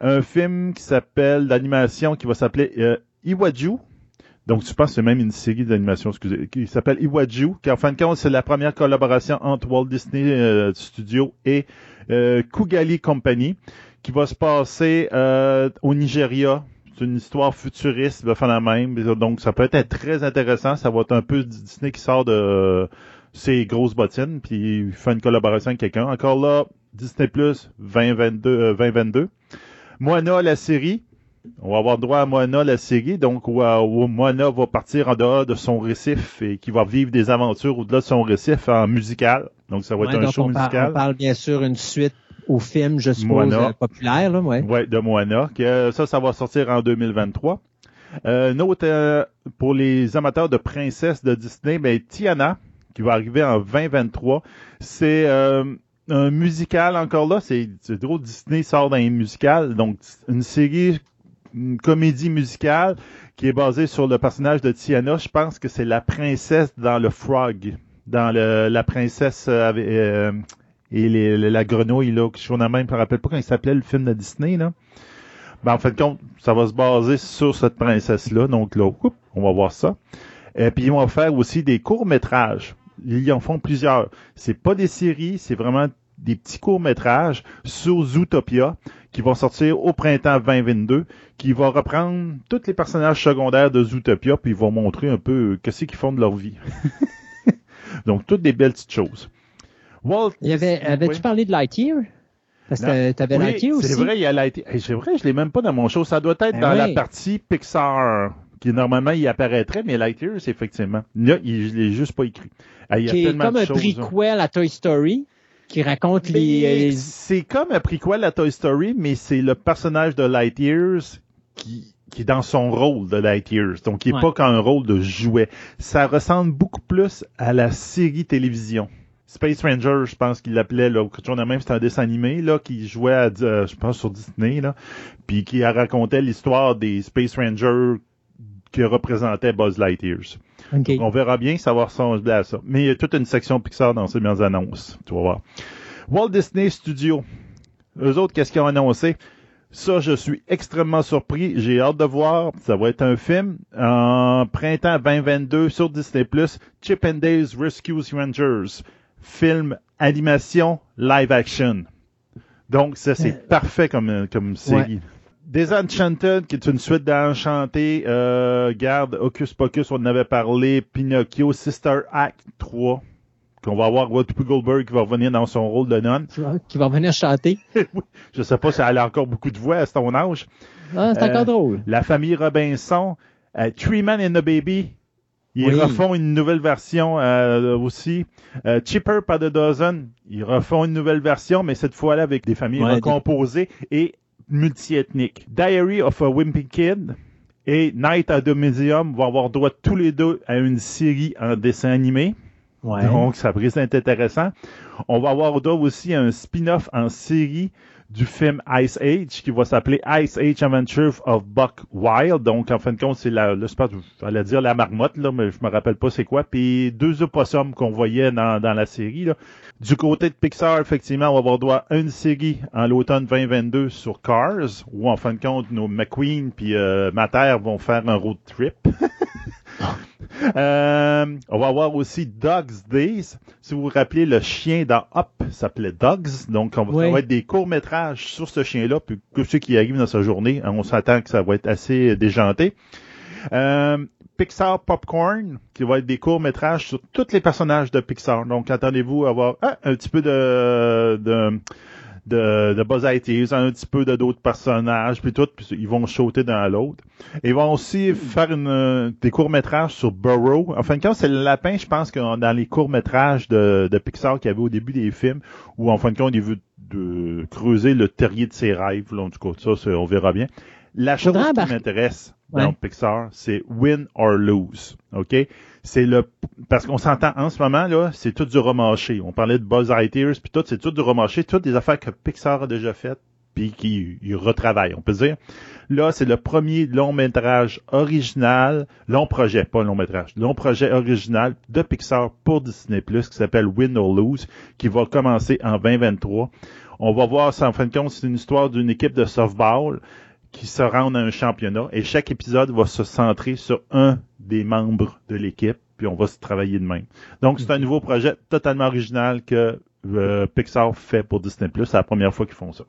Un film qui s'appelle, d'animation qui va s'appeler euh, Iwaju. Donc, je pense que c'est même une série d'animation, excusez, qui s'appelle Iwaju, qui en fin de compte, c'est la première collaboration entre Walt Disney euh, Studio et euh, Kugali Company, qui va se passer euh, au Nigeria. C'est une histoire futuriste, va faire la même. Donc, ça peut être très intéressant. Ça va être un peu Disney qui sort de ses grosses bottines, puis il fait une collaboration avec quelqu'un. Encore là, Disney Plus 2022, euh, 2022. Moana, la série. On va avoir droit à Moana, la série, donc où, euh, où Moana va partir en dehors de son récif et qui va vivre des aventures au-delà de son récif en musical. Donc ça va Ouais, être un show on, par- musical. on parle bien sûr une suite au film, je suppose, Moana. euh, populaire, là, ouais. Ouais, de Moana. Que, euh, ça, ça va sortir en 2023. Euh, une autre, euh, pour les amateurs de princesses de Disney, ben, Tiana, qui va arriver en 2023. C'est euh, un musical encore là. C'est drôle, Disney sort d'un musical. Donc, une série, une comédie musicale qui est basée sur le personnage de Tiana. Je pense que c'est la princesse dans le Frog. Dans le, la princesse euh, et la grenouille, là, je ne même, je me rappelle pas quand il s'appelait le film de Disney, là. Ben, en fait, compte, ça va se baser sur cette princesse-là. Donc, là, on va voir ça. Et puis, ils vont faire aussi des courts-métrages. Ils en font plusieurs. C'est pas des séries, c'est vraiment des petits courts-métrages sur Zootopia qui vont sortir au printemps 2022, qui va reprendre tous les personnages secondaires de Zootopia, puis ils vont montrer un peu qu'est-ce qu'ils font de leur vie. [laughs] Donc, toutes des belles petites choses. Walt, Il y avait, avais-tu Oui. parlé de Lightyear? Parce que t'avais Oui, Lightyear aussi. C'est vrai, il y a Lightyear. Hey, c'est vrai, je l'ai même pas dans mon show. Ça doit être Ben dans la partie Pixar, qui normalement il apparaîtrait, mais Lightyear, c'est effectivement. Là, il, l'ai juste pas écrit. Il y a qui est comme de un choses, prequel à Toy Story, qui raconte les, Mais les- C'est comme un prequel à Toy Story, mais c'est le personnage de Lightyear qui, qui est dans son rôle de Lightyear. Donc, il n'est Ouais. pas qu'un rôle de jouet. Ça ressemble beaucoup plus à la série télévision. Space Ranger, je pense qu'il l'appelait, là, quelque chose de même, c'était un dessin animé, là, qui jouait à, euh, je pense, sur Disney, là, puis qui racontait l'histoire des Space Rangers qui représentait Buzz Lightyear. On verra bien, ça va ressembler à ça. Mais il y a toute une section Pixar dans ces mises annonces. Tu vas voir. Walt Disney Studios. Eux autres, qu'est-ce qu'ils ont annoncé? Ça, je suis extrêmement surpris. J'ai hâte de voir. Ça va être un film en printemps 2022 sur Disney+. Chip and Dale's Rescues Rangers. Film, animation, live action. Donc, ça, c'est parfait comme, comme série. Disenchanted, qui est une suite d'Enchanté, euh, garde Hocus Pocus, on en avait parlé, Pinocchio, Sister Act 3, qu'on va voir Whoopi Goldberg qui va revenir dans son rôle de nonne. Qui va- venir chanter. [laughs] Je sais pas si elle a encore beaucoup de voix à son âge. Ah, c'est Euh, encore drôle. La famille Robinson, euh, Three Men and a Baby. Ils Oui. refont une nouvelle version euh, aussi. Euh, Cheaper by the Dozen. Ils refont une nouvelle version, mais cette fois-là avec des familles Ouais, recomposées et multiethniques. Diary of a Wimpy Kid et Night at the Museum vont avoir droit tous les deux à une série en dessin animé. Ouais. Donc, ça risque d'être intéressant. On va avoir droit aussi à un spin-off en série du film Ice Age qui va s'appeler Ice Age Adventures of Buck Wild. Donc, en fin de compte, c'est la, le spot, j'allais dire la marmotte, là, mais je me rappelle pas c'est quoi. Puis deux opossums qu'on voyait dans, dans la série. Là. Du côté de Pixar, effectivement, on va avoir droit à une série en l'automne 2022 sur Cars, où en fin de compte, nos McQueen puis euh, Mater vont faire un road trip. [laughs] Euh, on va avoir aussi Dog's Days. Si vous vous rappelez, le chien dans Up s'appelait Dogs. Donc, on va, ça va être des courts-métrages sur ce chien-là. Puis, que ceux qui arrivent dans sa journée, on s'attend que ça va être assez déjanté. Euh, Pixar Popcorn, qui va être des courts-métrages sur tous les personnages de Pixar. Donc, attendez-vous à avoir ah, un petit peu de, de, de, de Buzz Lightyear, un petit peu de d'autres personnages, puis tout, puis ils vont sauter dans l'autre. Et ils vont aussi faire une, des courts-métrages sur Burrow. En fin de compte, c'est le lapin, je pense que dans les courts-métrages de, de Pixar qu'il y avait au début des films, où en fin de compte, il veut de creuser le terrier de ses rêves. Là, en tout cas, ça, on verra bien. La chose qui m'intéresse dans. Pixar, c'est win or lose. OK? C'est le parce qu'on s'entend en ce moment là, c'est tout du remarché. On parlait de Buzz Lightyear puis tout, c'est tout du remarché, toutes des affaires que Pixar a déjà faites puis qui ils retravaillent, on peut dire. Là, c'est le premier long métrage original, long projet, pas long métrage, long projet original de Pixar pour Disney+, qui s'appelle Win or Lose, qui va commencer en 2023. On va voir, ça, en fin de compte, c'est une histoire d'une équipe de softball qui se rendent à un championnat et chaque épisode va se centrer sur un des membres de l'équipe puis on va se travailler de même. Donc c'est un nouveau projet totalement original que euh, Pixar fait pour Disney+. C'est la première fois qu'ils font ça.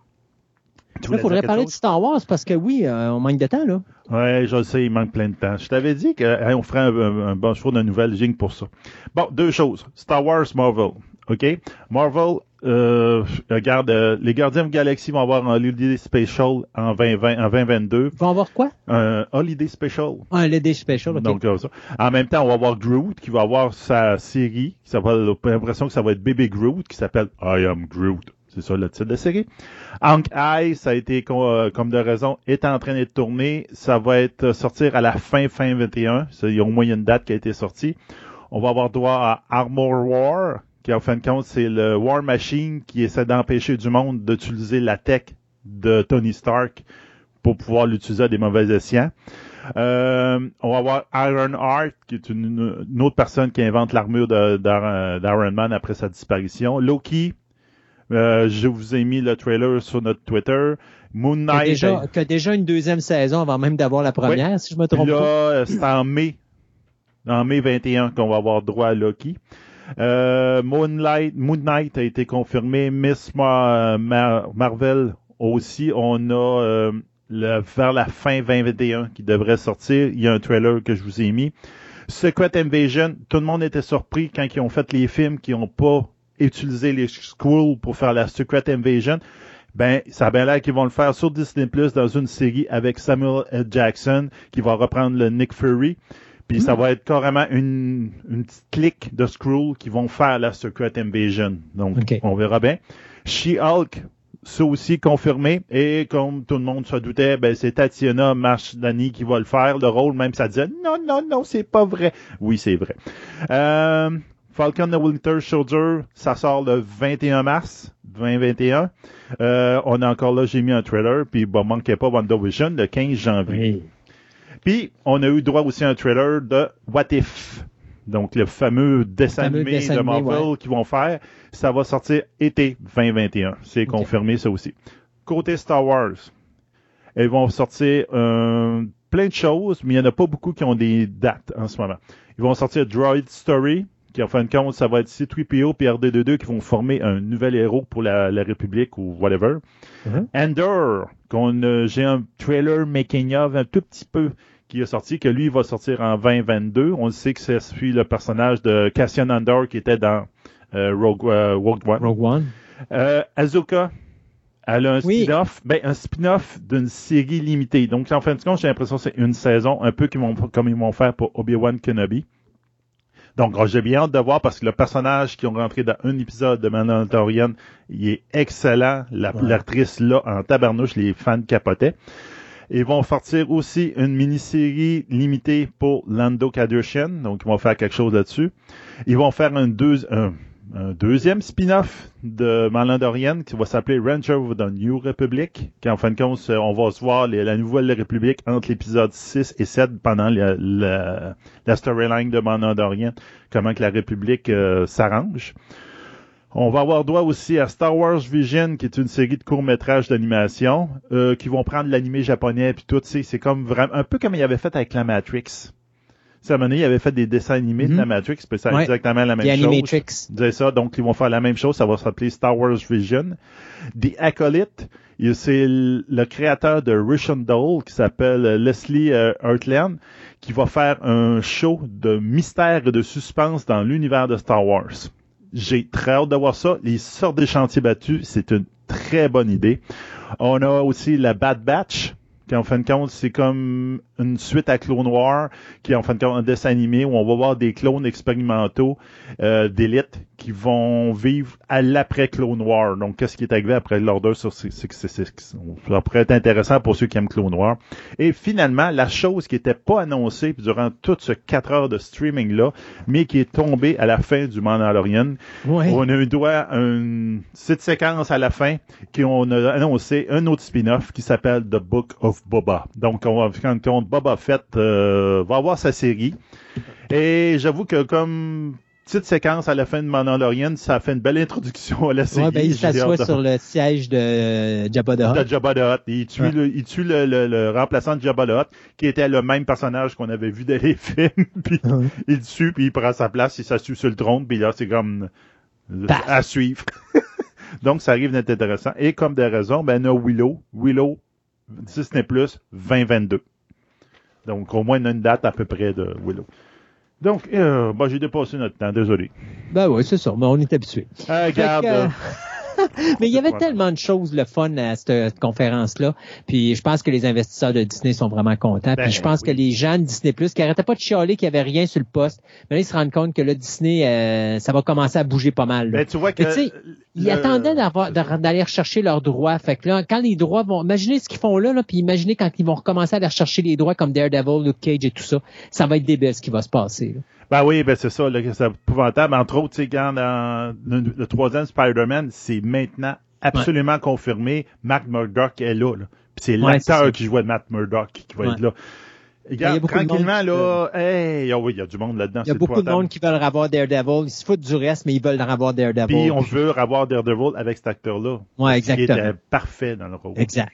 Il faudrait parler de? Star Wars parce que oui, euh, on manque de temps, là. Ouais, je le sais, il manque plein de temps. Je t'avais dit qu'on ferait un, un, un bon show de nouvelles, Jing, pour ça. Bon, deux choses. Star Wars, Marvel. OK? Marvel, euh, regarde, euh, les Gardiens de la Galaxie vont avoir un Holiday Special en 2020, en 2022. Ils vont avoir quoi? Un Holiday Special. Un LED special, OK. Donc, comme ça. En même temps, on va avoir Groot qui va avoir sa série qui s'appelle, j'ai l'impression que ça va être Baby Groot qui s'appelle I Am Groot. C'est ça le titre de la série. Hank Eye, ça a été euh, comme de raison, est en train d'être tourné. Ça va être euh, sortir à la fin fin 21. Ça, Il y a au moins une date qui a été sortie. On va avoir droit à Armor War, qui en fin de compte, c'est le War Machine qui essaie d'empêcher du monde d'utiliser la tech de Tony Stark pour pouvoir l'utiliser à des mauvais escients. Euh, on va avoir Iron Heart, qui est une, une autre personne qui invente l'armure d'Iron Man après sa disparition. Loki, euh, je vous ai mis le trailer sur notre Twitter. Moon Qui a, Knight, déjà, qui a déjà une deuxième saison avant même d'avoir la première, si je me trompe là, pas. euh, c'est en mai, en mai 21 qu'on va avoir droit à Loki. Euh, Moonlight, Moon Knight a été confirmé. Miss Mar- Mar- Marvel aussi. On a euh, vers la fin 2021 qui devrait sortir. Il y a un trailer que je vous ai mis. Secret Invasion, tout le monde était surpris quand ils ont fait les films qui n'ont pas utilisé les schools pour faire la Secret Invasion. Ben, ça a bien l'air qu'ils vont le faire sur Disney Plus dans une série avec Samuel L. Jackson qui va reprendre le Nick Fury. Puis ça va être carrément une, une petite clique de Skrull qui vont faire la Secret Invasion. Donc, on verra bien. She-Hulk, ça aussi confirmé. Et comme tout le monde se doutait, ben, c'est Tatiana Maslany qui va le faire, le rôle, même ça disait non, non, non, c'est pas vrai. Oui, c'est vrai. Euh, Falcon the Winter Soldier, ça sort le 21 mars 2021. Euh, on a encore là, j'ai mis un trailer, puis bon, manquez pas WandaVision le 15 janvier. Oui. Puis, on a eu droit aussi à un trailer de What If. Donc, le fameux dessin Fameux animé dessin de Marvel ouais. qu'ils vont faire. Ça va sortir été 2021. C'est confirmé, ça aussi. Côté Star Wars, elles vont sortir euh, plein de choses, mais il n'y en a pas beaucoup qui ont des dates en ce moment. Ils vont sortir Droid Story, qui en fin de compte, ça va être C-3PO et RD22 qui vont former un nouvel héros pour la, la République ou whatever. Endor, qu'on a- j'ai un trailer making of un tout petit peu qui est sorti, que lui va sortir en 2022. On sait que ça suit le personnage de Cassian Andor qui était dans euh, Rogue, euh, Rogue One. Rogue One. Euh, Azuka, elle a un Oui. spin-off, ben, un spin-off d'une série limitée. Donc, en fin de compte, j'ai l'impression que c'est une saison, un peu comme ils vont faire pour Obi-Wan Kenobi. Donc, j'ai bien hâte de voir parce que le personnage qui ont rentré dans un épisode de Mandalorian, il est excellent. La- Ouais. L'actrice là, en tabarnouche, les fans capotaient. Ils vont sortir aussi une mini-série limitée pour Lando Calrissian, donc ils vont faire quelque chose là-dessus. Ils vont faire un, deux- un- un deuxième spin-off de Mandalorian qui va s'appeler Ranger of the New Republic, qui en fin de compte, on va se voir la nouvelle République entre l'épisode 6 et 7 pendant la, storyline de Mandalorian, comment que la République euh, s'arrange. On va avoir droit aussi à Star Wars Vision, qui est une série de courts-métrages d'animation, euh, qui vont prendre l'animé japonais puis tout, c'est comme vraiment, un peu comme il avait fait avec la Matrix. À donné, il avait fait des dessins animés de Mhm. la Matrix, puis c'est Ouais. exactement la même The chose. Animatrix. C'est ça, donc ils vont faire la même chose, ça va s'appeler Star Wars Vision. The Acolyte, il- c'est le créateur de Russian Doll qui s'appelle euh, Leslie euh, Heartland, qui va faire un show de mystère et de suspense dans l'univers de Star Wars. J'ai très hâte de voir ça. Les sortes des chantiers battus, c'est une très bonne idée. On a aussi la Bad Batch, qui en fin de compte, c'est comme une suite à Clone Noir, qui est en fin de compte un dessin animé où on va voir des clones expérimentaux euh, d'élite qui vont vivre à l'après Clone Noir. Donc, qu'est-ce qui est arrivé après l'ordre sur c'est, c'est, c'est, c'est- ça pourrait être intéressant pour ceux qui aiment Clone Noir. Et finalement, la chose qui n'était pas annoncée durant toutes ce 4 heures de streaming là, mais qui est tombée à la fin du Mandalorian, Ouais. on a eu droit à une petite séquence à la fin qui on a annoncé un autre spin-off qui s'appelle The Book of Boba. Donc, on va quand compte Boba Fett euh, va avoir sa série. Et j'avoue que comme petite séquence à la fin de Mandalorian, ça a fait une belle introduction à la série. Ouais, ben, il J'ai hâte s'assoit sur le siège de Jabba the Hutt. de Jabba the Hutt. Il tue, Ouais. le, il tue le, le- le remplaçant de Jabba the Hutt, qui était le même personnage qu'on avait vu dans les [laughs] films. puis Ouais. il tue, puis il prend sa place, il s'assume sur le trône, puis là, c'est comme à suivre. [laughs] Donc, ça arrive d'être intéressant. Et comme des raisons, ben, on a Willow. Willow, Disney Plus, 2022. Donc, au moins, on a une date à peu près de Willow. Donc, euh, ben, j'ai dépassé notre temps, désolé. Ben oui, c'est ça, mais on est habitué. Ah, regarde, euh, [laughs] Mais il y avait tellement de choses le fun à cette conférence-là. Puis je pense que les investisseurs de Disney sont vraiment contents. Ben Puis je pense oui. que les gens de Disney Plus qui arrêtaient pas de chialer qu'il y avait rien sur le poste, mais là ils se rendent compte que là Disney euh, ça va commencer à bouger pas mal. là. ben, tu vois que... Ils attendaient d'aller rechercher leurs droits. Fait que là, quand les droits vont, imaginez ce qu'ils font là, là, puis imaginez quand ils vont recommencer à aller rechercher les droits comme Daredevil, Luke Cage et tout ça, ça va être débile ce qui va se passer. là. Ben oui, ben c'est ça, c'est épouvantable. Entre autres, tu sais, quand dans le, le troisième Spider-Man, c'est maintenant absolument confirmé, Matt Murdock est là. là. Puis c'est Ouais, l'acteur qui jouait Matt Murdock qui va Ouais. être là. Il y a beaucoup de tranquillement, monde là, hey, oh oui, il y a du monde là-dedans. Il y a beaucoup de monde qui veulent avoir Daredevil. Ils se foutent du reste, mais ils veulent avoir Daredevil. Puis on veut avoir Daredevil avec cet acteur-là. Ouais, Qui exactement. était parfait dans le rôle. Exact.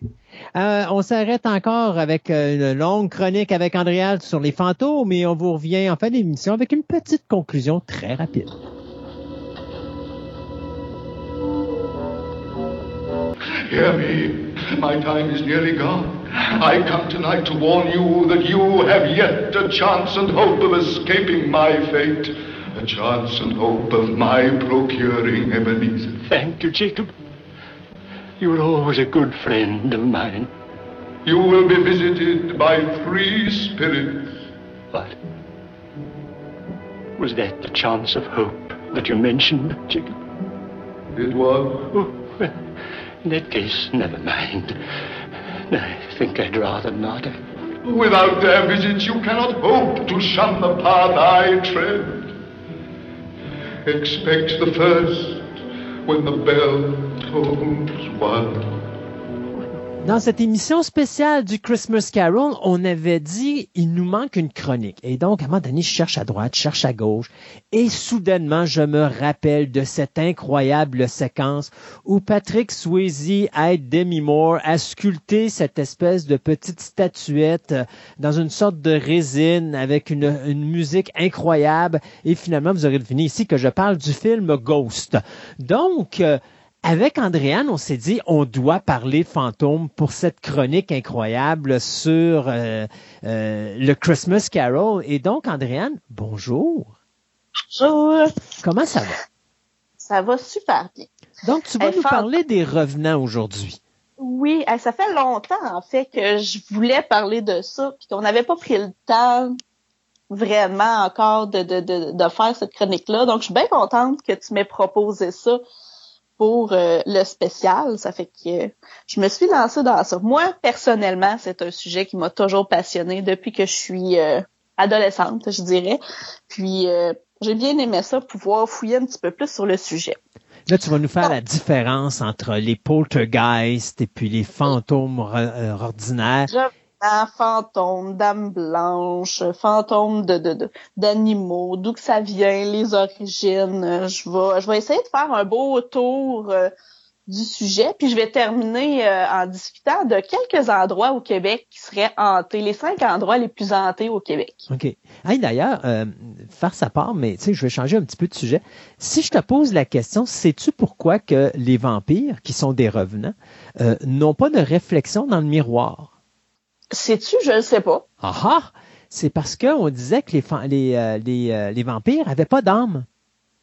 Euh, on s'arrête encore avec euh, une longue chronique avec Andréal sur les fantômes et on vous revient en fin d'émission avec une petite conclusion très rapide. Hear me. My time is nearly gone. I come tonight to warn you that you have yet a chance and hope of escaping my fate. A chance and hope of my procuring Ebenezer. Thank you, Jacob. You were always a good friend of mine. You will be visited by three spirits. What? Was that the chance of hope that you mentioned, Jacob? It was. Oh, well, in that case, never mind. I think I'd rather not. Without their visits, you cannot hope to shun the path I tread. Expect the first when the bell tolls one. Dans cette émission spéciale du Christmas Carol, on avait dit il nous manque une chronique. Et donc, à un moment donné, je cherche à droite, je cherche à gauche. Et soudainement, je me rappelle de cette incroyable séquence où Patrick Swayze aide Demi Moore à sculpter cette espèce de petite statuette dans une sorte de résine avec une, une musique incroyable. Et finalement, vous aurez deviné ici que je parle du film Ghost. Donc, euh, avec Andréane, on s'est dit on doit parler de fantômes pour cette chronique incroyable sur euh, euh, le Christmas Carol. Et donc, Andréane, bonjour. Bonjour. Comment ça va? Ça va super bien. Donc, tu vas nous parler des revenants aujourd'hui. Oui, ça fait longtemps en fait que je voulais parler de ça, puis qu'on n'avait pas pris le temps vraiment encore de, de, de, de faire cette chronique-là. Donc, je suis bien contente que tu m'aies proposé ça pour euh, le spécial. Ça fait que euh, je me suis lancée dans ça. Moi, personnellement, c'est un sujet qui m'a toujours passionnée depuis que je suis euh, adolescente, je dirais. Puis, euh, j'ai bien aimé ça, pouvoir fouiller un petit peu plus sur le sujet. Là, tu vas nous faire la différence entre les poltergeists et puis les fantômes re- euh, fantômes, dames blanches, fantômes de de- de- d'animaux, d'où que ça vient, les origines. Euh, Je vais je vais essayer de faire un beau tour euh, du sujet, puis je vais terminer euh, en discutant de quelques endroits au Québec qui seraient hantés, les cinq endroits les plus hantés au Québec. OK. Hey, d'ailleurs, euh, faire sa part, mais tu sais, je vais changer un petit peu de sujet. Si je te pose la question, sais-tu pourquoi que les vampires, qui sont des revenants, euh, n'ont pas de réflexion dans le miroir? Sais-tu, je ne sais pas. Ah ah! C'est parce qu'on disait que les, euh, les, euh, les vampires avaient pas d'âme.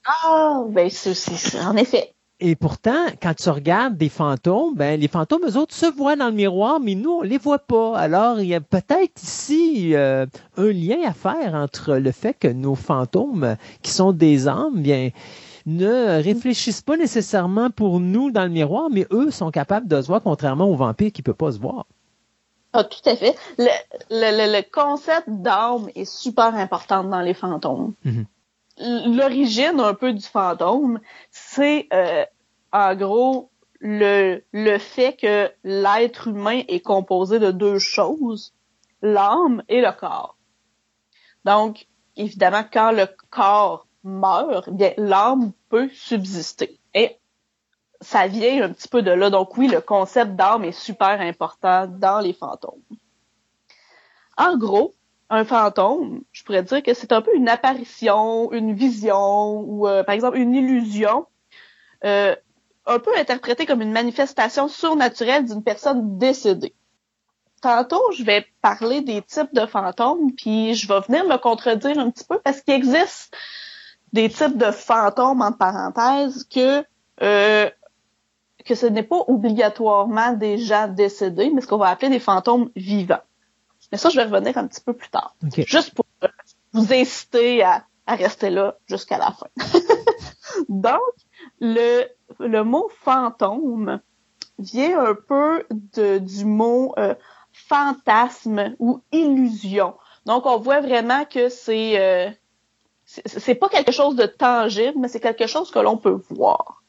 Ah, ben c'est c'est- en effet. Et pourtant, quand tu regardes des fantômes, ben les fantômes, eux autres, se voient dans le miroir, mais nous, on les voit pas. Alors, il y a peut-être ici euh, un lien à faire entre le fait que nos fantômes, qui sont des âmes, bien, ne réfléchissent pas nécessairement pour nous dans le miroir, mais eux sont capables de se voir, contrairement aux vampires qui ne peuvent pas se voir. Ah, tout à fait. Le, le, le, le concept d'âme est super important dans les fantômes. Mhm. L'origine un peu du fantôme, c'est euh, en gros le, le fait que l'être humain est composé de deux choses, l'âme et le corps. Donc, évidemment, quand le corps meurt, eh bien l'âme peut subsister. Et ça vient un petit peu de là. Donc oui, le concept d'âme est super important dans les fantômes. En gros, un fantôme, je pourrais dire que c'est un peu une apparition, une vision ou euh, par exemple une illusion, euh, un peu interprétée comme une manifestation surnaturelle d'une personne décédée. Tantôt, je vais parler des types de fantômes, puis je vais venir me contredire un petit peu parce qu'il existe des types de fantômes, entre parenthèses, que euh, que ce n'est pas obligatoirement des gens décédés, mais ce qu'on va appeler des fantômes vivants. Mais ça, je vais revenir un petit peu plus tard. Juste pour euh, vous inciter à, à rester là jusqu'à la fin. [laughs] Donc, le, le mot fantôme vient un peu de, du mot euh, fantasme ou illusion. Donc, on voit vraiment que c'est euh, c'est c'est pas quelque chose de tangible, mais c'est quelque chose que l'on peut voir.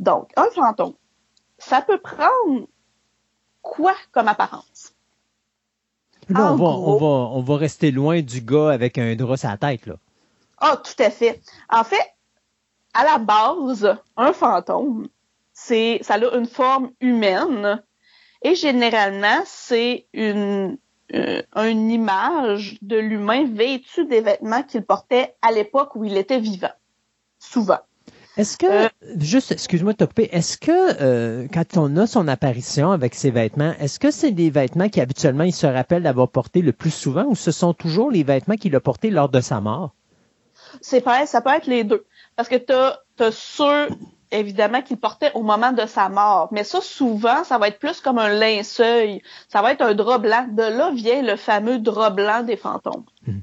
Donc, un fantôme, ça peut prendre quoi comme apparence? Là, on va, on va rester loin du gars avec un drap sur la tête. Là. Ah, tout à fait. En fait, à la base, un fantôme, c'est, ça a une forme humaine et généralement, c'est une, euh, une image de l'humain vêtu des vêtements qu'il portait à l'époque où il était vivant. Souvent. Est-ce que, Euh, juste, excuse-moi de te couper, est-ce que euh, quand on a son apparition avec ses vêtements, est-ce que c'est des vêtements qui habituellement il se rappelle d'avoir porté le plus souvent ou ce sont toujours les vêtements qu'il a portés lors de sa mort? C'est pareil, ça peut être les deux. Parce que t'as, t'as ceux, évidemment, qu'il portait au moment de sa mort. Mais ça, souvent, ça va être plus comme un linceul. Ça va être un drap blanc. De là vient le fameux drap blanc des fantômes. Mhm.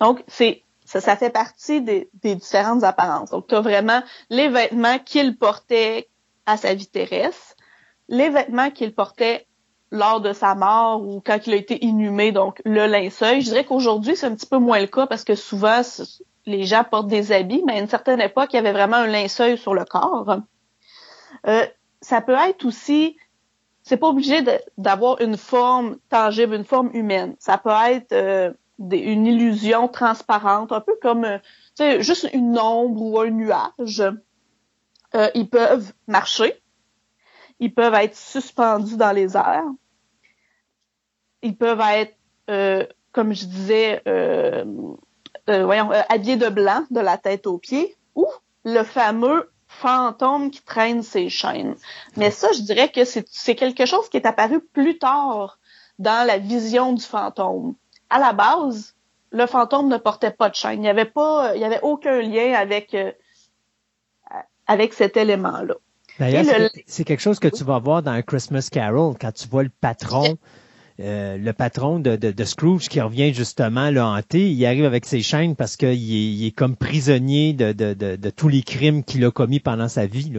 Donc, c'est, ça, ça fait partie des, des différentes apparences. Donc, t'as vraiment les vêtements qu'il portait à sa vie terrestre, les vêtements qu'il portait lors de sa mort ou quand il a été inhumé, donc le linceul. Je dirais qu'aujourd'hui, c'est un petit peu moins le cas parce que souvent, les gens portent des habits, mais à une certaine époque, il y avait vraiment un linceul sur le corps. Euh, ça peut être aussi c'est pas obligé d'avoir une forme tangible, une forme humaine. Ça peut être euh, une illusion transparente, un peu comme euh, juste une ombre ou un nuage. Euh, ils peuvent marcher, ils peuvent être suspendus dans les airs, ils peuvent être, euh, comme je disais, voyons, habillés de blanc de la tête aux pieds, ou le fameux fantôme qui traîne ses chaînes. Mais ça, je dirais que c'est quelque chose qui est apparu plus tard dans la vision du fantôme. À la base, le fantôme ne portait pas de chaîne. Il n'y avait pas, il y avait aucun lien avec euh, avec cet élément-là. D'ailleurs, c'est le- quelque chose que tu vas voir dans un Christmas Carol quand tu vois le patron, euh, le patron de, de, de Scrooge qui revient justement le hanter. Il arrive avec ses chaînes parce qu'il est, il est comme prisonnier de, de, tous les crimes qu'il a commis pendant sa vie.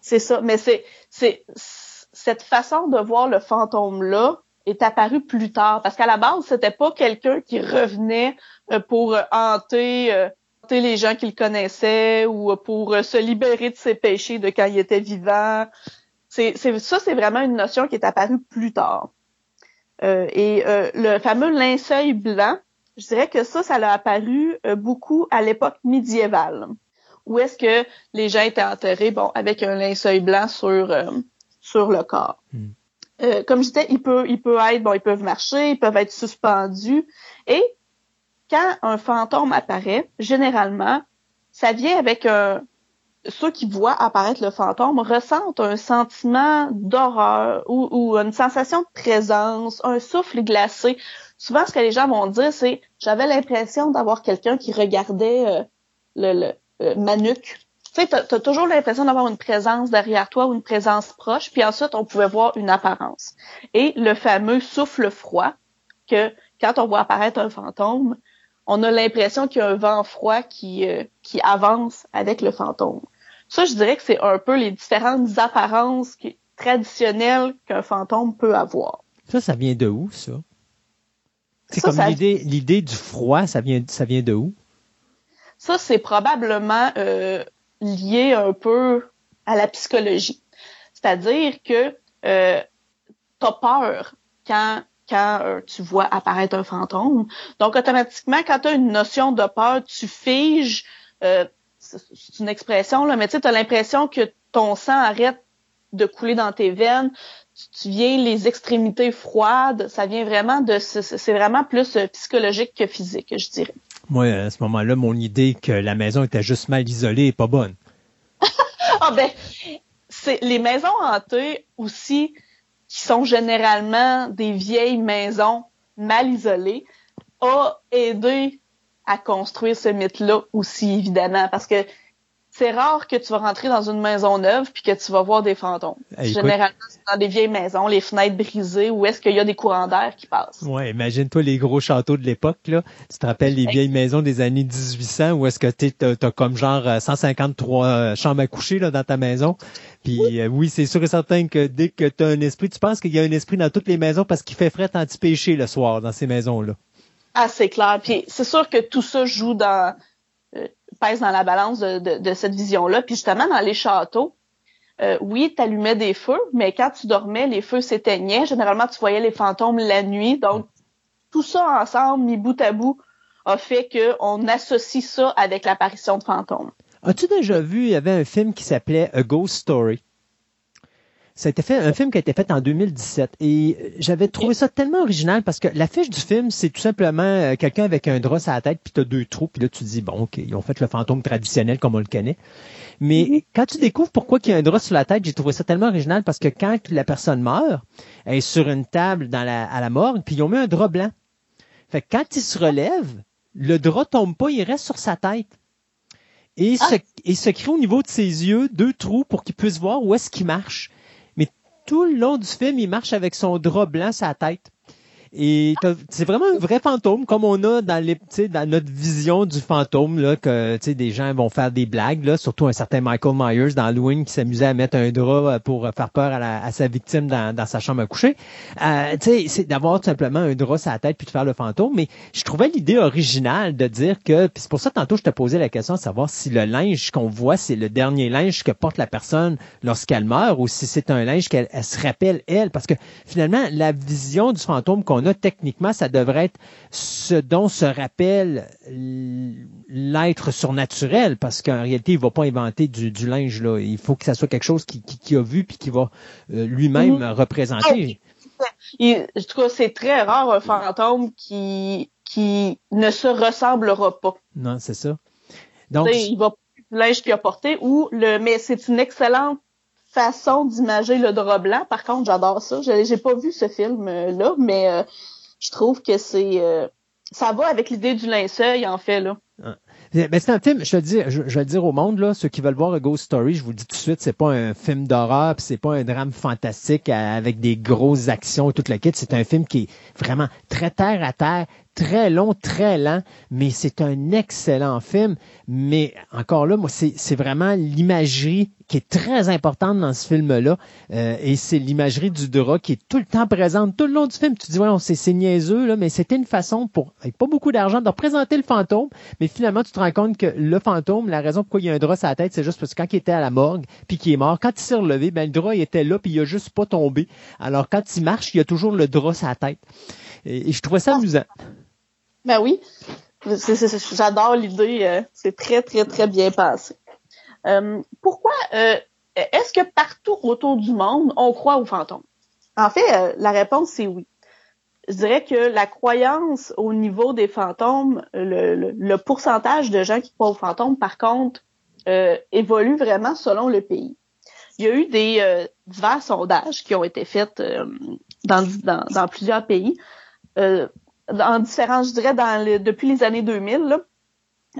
C'est ça, mais c'est c'est cette façon de voir le fantôme là est apparue plus tard parce qu'à la base c'était pas quelqu'un qui revenait euh, pour euh, hanter euh, hanter les gens qu'il connaissait ou pour se libérer de ses péchés de quand il était vivant. C'est ça c'est vraiment une notion qui est apparue plus tard. Et le fameux linceul blanc, je dirais que ça ça a apparu beaucoup à l'époque médiévale où est-ce que les gens étaient enterrés, bon, avec un linceul blanc sur sur le corps. Mm. Euh, comme je disais, il peut, il être, bon, ils peuvent marcher, ils peuvent être suspendus. Et quand un fantôme apparaît, généralement, ça vient avec un, ceux qui voient apparaître le fantôme ressentent un sentiment d'horreur ou, une sensation de présence, un souffle glacé. Souvent, ce que les gens vont dire, c'est j'avais l'impression d'avoir quelqu'un qui regardait euh, le, euh. Tu sais, t'as as toujours l'impression d'avoir une présence derrière toi ou une présence proche, puis ensuite on pouvait voir une apparence. Et le fameux souffle froid, que quand on voit apparaître un fantôme, on a l'impression qu'il y a un vent froid qui, euh, qui avance avec le fantôme. Ça, je dirais que c'est un peu les différentes apparences qui- traditionnelles qu'un fantôme peut avoir. Ça, ça vient de où, ça? C'est comme ça- l'idée, l'idée du froid, ça vient, ça vient de où? Ça, c'est probablement euh, lié un peu à la psychologie. C'est-à-dire que euh, tu as peur quand, quand euh, tu vois apparaître un fantôme. Donc, automatiquement, quand tu as une notion de peur, tu figes, euh, c'est une expression, là, mais tu as l'impression que ton sang arrête de couler dans tes veines. Tu, viens les extrémités froides. Ça vient vraiment de... C'est c'est vraiment plus euh, psychologique que physique, je dirais. Moi, à ce moment-là, mon idée que la maison était juste mal isolée est pas bonne. [laughs] Ah ben, c'est les maisons hantées aussi, qui sont généralement des vieilles maisons mal isolées, a aidé à construire ce mythe-là aussi, évidemment, parce que c'est rare que tu vas rentrer dans une maison neuve puis que tu vas voir des fantômes. Hey, écoute- Généralement, c'est dans des vieilles maisons, les fenêtres brisées, où est-ce qu'il y a des courants d'air qui passent. Ouais, imagine-toi les gros châteaux de l'époque, là. Tu te rappelles les vieilles maisons des années 1800 où est-ce que t'es- t'as, t'as comme genre euh, 153 euh, chambres à coucher, là, dans ta maison. Puis euh, oui, c'est sûr et certain que dès que t'as un esprit, tu penses qu'il y a un esprit dans toutes les maisons parce qu'il fait frais anti-péché le soir dans ces maisons-là. Ah, c'est clair. Puis c'est sûr que tout ça joue dans euh, pèse dans la balance de, cette vision-là. Puis justement, dans les châteaux, euh, oui, tu allumais des feux, mais quand tu dormais, les feux s'éteignaient. Généralement, tu voyais les fantômes la nuit. Donc, tout ça ensemble, mis bout à bout, a fait qu'on associe ça avec l'apparition de fantômes. As-tu déjà vu, il y avait un film qui s'appelait A Ghost Story? Ça a été fait, un film qui a été fait en 2017 et euh, j'avais trouvé ça tellement original parce que l'affiche du film, c'est tout simplement euh, quelqu'un avec un drap sur la tête puis t'as deux trous puis là tu te dis bon ok ils ont fait le fantôme traditionnel comme on le connaît. Mais quand tu découvres pourquoi il y a un drap sur la tête, j'ai trouvé ça tellement original parce que quand la personne meurt, elle est sur une table dans la, à la morgue puis ils ont mis un drap blanc. Fait que quand il se relève, le drap tombe pas, il reste sur sa tête. Et, se, et se crée au niveau de ses yeux deux trous pour qu'il puisse voir où est-ce qu'il marche. Tout le long du film, il marche avec son drap blanc la tête. Et c'est vraiment un vrai fantôme, comme on a dans les, dans notre vision du fantôme, là, que, des gens vont faire des blagues, là, surtout un certain Michael Myers dans Halloween qui s'amusait à mettre un drap pour faire peur à, la- à sa victime dans, dans sa chambre à coucher. Euh, c'est d'avoir tout simplement un drap sur la tête puis de faire le fantôme. Mais je trouvais l'idée originale de dire que, puis c'est pour ça tantôt je te posais la question de savoir si le linge qu'on voit c'est le dernier linge que porte la personne lorsqu'elle meurt ou si c'est un linge qu'elle elle se rappelle elle, parce que finalement la vision du fantôme qu'on a techniquement, ça devrait être ce dont se rappelle l'être surnaturel, parce qu'en réalité il va pas inventer du, du linge là. Il faut que ça soit quelque chose qui, qui, qui a vu puis qui va euh, lui-même Mhm. représenter. Il- en tout cas, c'est très rare un fantôme qui qui ne se ressemblera pas. Non, c'est ça. Donc, il va linge qu'il a porté ou le mais c'est une excellente façon d'imager le drap blanc. Par contre, j'adore ça. J'ai pas vu ce film là, mais euh, je trouve que c'est euh, ça va avec l'idée du linceul en fait là. Ben, c'est un film, je le je, vais le dire au monde, là, ceux qui veulent voir A Ghost Story, je vous le dis tout de suite, c'est pas un film d'horreur, c'est pas un drame fantastique avec des grosses actions et toute la kit. C'est un film qui est vraiment très terre à terre, très long, très lent, mais c'est un excellent film. Mais encore là, moi, c'est vraiment l'imagerie qui est très importante dans ce film-là, euh, et c'est l'imagerie du drap qui est tout le temps présente tout le long du film. Tu te dis, ouais, c'est c'est niaiseux, là, mais c'était une façon pour, avec pas beaucoup d'argent, de représenter le fantôme, mais finalement, tu te rends compte que le fantôme, la raison pourquoi il y a un drap sur la tête, c'est juste parce que quand il était à la morgue, puis qu'il est mort, quand il s'est relevé, ben, le drap, il était là, puis il a juste pas tombé. Alors, quand il marche, il y a toujours le drap sur la tête. Et, et je trouvais ça amusant. Ben oui. J'adore l'idée. euh, c'est très, très, très bien passé. Euh, pourquoi euh, est-ce que partout autour du monde, on croit aux fantômes? En fait, la réponse, c'est oui. Je dirais que la croyance au niveau des fantômes, le, pourcentage de gens qui croient aux fantômes, par contre, évolue vraiment selon le pays. Il y a eu des divers sondages qui ont été faits dans plusieurs pays. En différents, je dirais, dans le- depuis les années 2000. là.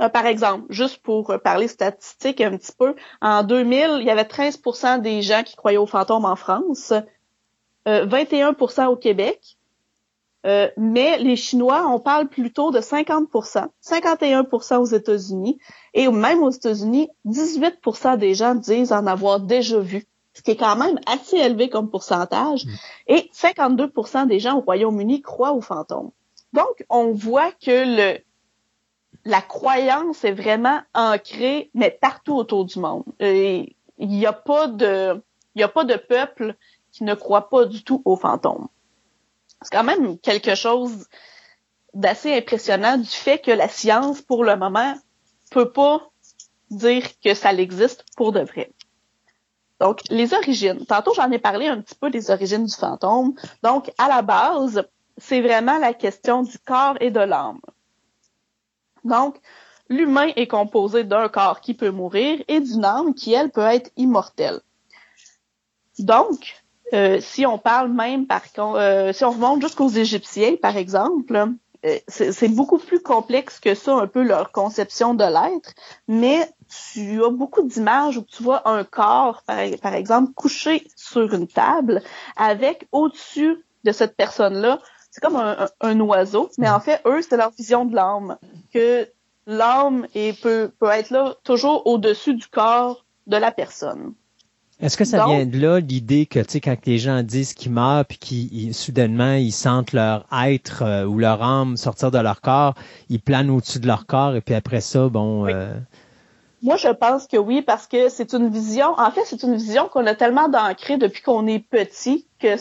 Euh, par exemple, juste pour parler statistiques un petit peu, en 2000, il y avait 13% des gens qui croyaient aux fantômes en France, euh, 21% au Québec, euh, mais les Chinois, on parle plutôt de 50% 51% aux États-Unis, et même aux États-Unis, 18% des gens disent en avoir déjà vu, ce qui est quand même assez élevé comme pourcentage, et 52% des gens au Royaume-Uni croient aux fantômes. Donc, on voit que la croyance est vraiment ancrée, mais partout autour du monde. Il n'y a pas de, a pas de peuple qui ne croit pas du tout aux fantômes. C'est quand même quelque chose d'assez impressionnant du fait que la science, pour le moment, peut pas dire que ça existe pour de vrai. Donc, les origines. Tantôt, j'en ai parlé un petit peu des origines du fantôme. Donc, à la base, c'est vraiment la question du corps et de l'âme. Donc, l'humain est composé d'un corps qui peut mourir et d'une âme qui, elle, peut être immortelle. Donc, euh, si on parle même par euh, si on remonte jusqu'aux Égyptiens, par exemple, euh, c'est beaucoup plus complexe que ça, un peu leur conception de l'être, mais tu as beaucoup d'images où tu vois un corps, par exemple, couché sur une table, avec au-dessus de cette personne-là, c'est comme un, oiseau, mais en fait, eux, c'est leur vision de l'âme, que l'âme peut, peut être là toujours au-dessus du corps de la personne. Est-ce que ça Donc- vient de là l'idée que tu sais quand les gens disent qu'ils meurent puis qu'ils soudainement ils sentent leur être euh, ou leur âme sortir de leur corps, ils planent au-dessus de leur corps et puis après ça bon euh, Moi, je pense que oui, parce que c'est une vision, en fait, c'est une vision qu'on a tellement d'ancrée depuis qu'on est petit que,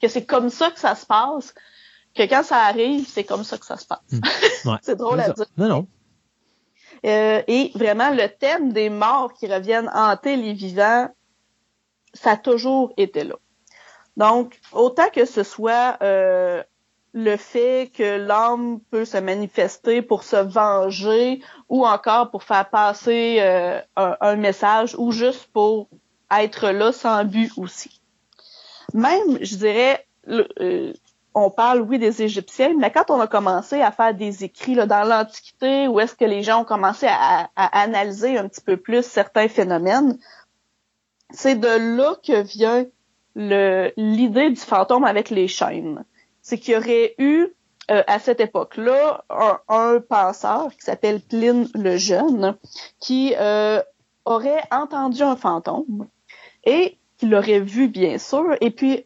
que c'est comme ça que ça se passe, que quand ça arrive, c'est comme ça que ça se passe. [laughs] ouais. C'est drôle à dire. Non non. Euh, et vraiment, le thème des morts qui reviennent hanter les vivants, ça a toujours été là. Donc, autant que ce soit euh, le fait que l'âme peut se manifester pour se venger ou encore pour faire passer euh, un, un message ou juste pour être là sans but aussi. Même, je dirais, le- euh, on parle, oui, des Égyptiens, mais quand on a commencé à faire des écrits dans l'Antiquité, où est-ce que les gens ont commencé à, analyser un petit peu plus certains phénomènes, c'est de là que vient l'idée du fantôme avec les chaînes. c'est qu'il y aurait eu euh, à cette époque-là un, un penseur qui s'appelle Pline le Jeune qui euh, aurait entendu un fantôme et qu'il l'aurait vu bien sûr. Et puis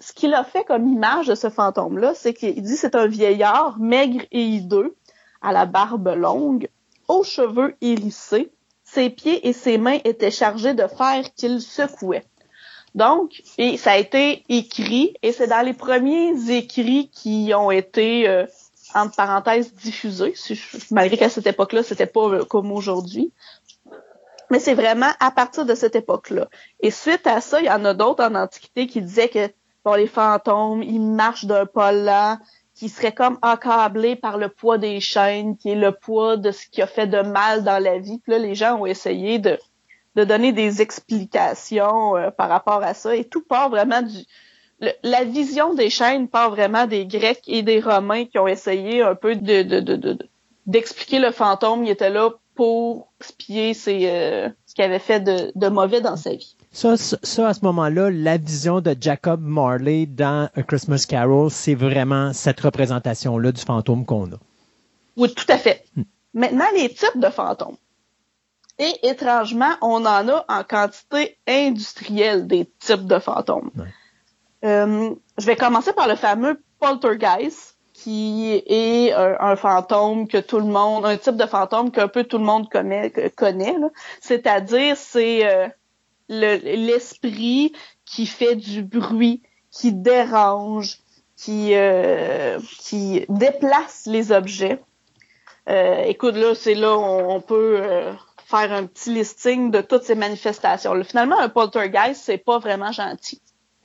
ce qu'il a fait comme image de ce fantôme-là, c'est qu'il dit c'est un vieillard maigre et hideux, à la barbe longue, aux cheveux hérissés. Ses pieds et ses mains étaient chargés de fer qu'il secouait. Donc, et ça a été écrit, et c'est dans les premiers écrits qui ont été, euh, entre parenthèses, diffusés, malgré qu'à cette époque-là, c'était pas euh, comme aujourd'hui. Mais c'est vraiment à partir de cette époque-là. Et suite à ça, il y en a d'autres en Antiquité qui disaient que bon, les fantômes, ils marchent d'un pas lent, qui seraient comme accablés par le poids des chaînes, qui est le poids de ce qui a fait de mal dans la vie. Puis là, les gens ont essayé de, de donner des explications euh, par rapport à ça. Et tout part vraiment du... la vision des chaînes part vraiment des Grecs et des Romains qui ont essayé un peu de, de, de, de- d'expliquer le fantôme. Il était là pour spier ses, euh, ce qu'il avait fait de, de mauvais dans sa vie. Ça, à ce moment-là, la vision de Jacob Marley dans A Christmas Carol, c'est vraiment cette représentation-là du fantôme qu'on a. Oui, tout à fait. Maintenant, les types de fantômes. Et étrangement, on en a en quantité industrielle des types de fantômes. Euh, je vais commencer par le fameux poltergeist, qui est un, un fantôme que tout le monde, un type de fantôme qu'un peu tout le monde connaît. C'est-à-dire, c'est euh, le- l'esprit qui fait du bruit, qui dérange, qui, euh, qui déplace les objets. Euh, écoute, là, c'est là on, on peut euh, faire un petit listing de toutes ces manifestations. Finalement, un poltergeist, c'est pas vraiment gentil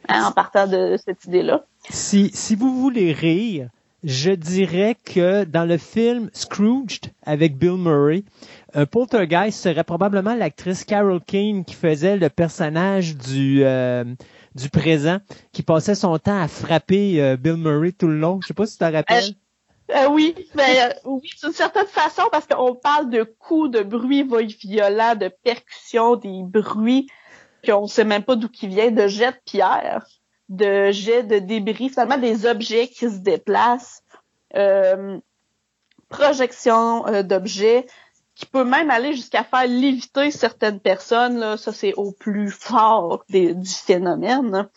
hein, en partant de cette idée-là. Si, si vous voulez rire, je dirais que dans le film Scrooged avec Bill Murray, un poltergeist serait probablement l'actrice Carol Kane qui faisait le personnage du euh, du présent, qui passait son temps à frapper euh, Bill Murray tout le long. Je sais pas si tu te rappelles. Euh, oui, mais euh, oui, d'une certaine façon, parce qu'on parle de coups, de bruits violents, de percussions, des bruits qu'on sait même pas d'où qui viennent, de jets de pierre, de jets de débris, finalement des objets qui se déplacent, euh, projection euh, d'objets, qui peut même aller jusqu'à faire léviter certaines personnes. Là, ça, c'est au plus fort du phénomène.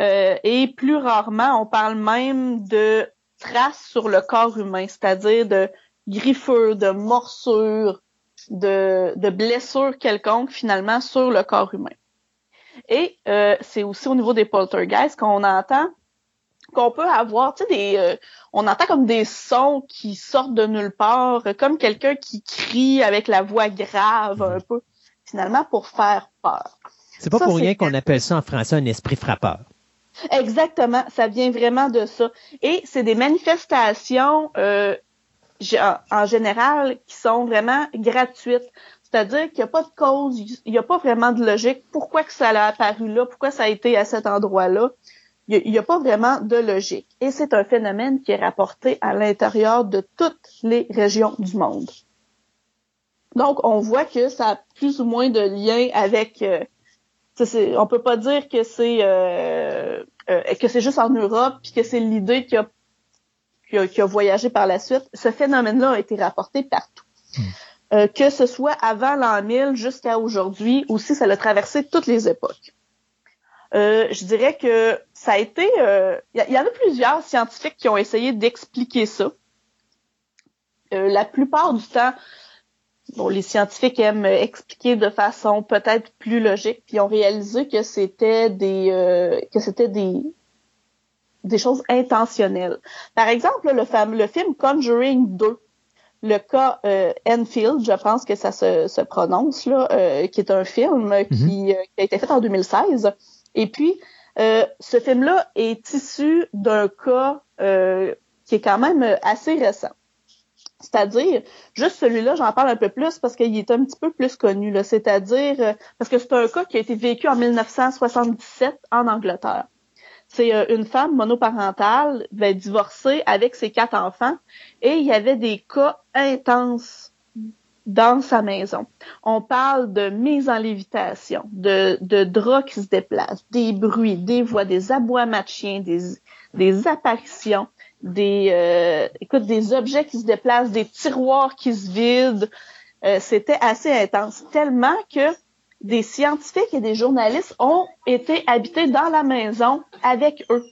Euh, et plus rarement, on parle même de traces sur le corps humain, c'est-à-dire de griffures, de morsures, de, de blessures quelconques finalement sur le corps humain. Et euh, c'est aussi au niveau des poltergeists qu'on entend qu'on peut avoir, tu sais, des, euh, on entend comme des sons qui sortent de nulle part, comme quelqu'un qui crie avec la voix grave un peu, finalement pour faire peur. C'est pas Ça, pour rien qu'on appelle ça en français un esprit frappeur. Exactement, ça vient vraiment de ça. Et c'est des manifestations euh, en général qui sont vraiment gratuites. C'est-à-dire qu'il n'y a pas de cause, il n'y a pas vraiment de logique. Pourquoi que ça a apparu là? Pourquoi ça a été à cet endroit-là? Il n'y a, pas vraiment de logique. Et c'est un phénomène qui est rapporté à l'intérieur de toutes les régions du monde. Donc, on voit que ça a plus ou moins de lien avec... euh, c'est- on peut pas dire que c'est euh, euh, que c'est juste en Europe puis que c'est l'idée qui a, qui a qui a voyagé par la suite. Ce phénomène-là a été rapporté partout. Euh, que ce soit avant l'an 1000 jusqu'à aujourd'hui, aussi ça a traversé toutes les époques. Euh, je dirais que ça a été, euh, il y, y en a plusieurs scientifiques qui ont essayé d'expliquer ça. Euh, la plupart du temps, bon, les scientifiques aiment euh, expliquer de façon peut-être plus logique, puis ont réalisé que c'était des euh, que c'était des des choses intentionnelles. Par exemple, le fameux le film Conjuring 2, le cas euh, Enfield, je pense que ça se, se prononce là, euh, qui est un film qui, euh, qui a été fait en 2016. Et puis, euh, ce film-là est issu d'un cas euh, qui est quand même euh, assez récent. C'est-à-dire, juste celui-là, j'en parle un peu plus parce qu'il est un petit peu plus connu. C'est-à-dire, euh, parce que c'est un cas qui a été vécu en 1977 en Angleterre. C'est euh, une femme monoparentale, ben, divorcée avec ses quatre enfants, et il y avait des cas intenses dans sa maison. On parle de mise en lévitation, de, de draps qui se déplacent, des bruits, des voix, des aboiements de chiens, des, des apparitions, des, euh, écoute, des objets qui se déplacent, des tiroirs qui se vident. Euh, C'était assez intense, tellement que des scientifiques et des journalistes ont été habités dans la maison avec eux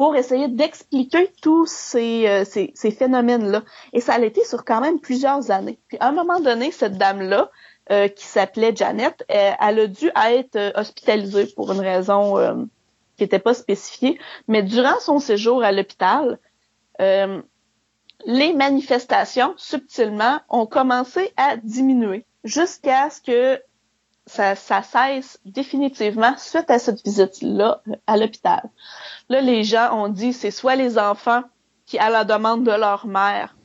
pour essayer d'expliquer tous ces, euh, ces, ces phénomènes-là. Et ça a été sur quand même plusieurs années. Puis à un moment donné, cette dame-là, euh, qui s'appelait Janet, elle, a dû être euh, hospitalisée pour une raison qui n'était pas spécifiée. Mais durant son séjour à l'hôpital, les manifestations, subtilement, ont commencé à diminuer jusqu'à ce que ça, cesse définitivement suite à cette visite-là à l'hôpital. Là, les gens ont dit c'est soit les enfants qui, à la demande de leur mère,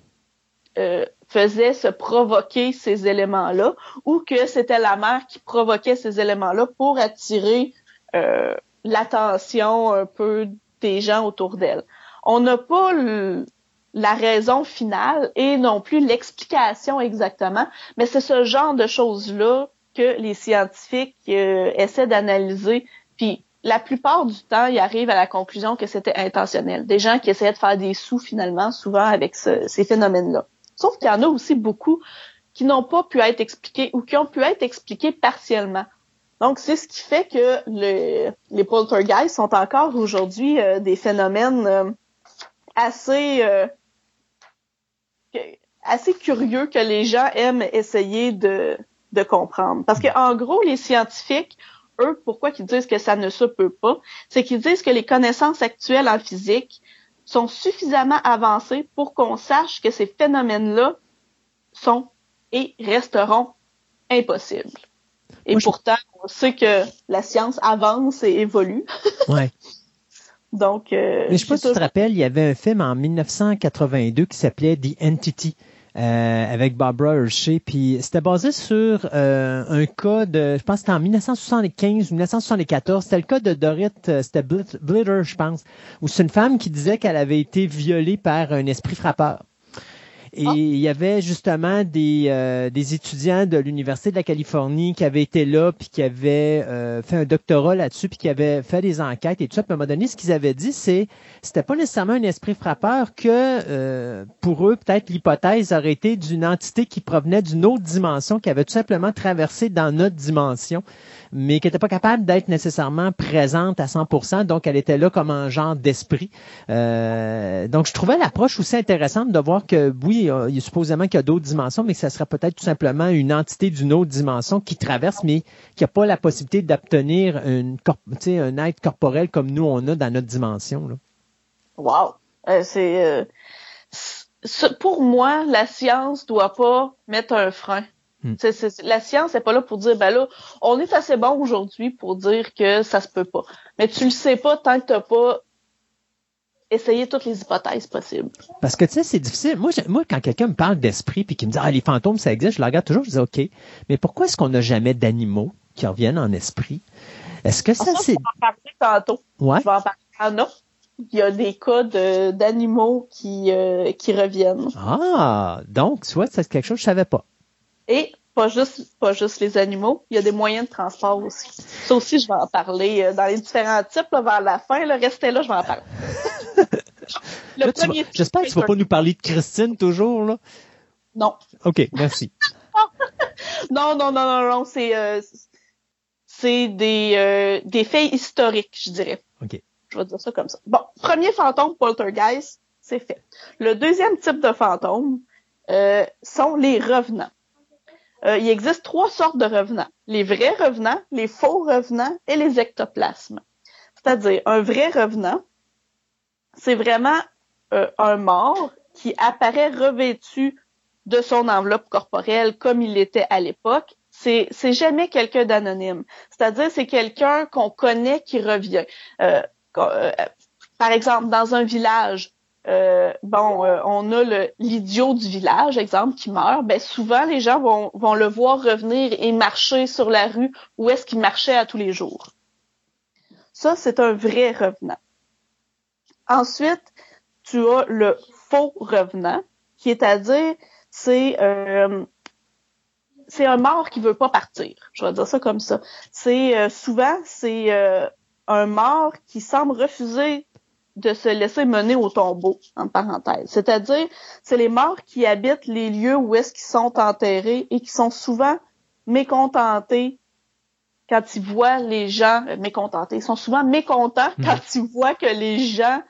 euh, faisaient se provoquer ces éléments-là, ou que c'était la mère qui provoquait ces éléments-là pour attirer euh, l'attention un peu des gens autour d'elle. On n'a pas la raison finale et non plus l'explication exactement, mais c'est ce genre de choses-là que les scientifiques euh, essaient d'analyser. Puis la plupart du temps, ils arrivent à la conclusion que c'était intentionnel. Des gens qui essayaient de faire des sous finalement, souvent avec ce, ces phénomènes-là. Sauf qu'il y en a aussi beaucoup qui n'ont pas pu être expliqués ou qui ont pu être expliqués partiellement. Donc, c'est ce qui fait que le, les poltergeists sont encore aujourd'hui euh, des phénomènes euh, assez euh, assez curieux que les gens aiment essayer de, de comprendre. Parce que en gros, les scientifiques, eux, pourquoi ils disent que ça ne se peut pas, c'est qu'ils disent que les connaissances actuelles en physique sont suffisamment avancées pour qu'on sache que ces phénomènes-là sont et resteront impossibles. Et Moi, pourtant, je... on sait que la science avance et évolue. [laughs] Ouais. Donc, euh, Mais je sais pas si tu te rappelles, il y avait un film en 1982 qui s'appelait The Entity. Euh, avec Barbara Hershey, puis c'était basé sur euh, un cas de, je pense que c'était en 1975 ou 1974, c'était le cas de Dorit, c'était Blitter, je pense, où c'est une femme qui disait qu'elle avait été violée par un esprit frappeur. Et ah. il y avait justement des, euh, des étudiants de l'Université de la Californie qui avaient été là, puis qui avaient euh, fait un doctorat là-dessus, puis qui avaient fait des enquêtes et tout ça. Puis à un moment donné, ce qu'ils avaient dit, c'est c'était pas nécessairement un esprit frappeur que euh, pour eux, peut-être l'hypothèse aurait été d'une entité qui provenait d'une autre dimension, qui avait tout simplement traversé dans notre dimension mais qui n'était pas capable d'être nécessairement présente à 100%, donc elle était là comme un genre d'esprit. Euh, donc je trouvais l'approche aussi intéressante de voir que oui, il supposément qu'il y a d'autres dimensions, mais que ça serait peut-être tout simplement une entité d'une autre dimension qui traverse, mais qui n'a pas la possibilité d'obtenir un être corporel comme nous on a dans notre dimension. Là. Wow, euh, c'est euh, pour moi, la science doit pas mettre un frein. C est, c est, la science n'est pas là pour dire, ben là, on est assez bon aujourd'hui pour dire que ça se peut pas. Mais tu le sais pas tant que t'as pas essayé toutes les hypothèses possibles. Parce que tu sais, c'est difficile. Moi, moi quand quelqu'un me parle d'esprit puis qui me dit, ah, les fantômes, ça existe, je le regarde toujours, je dis, OK. Mais pourquoi est-ce qu'on n'a jamais d'animaux qui reviennent en esprit? Est-ce que ça, c'est... Je vais en parler tantôt. Ouais. Je vais en parler. Ah non. Il y a des cas d'animaux qui, euh, qui reviennent. Ah, donc, tu vois, c'est quelque chose que je savais pas. Et pas juste, pas juste les animaux, il y a des moyens de transport aussi. Ça aussi, je vais en parler euh, dans les différents types là, vers la fin. Là, restez là, je vais en parler. [laughs] J'espère que tu vas pas nous parler de Christine toujours, là. Non. OK, merci. [laughs] non, non, non, non, non, c'est euh, c'est des, euh, des faits historiques, je dirais. OK. Je vais dire ça comme ça. Bon, premier fantôme poltergeist, c'est fait. Le deuxième type de fantôme euh, sont les revenants. Euh, il existe trois sortes de revenants. Les vrais revenants, les faux revenants et les ectoplasmes. C'est-à-dire, un vrai revenant, c'est vraiment euh, un mort qui apparaît revêtu de son enveloppe corporelle comme il était à l'époque. C'est, c'est jamais quelqu'un d'anonyme. C'est-à-dire, c'est quelqu'un qu'on connaît qui revient. Euh, par exemple, dans un village, euh, bon, euh, on a l'idiot du village, exemple, qui meurt, ben souvent les gens vont, le voir revenir et marcher sur la rue où est-ce qu'il marchait à tous les jours. Ça, c'est un vrai revenant. Ensuite, tu as le faux revenant, qui est à dire, c'est euh, c'est un mort qui veut pas partir. Je vais dire ça comme ça. C'est souvent c'est un mort qui semble refuser de se laisser mener au tombeau, en parenthèse. C'est-à-dire, c'est les morts qui habitent les lieux où est-ce qu'ils sont enterrés et qui sont souvent mécontentés quand ils voient les gens euh, mécontentés. Ils sont souvent mécontents Mhm. quand ils voient que les gens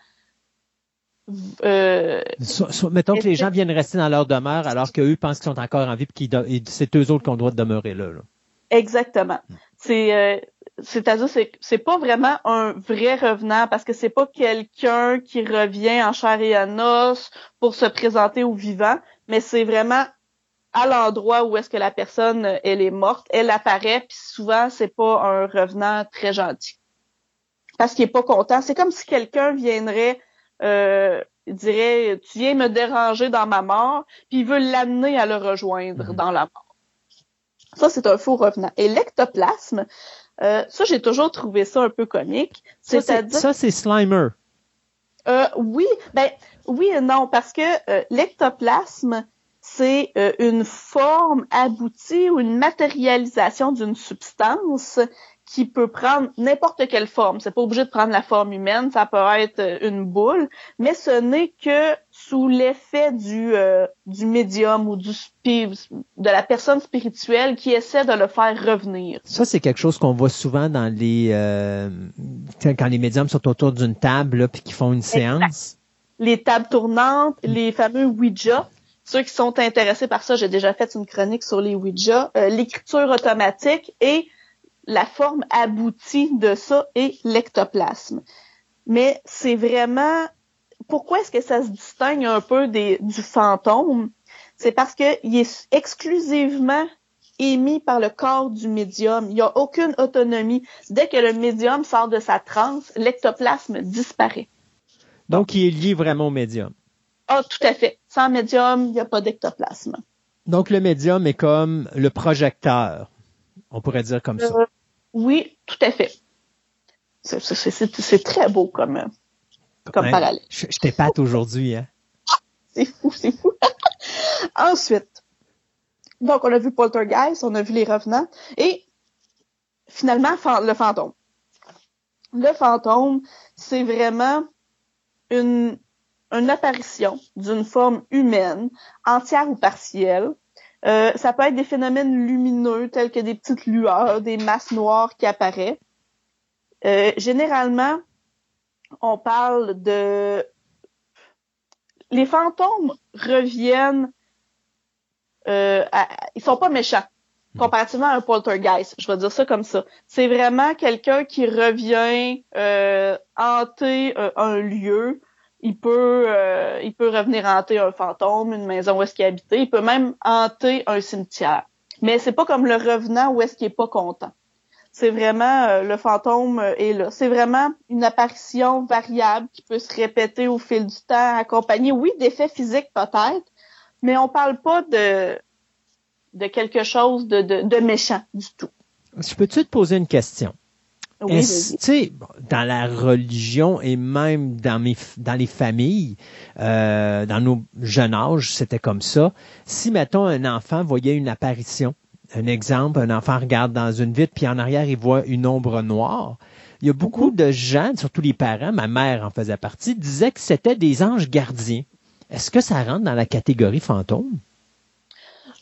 euh, So- so- mettons que les gens viennent rester dans leur demeure alors qu'eux pensent qu'ils sont encore en vie et que c'est eux autres droit de demeurer là. là. Exactement. C'est euh, c'est-à-dire c'est c'est pas vraiment un vrai revenant parce que c'est pas quelqu'un qui revient en chair et en os pour se présenter aux vivants, mais c'est vraiment à l'endroit où est-ce que la personne elle est morte, elle apparaît puis souvent c'est pas un revenant très gentil. Parce qu'il est pas content, c'est comme si quelqu'un viendrait euh, dirait tu viens me déranger dans ma mort, puis il veut l'amener à le rejoindre dans la mort. Ça, c'est un faux revenant. Et l'ectoplasme, euh, ça, j'ai toujours trouvé ça un peu comique. Ça, c'est- C'est-à-dire, Ça, c'est Slimer. euh, oui, ben, oui et non, parce que euh, l'ectoplasme, c'est euh, une forme aboutie ou une matérialisation d'une substance qui peut prendre n'importe quelle forme. C'est pas obligé de prendre la forme humaine, ça peut être euh, une boule, mais ce n'est que sous l'effet du euh, du médium ou du de la personne spirituelle qui essaie de le faire revenir. Ça, c'est quelque chose qu'on voit souvent dans les euh, quand les médiums sont autour d'une table puis qu'ils font une séance. les tables tournantes, les fameux Ouija. Ceux qui sont intéressés par ça, j'ai déjà fait une chronique sur les Ouija, euh, l'écriture automatique et la forme aboutie de ça est l'ectoplasme. Mais c'est vraiment pourquoi est-ce que ça se distingue un peu des, du fantôme? C'est parce que il est exclusivement émis par le corps du médium. Il n'y a aucune autonomie. Dès que le médium sort de sa transe, l'ectoplasme disparaît. Donc, il est lié vraiment au médium. Ah, tout à fait. Sans médium, il n'y a pas d'ectoplasme. Donc, le médium est comme le projecteur. On pourrait dire comme ça. Euh, oui, tout à fait. C'est- très beau comme, comme parallèle. Je, je t'épate aujourd'hui. Hein? [laughs] C'est fou, c'est fou. [laughs] Ensuite, donc on a vu Poltergeist, on a vu les revenants, et finalement, le fantôme. Le fantôme, c'est vraiment une, une apparition d'une forme humaine, entière ou partielle. Euh, ça peut être des phénomènes lumineux tels que des petites lueurs, des masses noires qui apparaissent. Euh, généralement, on parle de les fantômes reviennent euh, à- ils sont pas méchants comparativement à un poltergeist, je vais dire ça comme ça. C'est vraiment quelqu'un qui revient euh, hanter euh, un lieu. Il peut, euh, il peut revenir hanter un fantôme, une maison où est-ce qu'il est habité. Il peut même hanter un cimetière. Mais c'est pas comme le revenant où est-ce qu'il est pas content. C'est vraiment euh, le fantôme euh, est là. C'est vraiment une apparition variable qui peut se répéter au fil du temps, accompagnée, oui, d'effets physiques peut-être, mais on parle pas de de quelque chose de, de, de méchant du tout. Je peux-tu te poser une question? Oui, tu sais, dans la religion et même dans mes dans les familles, euh, dans nos jeunes âges, c'était comme ça. Si mettons un enfant voyait une apparition, un exemple, un enfant regarde dans une vitre puis en arrière il voit une ombre noire. Il y a beaucoup de gens, surtout les parents, ma mère en faisait partie, disaient que c'était des anges gardiens. Est-ce que ça rentre dans la catégorie fantôme?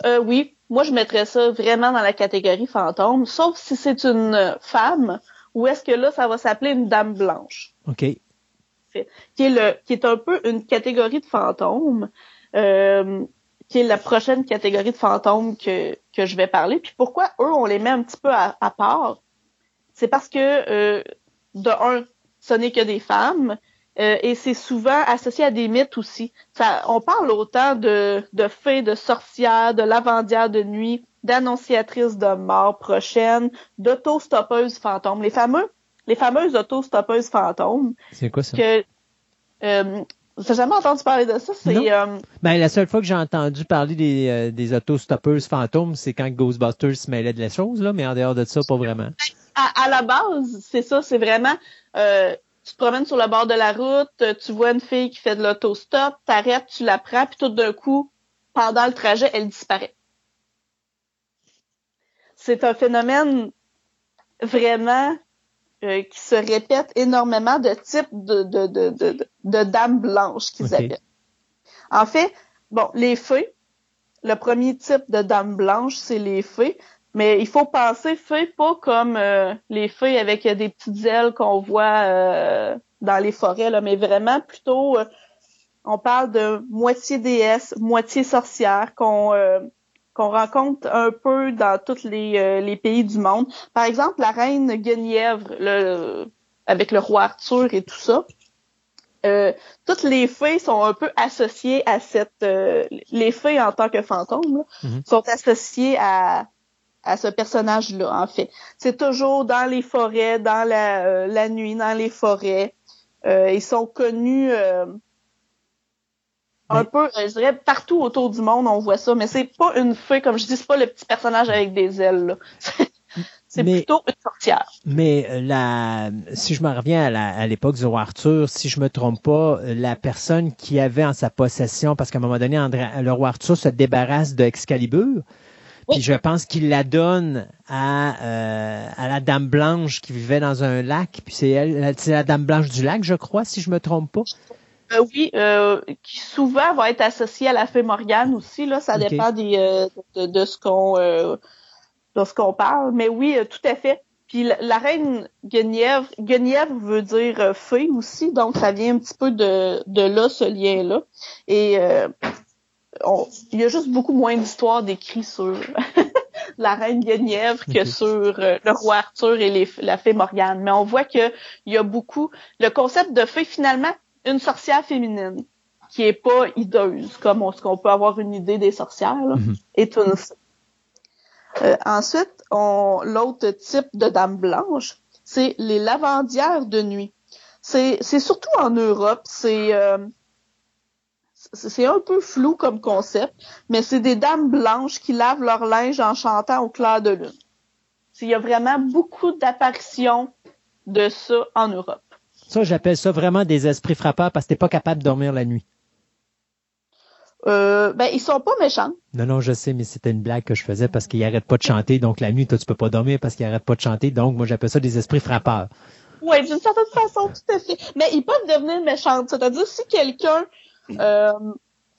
Euh, oui, moi je mettrais ça vraiment dans la catégorie fantôme, sauf si c'est une femme, ou est-ce que là ça va s'appeler une dame blanche, OK. qui est le, qui est un peu une catégorie de fantôme, euh, qui est la prochaine catégorie de fantômes que que je vais parler. Puis pourquoi eux on les met un petit peu à, à part, c'est parce que euh, de un, ce n'est que des femmes. euh, et c'est souvent associé à des mythes aussi. Ça, on parle autant de, de fées, de sorcières, de lavandières de nuit, d'annonciatrices de mort prochaine, d'autostoppeuses fantômes. Les fameux, les fameuses autostoppeuses fantômes C'est quoi ça? que euh, t'as jamais entendu parler de ça? C'est euh, Ben, la seule fois que j'ai entendu parler des, euh, des autostoppeuses fantômes, c'est quand Ghostbusters se mêlait de la chose, là, mais en dehors de ça, pas vraiment. à, à la base, c'est ça, c'est vraiment euh, tu te promènes sur le bord de la route, tu vois une fille qui fait de l'autostop, t'arrêtes, tu la prends, puis tout d'un coup, pendant le trajet, elle disparaît. C'est un phénomène vraiment euh, qui se répète énormément de types de, de, de, de, de dames blanches qu'ils appellent. En fait, bon, les fées, le premier type de dame blanche, c'est les fées, mais il faut penser fées pas comme euh, les fées avec euh, des petites ailes qu'on voit euh, dans les forêts, là, mais vraiment plutôt, euh, on parle de moitié déesse, moitié sorcière, qu'on euh, qu'on rencontre un peu dans tous les, euh, les pays du monde. Par exemple, la reine Guenièvre, le, avec le roi Arthur et tout ça, euh, toutes les fées sont un peu associées à cette... euh, les fées en tant que fantômes là, Mhm. sont associées à, à ce personnage-là, en fait. C'est toujours dans les forêts, dans la, euh, la nuit, dans les forêts. Euh, ils sont connus... un peu, je dirais, partout autour du monde, on voit ça, mais c'est pas une fée, comme je dis, c'est pas le petit personnage avec des ailes. [laughs] C'est plutôt une sorcière. Mais euh, la, si je me reviens à l'époque du roi Arthur, si je me trompe pas, euh, la personne qui avait en sa possession, parce qu'à un moment donné, André- le roi Arthur se débarrasse de Excalibur, puis je pense qu'il la donne à, euh, à la Dame Blanche qui vivait dans un lac, puis c'est elle, c'est la Dame Blanche du lac, je crois, si je me trompe pas. Euh, oui, euh, qui souvent va être associée à la fée Morgane aussi, là, ça dépend des, euh, de, de ce qu'on euh, de ce qu'on parle, mais oui, tout à fait. Puis la, la reine Guenièvre, Guenièvre veut dire fée aussi, donc ça vient un petit peu de, de là, ce lien-là. Et euh, on- il y a juste beaucoup moins d'histoires décrites sur [laughs] la reine Guenièvre que sur euh, le roi Arthur et les, la fée Morgane. Mais on voit que il y a beaucoup le concept de fée finalement une sorcière féminine qui est pas hideuse comme on, ce qu'on peut avoir une idée des sorcières là, Mhm. est une. Euh, ensuite, on l'autre type de dame blanche, c'est les lavandières de nuit. C'est c'est surtout en Europe, c'est euh, c'est un peu flou comme concept, mais c'est des dames blanches qui lavent leur linge en chantant au clair de lune. Il y a vraiment beaucoup d'apparitions de ça en Europe. Ça, j'appelle ça vraiment des esprits frappeurs parce que t'es pas capable de dormir la nuit. Euh, ben, ils sont pas méchants. Non, non, je sais, mais c'était une blague que je faisais parce qu'ils arrêtent pas de chanter. Donc, la nuit, toi, tu peux pas dormir parce qu'ils arrêtent pas de chanter. Donc, moi, j'appelle ça des esprits frappeurs. Oui, d'une certaine façon, tout à fait. Mais ils peuvent devenir méchants. C'est-à-dire, si quelqu'un euh,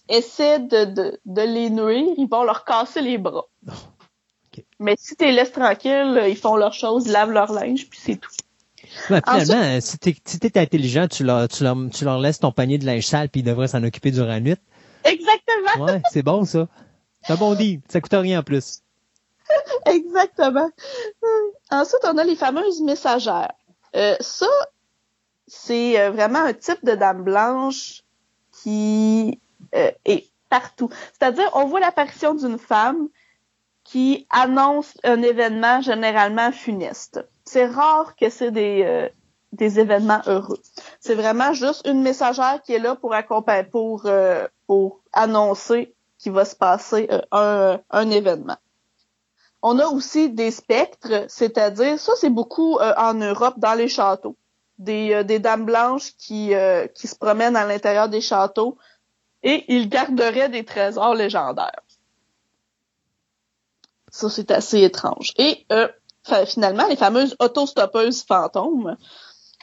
essaie de, de, de les nuire, ils vont leur casser les bras. Ok. Mais si tu les laisses tranquilles, ils font leurs choses, ils lavent leur linge, puis c'est tout. Ouais, Ensuite- finalement, si t'es si t'es intelligent, tu leur, tu, leur, tu leur laisses ton panier de linge sale puis ils devraient s'en occuper durant la nuit. Exactement, Ouais, c'est bon, ça. C'est un bon deal. Ça coûte rien en plus. [laughs] exactement. Ensuite, on a les fameuses messagères. Euh, ça, c'est euh, vraiment un type de dame blanche qui euh, est partout. C'est-à-dire, on voit l'apparition d'une femme qui annonce un événement généralement funeste. C'est rare que c'est des, euh, des événements heureux. C'est vraiment juste une messagère qui est là pour accompagner, pour, euh, pour annoncer qu'il va se passer euh, un, un événement. On a aussi des spectres, c'est-à-dire, ça c'est beaucoup euh, en Europe, dans les châteaux. Des, euh, des dames blanches qui, euh, qui se promènent à l'intérieur des châteaux et ils garderaient des trésors légendaires. Ça, c'est assez étrange. Et euh, finalement, les fameuses autostoppeuses fantômes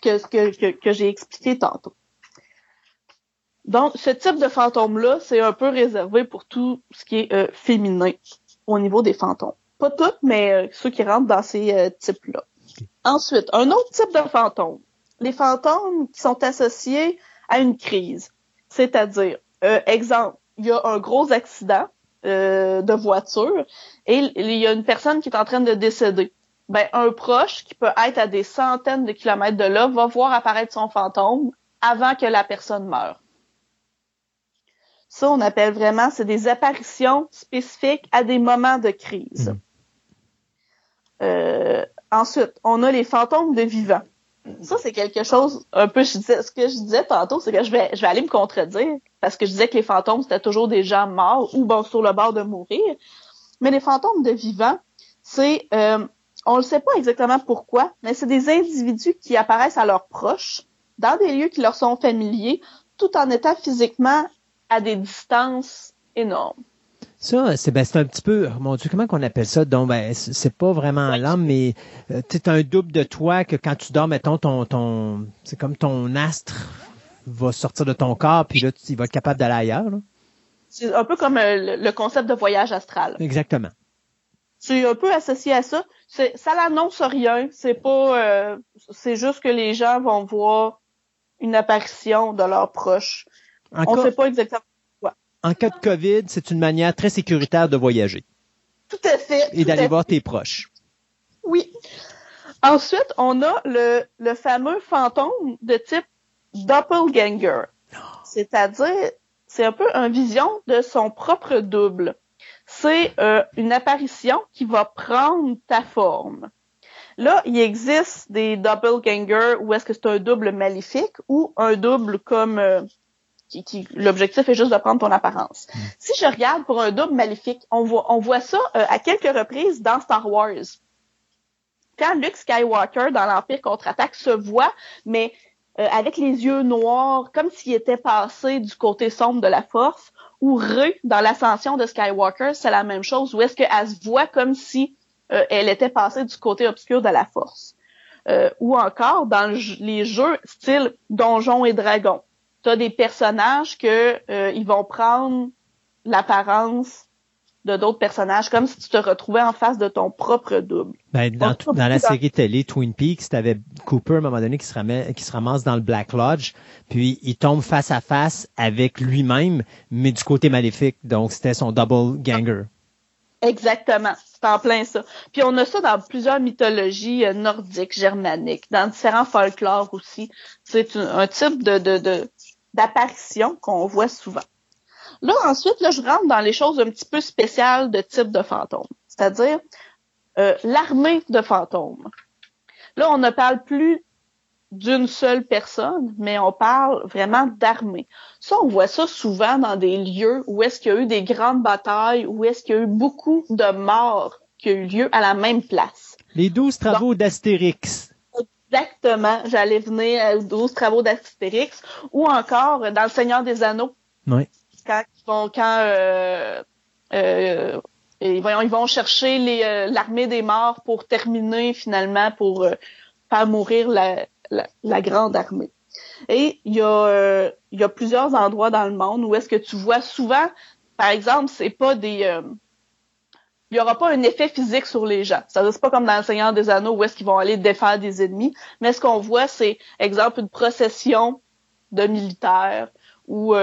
que, j'ai expliqué tantôt. Donc, ce type de fantôme-là, c'est un peu réservé pour tout ce qui est euh, féminin au niveau des fantômes. Pas toutes, mais euh, ceux qui rentrent dans ces euh, types-là. Ensuite, un autre type de fantôme. Les fantômes qui sont associés à une crise. C'est-à-dire, exemple, il y a un gros accident de voiture et il y a une personne qui est en train de décéder. Ben, un proche qui peut être à des centaines de kilomètres de là va voir apparaître son fantôme avant que la personne meure. Ça, on appelle vraiment, c'est des apparitions spécifiques à des moments de crise. Euh, ensuite, on a les fantômes de vivants. Ça, c'est quelque chose, un peu, je disais, ce que je disais tantôt, c'est que je vais, je vais aller me contredire, parce que je disais que les fantômes, c'était toujours des gens morts ou bon, sur le bord de mourir. Mais les fantômes de vivants, c'est, euh, on ne sait pas exactement pourquoi, mais c'est des individus qui apparaissent à leurs proches, dans des lieux qui leur sont familiers, tout en étant physiquement à des distances énormes. Ça, c'est ben, c'est un petit peu, mon Dieu, comment qu'on appelle ça? Donc, ben, c'est pas vraiment l'âme, mais euh, tu un double de toi que quand tu dors, mettons, ton, ton, c'est comme ton astre va sortir de ton corps, puis là, tu il va être capable d'aller ailleurs. là. C'est un peu comme euh, le concept de voyage astral. Exactement. C'est un peu associé à ça. Ça l'annonce rien. C'est pas, euh, c'est juste que les gens vont voir une apparition de leurs proches. On Encore, sait pas exactement. en cas de COVID, c'est une manière très sécuritaire de voyager Tout à fait. et d'aller voir tes proches. Oui. Ensuite, on a le, le fameux fantôme de type doppelganger. C'est-à-dire, c'est un peu une vision de son propre double. C'est euh, une apparition qui va prendre ta forme. Là, il existe des doppelgangers où est-ce que c'est un double maléfique ou un double comme euh, qui, qui l'objectif est juste de prendre ton apparence. Si je regarde pour un double maléfique, on voit on voit ça euh, à quelques reprises dans Star Wars quand Luke Skywalker dans l'Empire contre-attaque se voit, mais euh, avec les yeux noirs, comme s'il était passé du côté sombre de la Force, ou Rey dans l'ascension de Skywalker, c'est la même chose, où est-ce qu'elle se voit comme si euh, elle était passée du côté obscur de la Force. Euh, ou encore dans les jeux style Donjons et Dragons. Tu as des personnages que euh, vont prendre l'apparence de d'autres personnages, comme si tu te retrouvais en face de ton propre double. Ben, dans, dans la série télé Twin Peaks, t'avais Cooper à un moment donné qui se, ramasse, qui se ramasse dans le Black Lodge, puis il tombe face à face avec lui-même, mais du côté maléfique. Donc c'était son double ganger. Exactement, c'est en plein ça. Puis on a ça dans plusieurs mythologies euh, nordiques, germaniques, dans différents folklores aussi. C'est un, type de de- de- d'apparition qu'on voit souvent. Là ensuite, là je rentre dans les choses un petit peu spéciales de type de fantôme, c'est-à-dire euh, l'armée de fantômes. Là, on ne parle plus d'une seule personne, mais on parle vraiment d'armée. Ça, on voit ça souvent dans des lieux où est-ce qu'il y a eu des grandes batailles, où est-ce qu'il y a eu beaucoup de morts qui ont eu lieu à la même place. Les douze travaux d'Astérix. Exactement, j'allais venir aux 12 travaux d'Astérix, ou encore euh, dans Le Seigneur des Anneaux, Oui. Euh, euh, ils, vont, chercher euh, l'armée des morts pour terminer finalement, pour faire mourir la, grande armée. Et il y, a, plusieurs endroits dans le monde où est-ce que tu vois souvent, par exemple, c'est pas des... il y aura pas un effet physique sur les gens. Ça c'est pas comme dans le Seigneur des Anneaux où est-ce qu'ils vont aller défaire des ennemis, mais ce qu'on voit c'est exemple une procession de militaires ou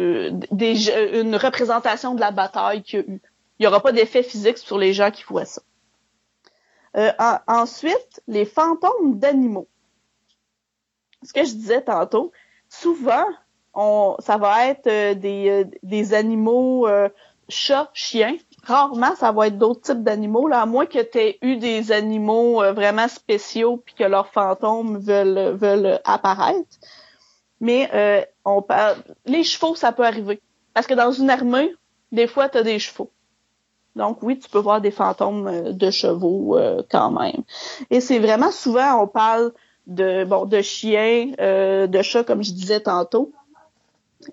euh, une représentation de la bataille qu'il y a eu. Il y aura pas d'effet physique sur les gens qui voient ça. Euh, en- ensuite, les fantômes d'animaux. Ce que je disais tantôt, souvent, ça va être euh, des, des animaux chats, chiens. Rarement, ça va être d'autres types d'animaux, à moins que tu aies eu des animaux vraiment spéciaux puis que leurs fantômes veulent, veulent apparaître. Mais on les chevaux, ça peut arriver. Parce que dans une armée, des fois, tu as des chevaux. Donc oui, tu peux voir des fantômes euh, de chevaux euh, quand même. Et c'est vraiment souvent, on parle de bon de chiens, euh, de chats, comme je disais tantôt.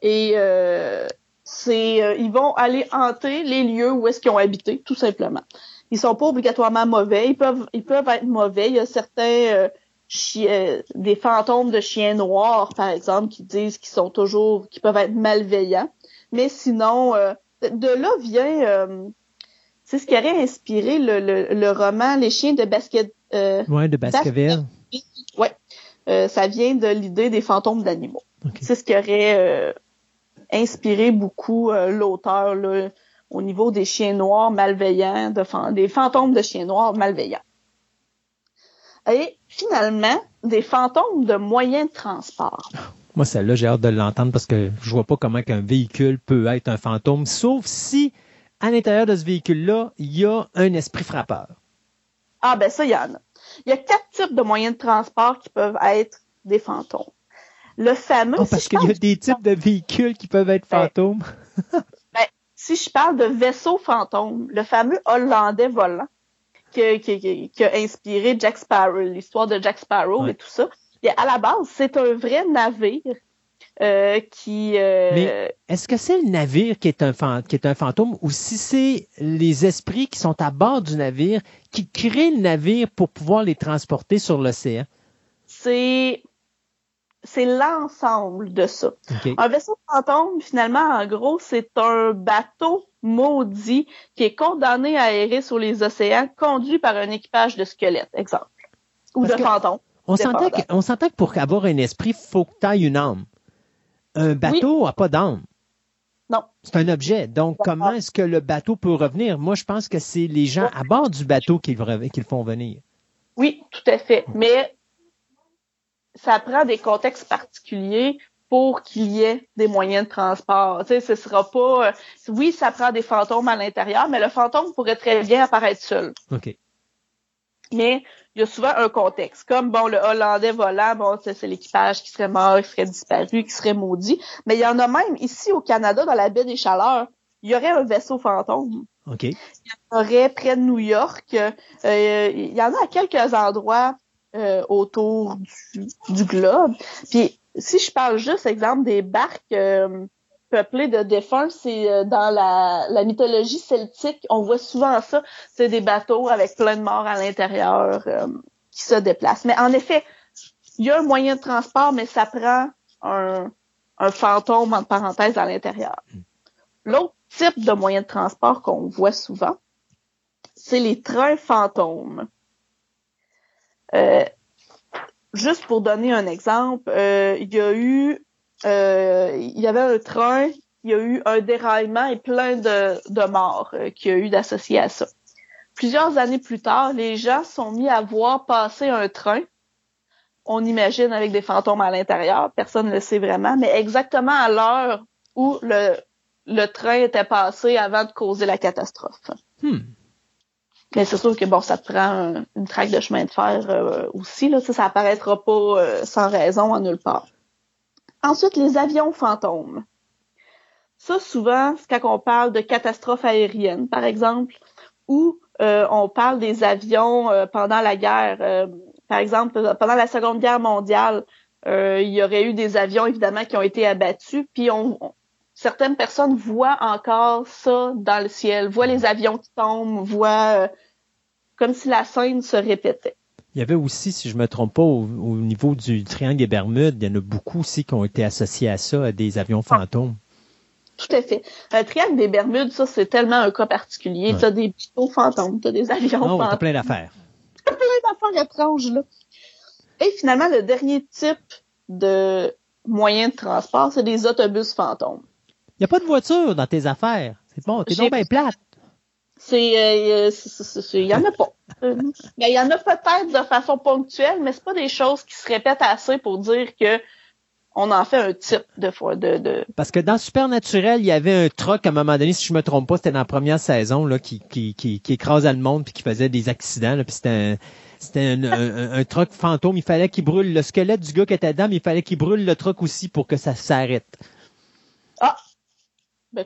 Et euh, c'est ils vont aller hanter les lieux où est-ce qu'ils ont habité, tout simplement. Ils sont pas obligatoirement mauvais, ils peuvent ils peuvent être mauvais. Il y a certains des fantômes de chiens noirs, par exemple, qui disent qu'ils sont toujours, qui peuvent être malveillants. Mais sinon, euh, de là vient, euh, c'est ce qui aurait inspiré le, le, le roman Les chiens de basket. Euh, Ouais, de Baskerville. Ouais, Euh, ça vient de l'idée des fantômes d'animaux. C'est ce qui aurait euh, inspiré beaucoup euh, l'auteur là, au niveau des chiens noirs malveillants, de fan- des fantômes de chiens noirs malveillants. Et finalement, des fantômes de moyens de transport. Moi, celle-là, j'ai hâte de l'entendre parce que je vois pas comment qu'un véhicule peut être un fantôme, sauf si à l'intérieur de ce véhicule-là, il y a un esprit frappeur. Ah ben ça, il y en a. Il y a quatre types de moyens de transport qui peuvent être des fantômes. Le fameux... Oh, parce qu'il y a des types de véhicules qui peuvent être Ben, fantômes. Ben, si je parle de vaisseau fantôme, le fameux Hollandais volant qui, qui, qui- qui a inspiré Jack Sparrow, l'histoire de Jack Sparrow Ouais. et tout ça, et à la base, c'est un vrai navire euh, qui... euh, Mais est-ce que c'est le navire qui est un qui est un fantôme ou si c'est les esprits qui sont à bord du navire qui créent le navire pour pouvoir les transporter sur l'océan? c'est c'est l'ensemble de ça. Un vaisseau fantôme, finalement, en gros, c'est un bateau maudit qui est condamné à errer sur les océans, conduit par un équipage de squelettes, exemple. Ou Parce de fantômes. On s'entend que, pour avoir un esprit, faut que tu aies une âme. Un bateau n'a pas d'âme. Non. C'est un objet. Donc, comment est-ce que le bateau peut revenir? Moi, je pense que c'est les gens à bord du bateau qui le, re- qui le font venir. Oui, tout à fait. Mais ça prend des contextes particuliers pour qu'il y ait des moyens de transport. Tu sais, ce sera pas. euh, Oui, ça prend des fantômes à l'intérieur, mais le fantôme pourrait très bien apparaître seul. OK. Mais il y a souvent un contexte. Comme bon, le Hollandais volant, bon, c'est c'est l'équipage qui serait mort, qui serait disparu, qui serait maudit. Mais il y en a même ici au Canada, dans la baie des Chaleurs, il y aurait un vaisseau fantôme. OK. Il y en aurait près de New York. Euh, il y en a à quelques endroits euh, autour du, du globe. Puis si je parle juste, exemple, des barques euh, peuplées de défunts, c'est euh, dans la, la mythologie celtique, on voit souvent ça. C'est des bateaux avec plein de morts à l'intérieur euh, qui se déplacent. Mais en effet, il y a un moyen de transport, mais ça prend un, un fantôme, entre parenthèses, à l'intérieur. L'autre type de moyen de transport qu'on voit souvent, c'est les trains fantômes. Euh, juste pour donner un exemple, euh, il y a eu, euh, il y avait un train, il y a eu un déraillement et plein de, morts euh, qu'il y a eu d'associés à ça. Plusieurs années plus tard, les gens sont mis à voir passer un train. On imagine avec des fantômes à l'intérieur, personne ne le sait vraiment, mais exactement à l'heure où le, le train était passé avant de causer la catastrophe. Hmm. Mais c'est sûr que bon, ça te prend un- une traque de chemin de fer euh, aussi. Là, ça, ça apparaîtra pas euh, sans raison en nulle part. Ensuite, les avions fantômes. Ça, souvent, c'est quand on parle de catastrophes aériennes, par exemple, ou euh, on parle des avions euh, pendant la guerre. Euh, par exemple, pendant la Seconde Guerre mondiale, euh, il y aurait eu des avions, évidemment, qui ont été abattus, puis on- certaines personnes voient encore ça dans le ciel, voient les avions qui tombent, voient euh, comme si la scène se répétait. Il y avait aussi, si je me trompe pas, au, au niveau du triangle des Bermudes, il y en a beaucoup aussi qui ont été associés à ça, à des avions fantômes. Tout à fait. Le triangle des Bermudes, ça, c'est tellement un cas particulier. Ouais. T'as des bateaux fantômes, t'as des avions Oh, t'as fantômes. plein d'affaires. plein d'affaires étranges, là. Et finalement, le dernier type de moyen de transport, c'est des autobus fantômes. Il n'y a pas de voiture dans tes affaires. C'est bon, t'es donc bien plate. C'est, euh, il y en a pas. Euh, mais il y en a peut-être de façon ponctuelle, mais c'est pas des choses qui se répètent assez pour dire que on en fait un type de fois de, de... Parce que dans Supernaturel, il y avait un truck, à un moment donné, si je me trompe pas, c'était dans la première saison, là, qui, qui, qui, qui écrasait le monde puis qui faisait des accidents, là, puis c'était un, c'était un, un, un truck fantôme. Il fallait qu'il brûle le squelette du gars qui était dedans, mais il fallait qu'il brûle le truck aussi pour que ça s'arrête. Ah!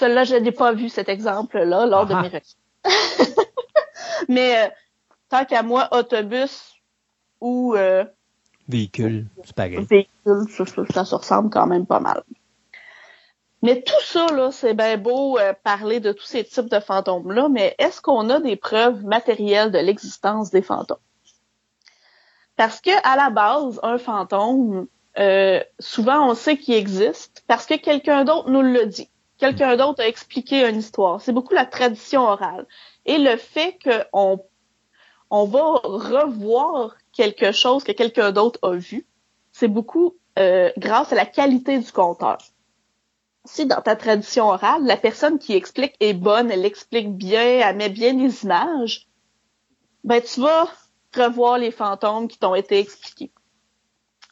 Ben, écoute je n'ai pas vu cet exemple-là lors de Ah. mes recherches. [laughs] Mais euh, tant qu'à moi, autobus ou euh, Véhicule, c'est pareil. véhicule, ça, ça- ça se ressemble quand même pas mal. Mais tout ça, là, c'est bien beau euh, parler de tous ces types de fantômes-là, mais est-ce qu'on a des preuves matérielles de l'existence des fantômes? Parce que à la base, un fantôme, euh, souvent on sait qu'il existe parce que quelqu'un d'autre nous le dit. Quelqu'un d'autre a expliqué une histoire. C'est beaucoup la tradition orale. Et le fait qu'on on va revoir quelque chose que quelqu'un d'autre a vu, c'est beaucoup euh, grâce à la qualité du conteur. Si dans ta tradition orale, la personne qui explique est bonne, elle explique bien, elle met bien les images, ben tu vas revoir les fantômes qui t'ont été expliqués.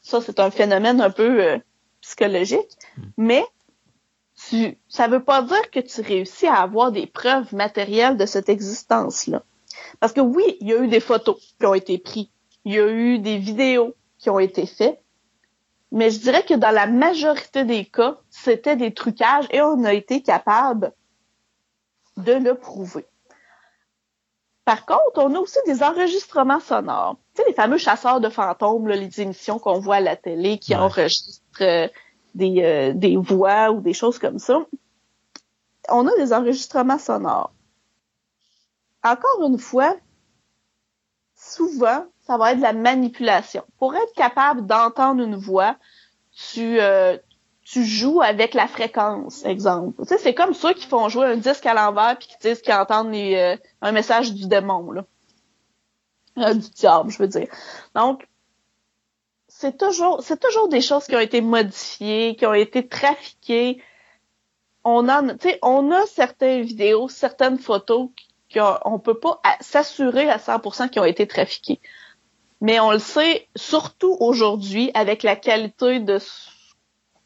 Ça, c'est un phénomène un peu euh, psychologique, mais tu, ça veut pas dire que tu réussis à avoir des preuves matérielles de cette existence-là. Parce que oui, il y a eu des photos qui ont été prises, il y a eu des vidéos qui ont été faites, mais je dirais que dans la majorité des cas, c'était des trucages et on a été capable de le prouver. Par contre, on a aussi des enregistrements sonores. Sais, les fameux chasseurs de fantômes, là, les émissions qu'on voit à la télé qui Ouais. enregistrent euh, des, euh, des voix ou des choses comme ça. On a des enregistrements sonores. Encore une fois, souvent, ça va être de la manipulation. Pour être capable d'entendre une voix, tu, euh, tu joues avec la fréquence, exemple. Tu sais, c'est comme ceux qui font jouer un disque à l'envers puis qui disent qu'ils entendent les, euh, un message du démon, là. Euh, du diable, je veux dire. Donc, c'est toujours, c'est toujours des choses qui ont été modifiées, qui ont été trafiquées. On en, tu sais, on a certaines vidéos, certaines photos qu'on on peut pas s'assurer à 100% qui ont été trafiquées. Mais on le sait surtout aujourd'hui avec la qualité de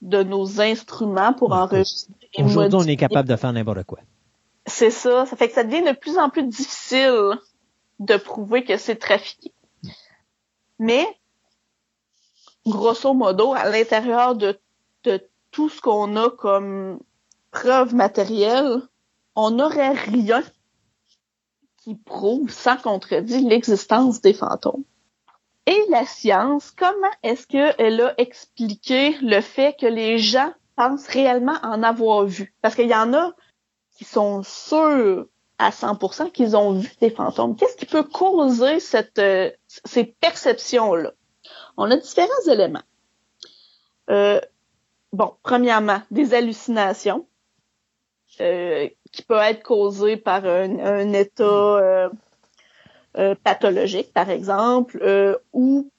de nos instruments pour Ouais. enregistrer. Aujourd'hui, on est capable de faire n'importe quoi. C'est ça. Ça fait que ça devient de plus en plus difficile de prouver que c'est trafiqué. Mais, grosso modo, à l'intérieur de, de tout ce qu'on a comme preuve matérielle, on n'aurait rien qui prouve sans contredit l'existence des fantômes. Et la science, comment est-ce qu'elle a expliqué le fait que les gens pensent réellement en avoir vu? Parce qu'il y en a qui sont sûrs à 100% qu'ils ont vu des fantômes. Qu'est-ce qui peut causer cette, euh, ces perceptions-là? On a différents éléments. Euh, bon, premièrement, des hallucinations euh, qui peuvent être causées par un, un état euh, euh, pathologique, par exemple, euh, ou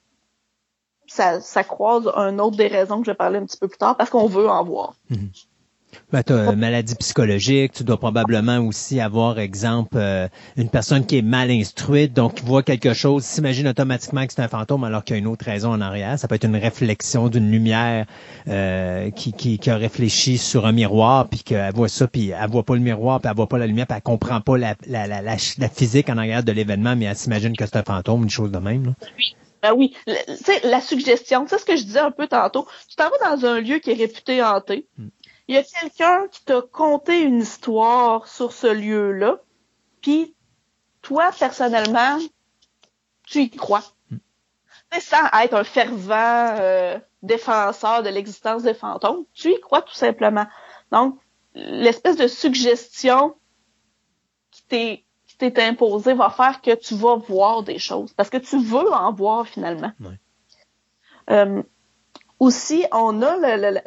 ça, ça croise un autre des raisons que je vais parler un petit peu plus tard, parce qu'on veut en voir. Ben, tu as maladie psychologique, tu dois probablement aussi avoir, exemple, euh, une personne qui est mal instruite, donc qui voit quelque chose, s'imagine automatiquement que c'est un fantôme alors qu'il y a une autre raison en arrière. Ça peut être une réflexion d'une lumière euh, qui, qui, qui a réfléchi sur un miroir, puis qu'elle voit ça, puis elle voit pas le miroir, puis elle voit pas la lumière, puis elle comprend pas la, la, la, la, la physique en arrière de l'événement, mais elle s'imagine que c'est un fantôme, une chose de même. Là. Ben oui, tu sais, la suggestion, tu sais ce que je disais un peu tantôt, tu t'en vas dans un lieu qui est réputé hanté, il y a quelqu'un qui t'a conté une histoire sur ce lieu-là, puis toi, personnellement, tu y crois. Tu sais, sans être un fervent euh, défenseur de l'existence des fantômes, tu y crois tout simplement. Donc, l'espèce de suggestion qui t'est qui t'est imposée va faire que tu vas voir des choses, parce que tu veux en voir finalement. Euh, aussi, on a le-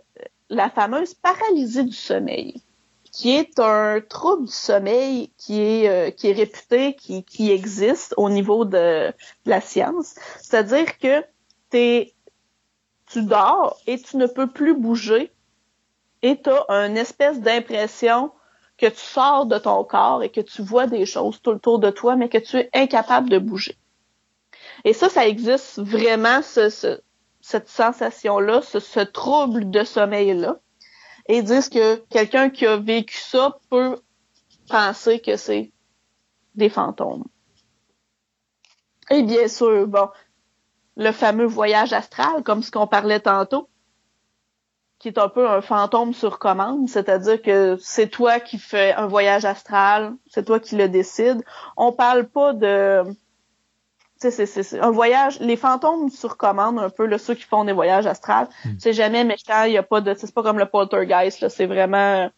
la fameuse paralysie du sommeil, qui est un trouble du sommeil qui est euh, réputé, qui, existe au niveau de, la science. C'est-à-dire que tu dors et tu ne peux plus bouger et tu as une espèce d'impression que tu sors de ton corps et que tu vois des choses tout autour de toi, mais que tu es incapable de bouger. Et ça, ça existe vraiment, ce- cette sensation-là, ce, trouble de sommeil-là. Et disent que quelqu'un qui a vécu ça peut penser que c'est des fantômes. Et bien sûr, bon, le fameux voyage astral, comme ce qu'on parlait tantôt, qui est un peu un fantôme sur commande, c'est-à-dire que c'est toi qui fais un voyage astral, c'est toi qui le décides. On parle pas de c'est, c'est, c'est un voyage, les fantômes sur commande, un peu, là, ceux qui font des voyages astrales, c'est jamais méchant, il y a pas de, c'est pas comme le poltergeist, là, c'est vraiment,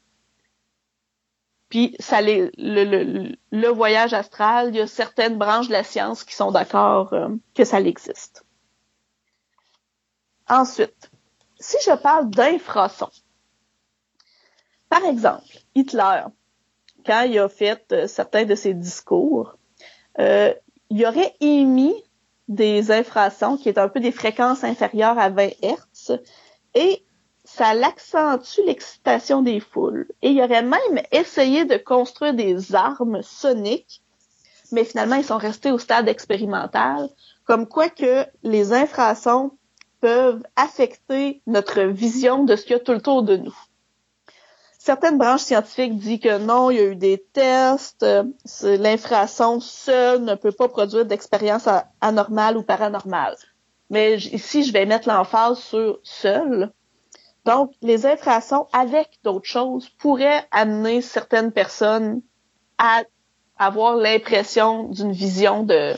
puis ça les, le, le, le voyage astral, il y a certaines branches de la science qui sont d'accord euh, que ça existe. Ensuite, si je parle d'infrasons, par exemple, Hitler, quand il a fait euh, certains de ses discours, euh, il aurait émis des infrasons qui est un peu des fréquences inférieures à 20 Hz et ça l'accentue l'excitation des foules. Et il aurait même essayé de construire des armes soniques, mais finalement ils sont restés au stade expérimental, comme quoi que les infrasons peuvent affecter notre vision de ce qu'il y a tout autour de nous certaines branches scientifiques disent que non, il y a eu des tests, euh, l'infrason seul ne peut pas produire d'expérience anormale ou paranormale. Mais ici, je vais mettre l'emphase sur seul. Donc, les infrasons avec d'autres choses pourraient amener certaines personnes à avoir l'impression d'une vision de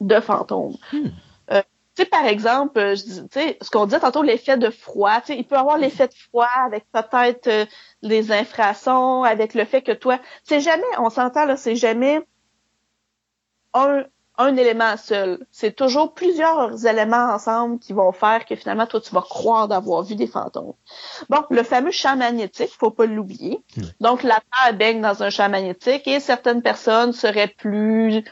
de fantômes. Euh, tu sais, par exemple, euh, je dis- tu sais, ce qu'on disait tantôt, l'effet de froid, tu sais, il peut avoir l'effet de froid avec peut-être euh, les infrasons, avec le fait que toi, c'est jamais, on s'entend là, c'est jamais un, un élément seul. C'est toujours plusieurs éléments ensemble qui vont faire que finalement, toi, tu vas croire d'avoir vu des fantômes. Bon, le fameux champ magnétique, faut pas l'oublier. Donc, la Terre baigne dans un champ magnétique et certaines personnes seraient plus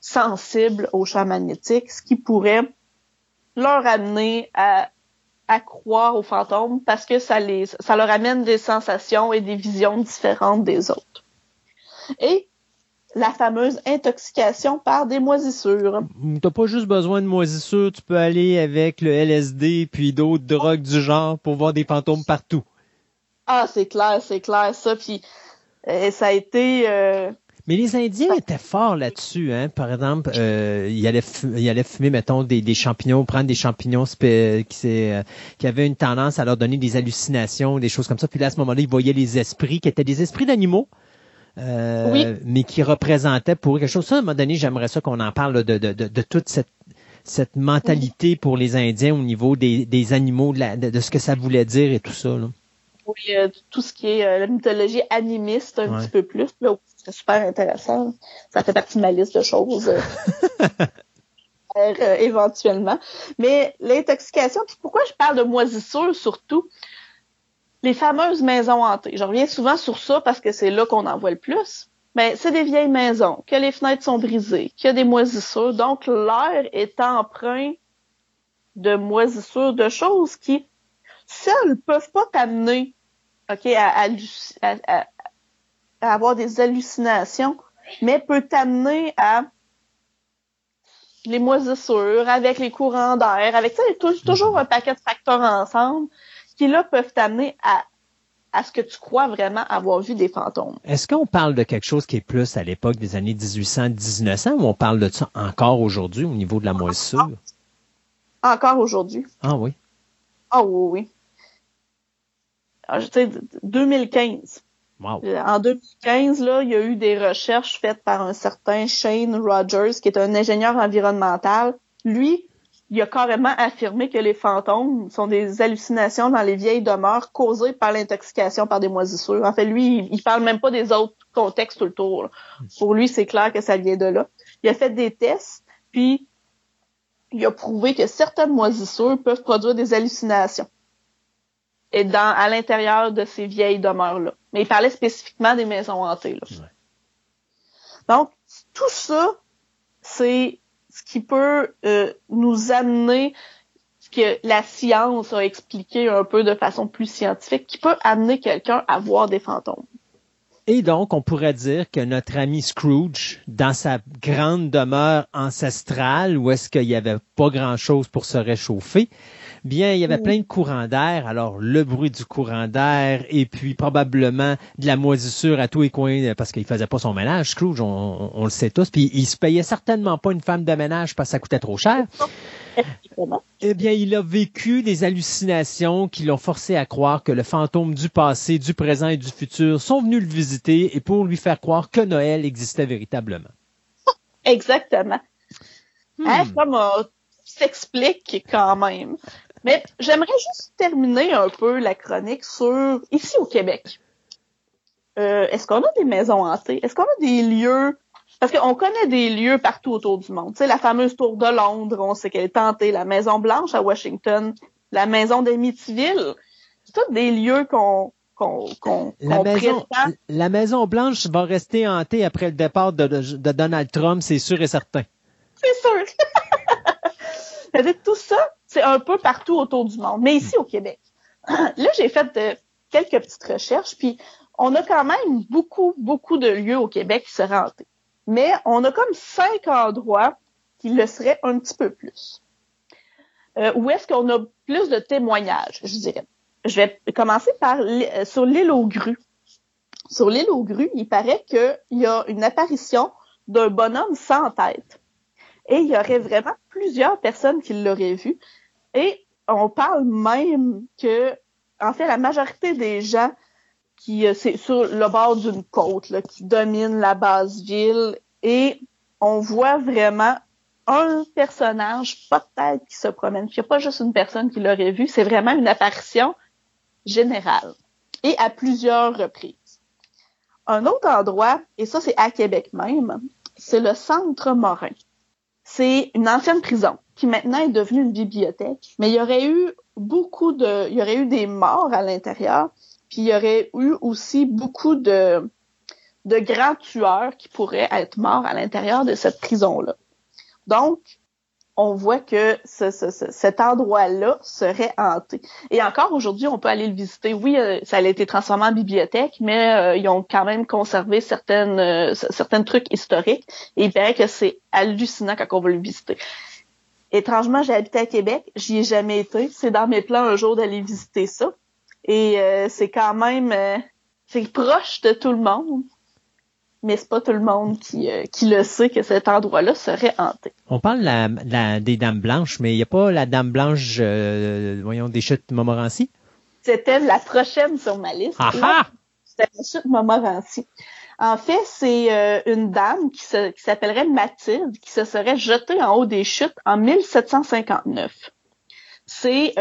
sensibles au champ magnétique, ce qui pourrait leur amener à, à croire aux fantômes parce que ça les, ça leur amène des sensations et des visions différentes des autres. Et la fameuse intoxication par des moisissures. T'as pas juste besoin de moisissures, tu peux aller avec le LSD puis d'autres drogues du genre pour voir des fantômes partout. Ah, c'est clair, c'est clair, ça. Puis euh, ça a été... euh, Mais les Indiens étaient forts là-dessus, hein. Par exemple, euh, ils, allaient fu- ils allaient fumer, mettons, des, des champignons, prendre des champignons qui, euh, qui avaient une tendance à leur donner des hallucinations, des choses comme ça. Puis là, à ce moment-là, ils voyaient les esprits, qui étaient des esprits d'animaux, euh, Oui. mais qui représentaient pour eux quelque chose. Ça, à un moment donné, j'aimerais ça qu'on en parle là, de, de, de, de toute cette cette mentalité pour les Indiens au niveau des, des animaux, de, la- de- de ce que ça voulait dire et tout ça. Là. Oui, euh, tout ce qui est euh, la mythologie animiste un Ouais. petit peu plus. Là, c'est super intéressant. Ça fait partie de ma liste de choses. euh, [laughs] éventuellement. Mais l'intoxication, puis pourquoi je parle de moisissure surtout? Les fameuses maisons hantées. Je reviens souvent sur ça parce que c'est là qu'on en voit le plus. Mais c'est des vieilles maisons, que les fenêtres sont brisées, qu'il y a des moisissures. Donc l'air est empreint de moisissures, de choses qui seules peuvent pas t'amener ok, à, halluc- à- à- à avoir des hallucinations, mais peut t'amener à les moisissures, avec les courants d'air, avec ça, il y a tou- toujours un paquet de facteurs ensemble qui là peuvent t'amener à, à ce que tu crois vraiment avoir vu des fantômes. Est-ce qu'on parle de quelque chose qui est plus à l'époque des années 1800-1900 ou on parle de ça encore aujourd'hui au niveau de la moisissure? Encore aujourd'hui. Ah oui. Ah oui, oui. Alors, je sais, 2015. Wow. Euh, En 2015, là, il y a eu des recherches faites par un certain Shane Rogers, qui est un ingénieur environnemental. Lui, il a carrément affirmé que les fantômes sont des hallucinations dans les vieilles demeures causées par l'intoxication par des moisissures. En fait, lui, il, parle même pas des autres contextes tout le tour. là. Pour lui, c'est clair que ça vient de là. Il a fait des tests, puis il a prouvé que certaines moisissures peuvent produire des hallucinations et dans à l'intérieur de ces vieilles demeures-là. Mais il parlait spécifiquement des maisons hantées. Là. Donc, tout ça, c'est ce qui peut euh, nous amener, ce que la science a expliqué un peu de façon plus scientifique, qui peut amener quelqu'un à voir des fantômes. Et donc, on pourrait dire que notre ami Scrooge, dans sa grande demeure ancestrale, où est-ce qu'il n'y avait pas grand-chose pour se réchauffer, bien, il y avait Mm. plein de courants d'air. Alors, le bruit du courant d'air et puis probablement de la moisissure à tous les coins parce qu'il faisait pas son ménage, Scrooge, on, on- on le sait tous. Puis, il se payait certainement pas une femme de ménage parce que ça coûtait trop cher. Eh bien, il a vécu des hallucinations qui l'ont forcé à croire que le fantôme du passé, du présent et du futur sont venus le visiter et pour lui faire croire que Noël existait véritablement. Exactement. Hein, comme euh, s'explique quand même. Mais j'aimerais juste terminer un peu la chronique sur ici au Québec. Euh, Est-ce qu'on a des maisons hantées? Est-ce qu'on a des lieux? Parce qu'on connaît des lieux partout autour du monde. Tu sais, la fameuse tour de Londres, on sait qu'elle est hantée. La Maison Blanche à Washington, la Maison d'Amityville. C'est tous des lieux qu'on qu'on La maison, la maison Blanche va rester hantée après le départ de, de- de Donald Trump, c'est sûr et certain. C'est sûr. Tout ça, c'est un peu partout autour du monde, mais ici au Québec. [clears throat] Là, j'ai fait euh, quelques petites recherches, puis on a quand même beaucoup, beaucoup de lieux au Québec qui seraient hantés. Mais on a comme cinq endroits qui le seraient un petit peu plus. Euh, où est-ce qu'on a plus de témoignages, je dirais? Je vais commencer par euh, sur l'île aux grues. Sur l'île aux grues, il paraît qu'il y a une apparition d'un bonhomme sans tête. Et il y aurait vraiment plusieurs personnes qui l'auraient vu. Et on parle même que, en fait, la majorité des gens qui, euh, c'est sur le bord d'une côte, là, qui domine la base ville, et on voit vraiment un personnage, peut-être, qui se promène. Il n'y a pas juste une personne qui l'aurait vu. C'est vraiment une apparition générale et à plusieurs reprises. Un autre endroit, et ça c'est à Québec même, c'est le Centre Morin. C'est une ancienne prison qui maintenant est devenue une bibliothèque, mais il y aurait eu beaucoup de, il y aurait eu des morts à l'intérieur, puis il y aurait eu aussi beaucoup de, de grands tueurs qui pourraient être morts à l'intérieur de cette prison-là. Donc, on voit que ce, ce, cet endroit-là serait hanté. Et encore aujourd'hui, on peut aller le visiter. Oui, euh, ça a été transformé en bibliothèque, mais euh, ils ont quand même conservé certaines euh, certains trucs historiques. Et il paraît que c'est hallucinant quand on va le visiter. Étrangement, j'ai habité à Québec, j'y ai jamais été. C'est dans mes plans un jour d'aller visiter ça. Et c'est quand même c'est proche de tout le monde mais c'est pas tout le monde qui, euh, qui le sait que cet endroit-là serait hanté. On parle la, la, des Dames Blanches, mais il n'y a pas la Dame Blanche, euh, voyons, des chutes Montmorency? C'était la prochaine sur ma liste. Ah C'était la chute Montmorency. En fait, c'est euh, une dame qui, qui s'appellerait Mathilde, qui se serait jetée en haut des chutes en 1759. C'est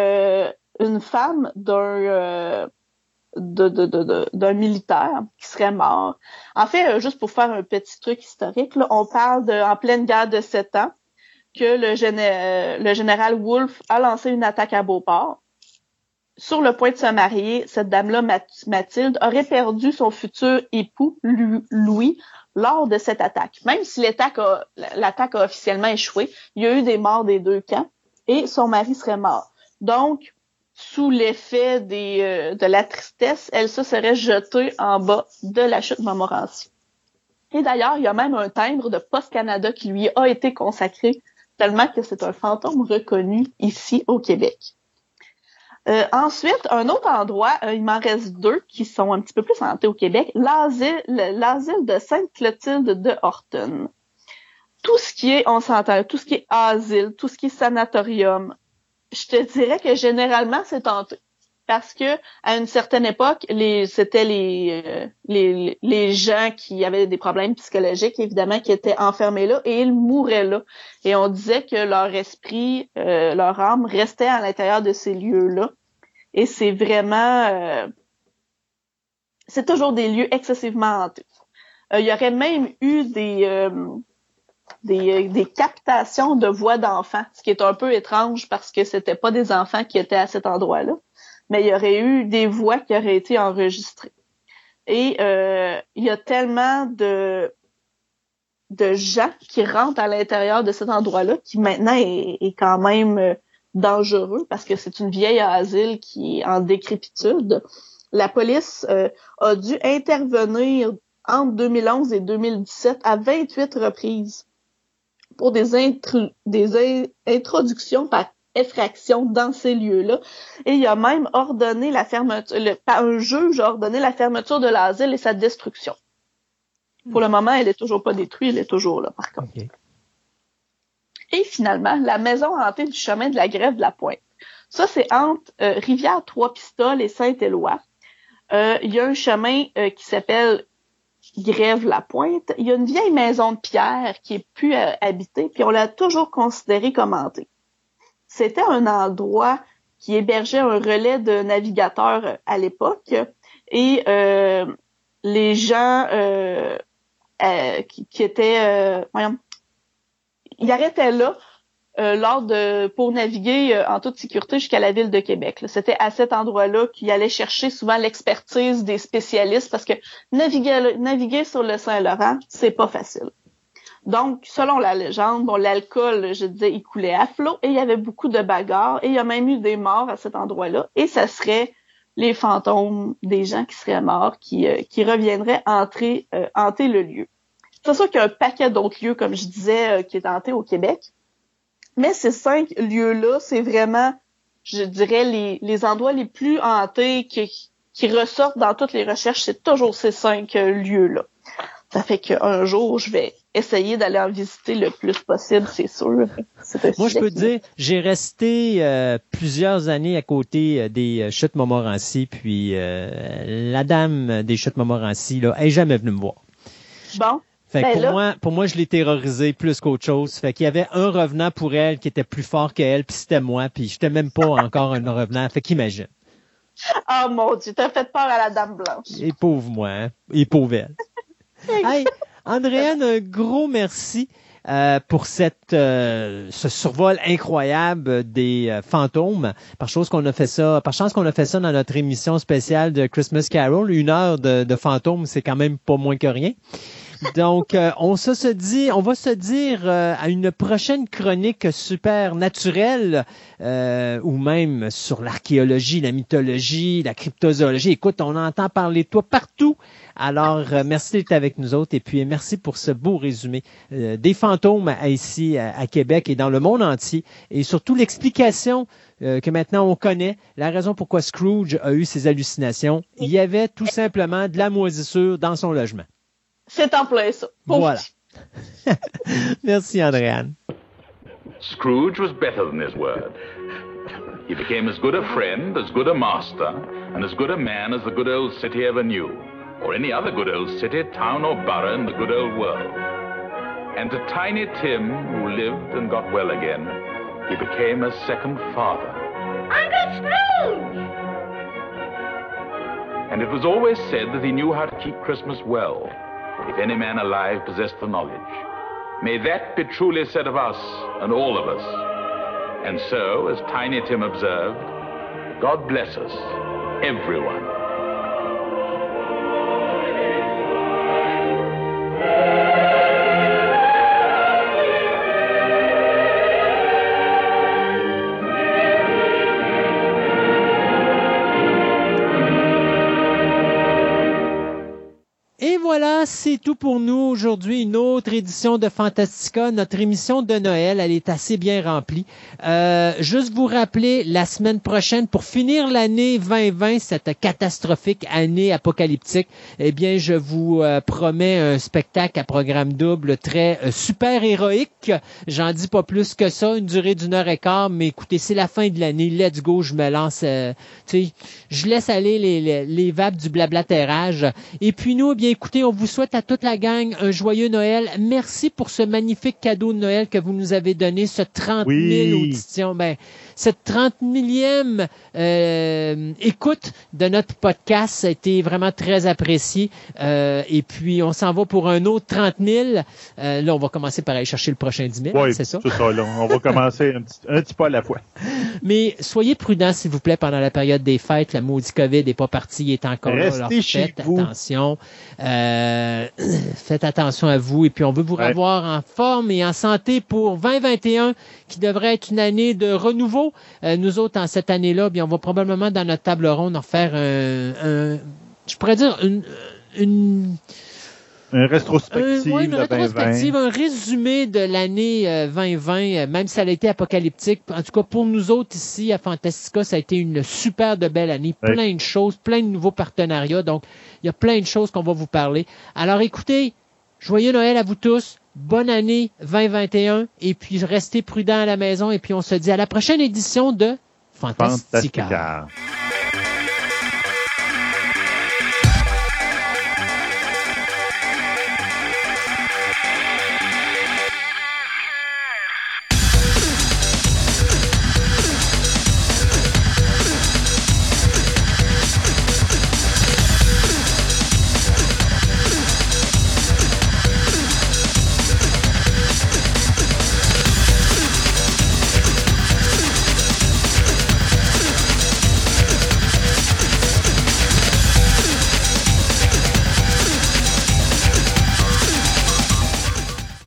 une femme d'un d'un militaire qui serait mort. En fait, euh, juste pour faire un petit truc historique, là, on parle en pleine guerre de sept ans que le, euh, le général Wolfe a lancé une attaque à Beauport. Sur le point de se marier, cette dame-là, Mathilde, aurait perdu son futur époux, Louis, lors de cette attaque. Même si l'attaque a officiellement échoué, il y a eu des morts des deux camps et son mari serait mort. Donc, sous l'effet euh, de la tristesse, elle se serait jetée en bas de la chute Montmorency. Et d'ailleurs, il y a même un timbre de Post Canada qui lui a été consacré, tellement que c'est un fantôme reconnu ici au Québec. Euh, ensuite, un autre endroit, euh, il m'en reste deux qui sont un petit peu plus hantés au Québec, l'asile, l'asile de Sainte-Clotilde de Horton. Tout ce qui est, on s'entend, tout ce qui est asile, tout ce qui est sanatorium, je te dirais que généralement, c'est tenté. Parce que à une certaine époque, les c'était les, euh, les les gens qui avaient des problèmes psychologiques, évidemment, qui étaient enfermés là et ils mouraient là. Et on disait que leur esprit, euh, leur âme restait à l'intérieur de ces lieux-là. Et c'est vraiment euh, c'est toujours des lieux excessivement hantés. Il y aurait même eu des des, des captations de voix d'enfants, ce qui est un peu étrange parce que c'était pas des enfants qui étaient à cet endroit-là, mais il y aurait eu des voix qui auraient été enregistrées. Et euh, il y a tellement de de gens qui rentrent à l'intérieur de cet endroit-là qui maintenant est, quand même euh, dangereux parce que c'est une vieille asile qui est en décrépitude. La police euh, a dû intervenir entre 2011 et 2017 à 28 reprises pour des, des introductions par effraction dans ces lieux-là. Et il a même ordonné la fermeture, le, un juge a ordonné la fermeture de l'asile et sa destruction. Pour le moment, elle est toujours pas détruite, elle est toujours là, par contre. Et finalement, la maison hantée du chemin de la grève de la Pointe. Ça, c'est entre euh, Rivière-Trois-Pistoles et Saint-Éloi. Euh, il y a un chemin euh, qui s'appelle Grève-la-Pointe, il y a une vieille maison de pierre qui est plus euh, habitée, puis on l'a toujours considérée comme hantée. C'était un endroit qui hébergeait un relais de navigateurs euh, à l'époque, et euh, les gens qui, qui, étaient, voyons, ils arrêtaient là euh, lors de pour naviguer euh, en toute sécurité jusqu'à la ville de Québec. C'était à cet endroit-là qu'il allait chercher souvent l'expertise des spécialistes parce que naviguer, sur le Saint-Laurent, c'est pas facile. Donc, selon la légende, bon, l'alcool, je disais, il coulait à flot et il y avait beaucoup de bagarres et il y a même eu des morts à cet endroit-là et ça serait les fantômes des gens qui seraient morts qui, euh, qui reviendraient entrer, hanter le lieu. C'est sûr qu'il y a un paquet d'autres lieux, comme je disais, qui est hanté au Québec. Mais ces cinq lieux-là, c'est vraiment, je dirais, les, les endroits les plus hantés qui, qui ressortent dans toutes les recherches. C'est toujours ces cinq euh, lieux-là. Ça fait qu'un jour, je vais essayer d'aller en visiter le plus possible, c'est sûr. Moi, je peux te dire, j'ai resté euh, plusieurs années à côté euh, des chutes Montmorency, puis la dame des chutes Montmorency, là, est jamais venue me voir. Bon. Fait que Ben pour là- moi, pour moi, je l'ai terrorisé plus qu'autre chose. Fait qu'il y avait un revenant pour elle qui était plus fort qu'elle, puis c'était moi, puis j'étais même pas encore un revenant. Fait qu'imagine. [laughs] Oh mon dieu, t'as fait peur à la Dame Blanche. Et pauvre moi, hein? Et pauvre elle. [laughs] hey, Andréane, un gros merci. euh, pour cette euh, ce survol incroyable des euh, fantômes. Par chose qu'on a fait ça, par chance qu'on a fait ça dans notre émission spéciale de Christmas Carol, une heure de, de fantômes, c'est quand même pas moins que rien. Donc, euh, on se, se dit, on va se dire euh, à une prochaine chronique super naturelle euh, ou même sur l'archéologie, la mythologie, la cryptozoologie. Écoute, on entend parler de toi partout. Alors, euh, merci d'être avec nous autres et puis merci pour ce beau résumé des fantômes ici à, Québec et dans le monde entier et surtout l'explication que maintenant on connaît, la raison pourquoi Scrooge a eu ses hallucinations. Il y avait tout simplement de la moisissure dans son logement. C'est en plein ça. Pauvre Voilà. [laughs] Merci, Andréane. Scrooge was better than his word. He became as good a friend, as good a master, and as good a man as the good old city ever knew, or any other good old city, town, or borough in the good old world. And to Tiny Tim, who lived and got well again, he became a second father. Uncle Scrooge! And it was always said that he knew how to keep Christmas well, if any man alive possessed the knowledge. May that be truly said of us and all of us. And so, as Tiny Tim observed, God bless us, everyone. Voilà, c'est tout pour nous aujourd'hui. Une autre édition de Fantastica. Notre émission de Noël, elle est assez bien remplie. Euh, juste vous rappeler, la semaine prochaine, pour finir l'année 2020, cette catastrophique année apocalyptique, eh bien, je vous euh, promets un spectacle à programme double très euh, super héroïque. J'en dis pas plus que ça, une durée d'une heure et quart, mais écoutez, c'est la fin de l'année. Let's go, je me lance. euh, tu sais, je laisse aller les, les, vapes du blablatérage. Et puis nous, eh bien écoutez, on vous souhaite à toute la gang un joyeux Noël. Merci pour ce magnifique cadeau de Noël que vous nous avez donné, ce 30 000 Oui. auditions. Ben, cette 30 millième euh, écoute de notre podcast, ça a été vraiment très apprécié. Euh, et puis, on s'en va pour un autre 30 000. Euh, là, on va commencer par aller chercher le prochain 10 000, Oui, c'est ça? C'est ça, là. On va commencer un petit, un petit pas à la fois. [laughs] Mais soyez prudents, s'il vous plaît, pendant la période des fêtes. Le maudit COVID n'est pas parti, il est encore là. Alors, chez faites vous. attention. Euh, [clears throat] faites attention à vous. Et puis, on veut vous Ouais. revoir en forme et en santé pour 2021, qui devrait être une année de renouveau. Euh, nous autres, en cette année-là, bien, on va probablement, dans notre table ronde, en faire un, un- je pourrais dire, une, une Une un- rétrospective ouais, une de 2020. rétrospective, un résumé de l'année euh, 2020, euh, même si elle a été apocalyptique. En tout cas, pour nous autres ici à Fantastica, ça a été une super de belle année. Plein de choses, plein de nouveaux partenariats. Donc, il y a plein de choses qu'on va vous parler. Alors, écoutez, joyeux Noël à vous tous. Bonne année 2021. Et puis, restez prudents à la maison. Et puis, on se dit à la prochaine édition de Fantastica. Fantastica.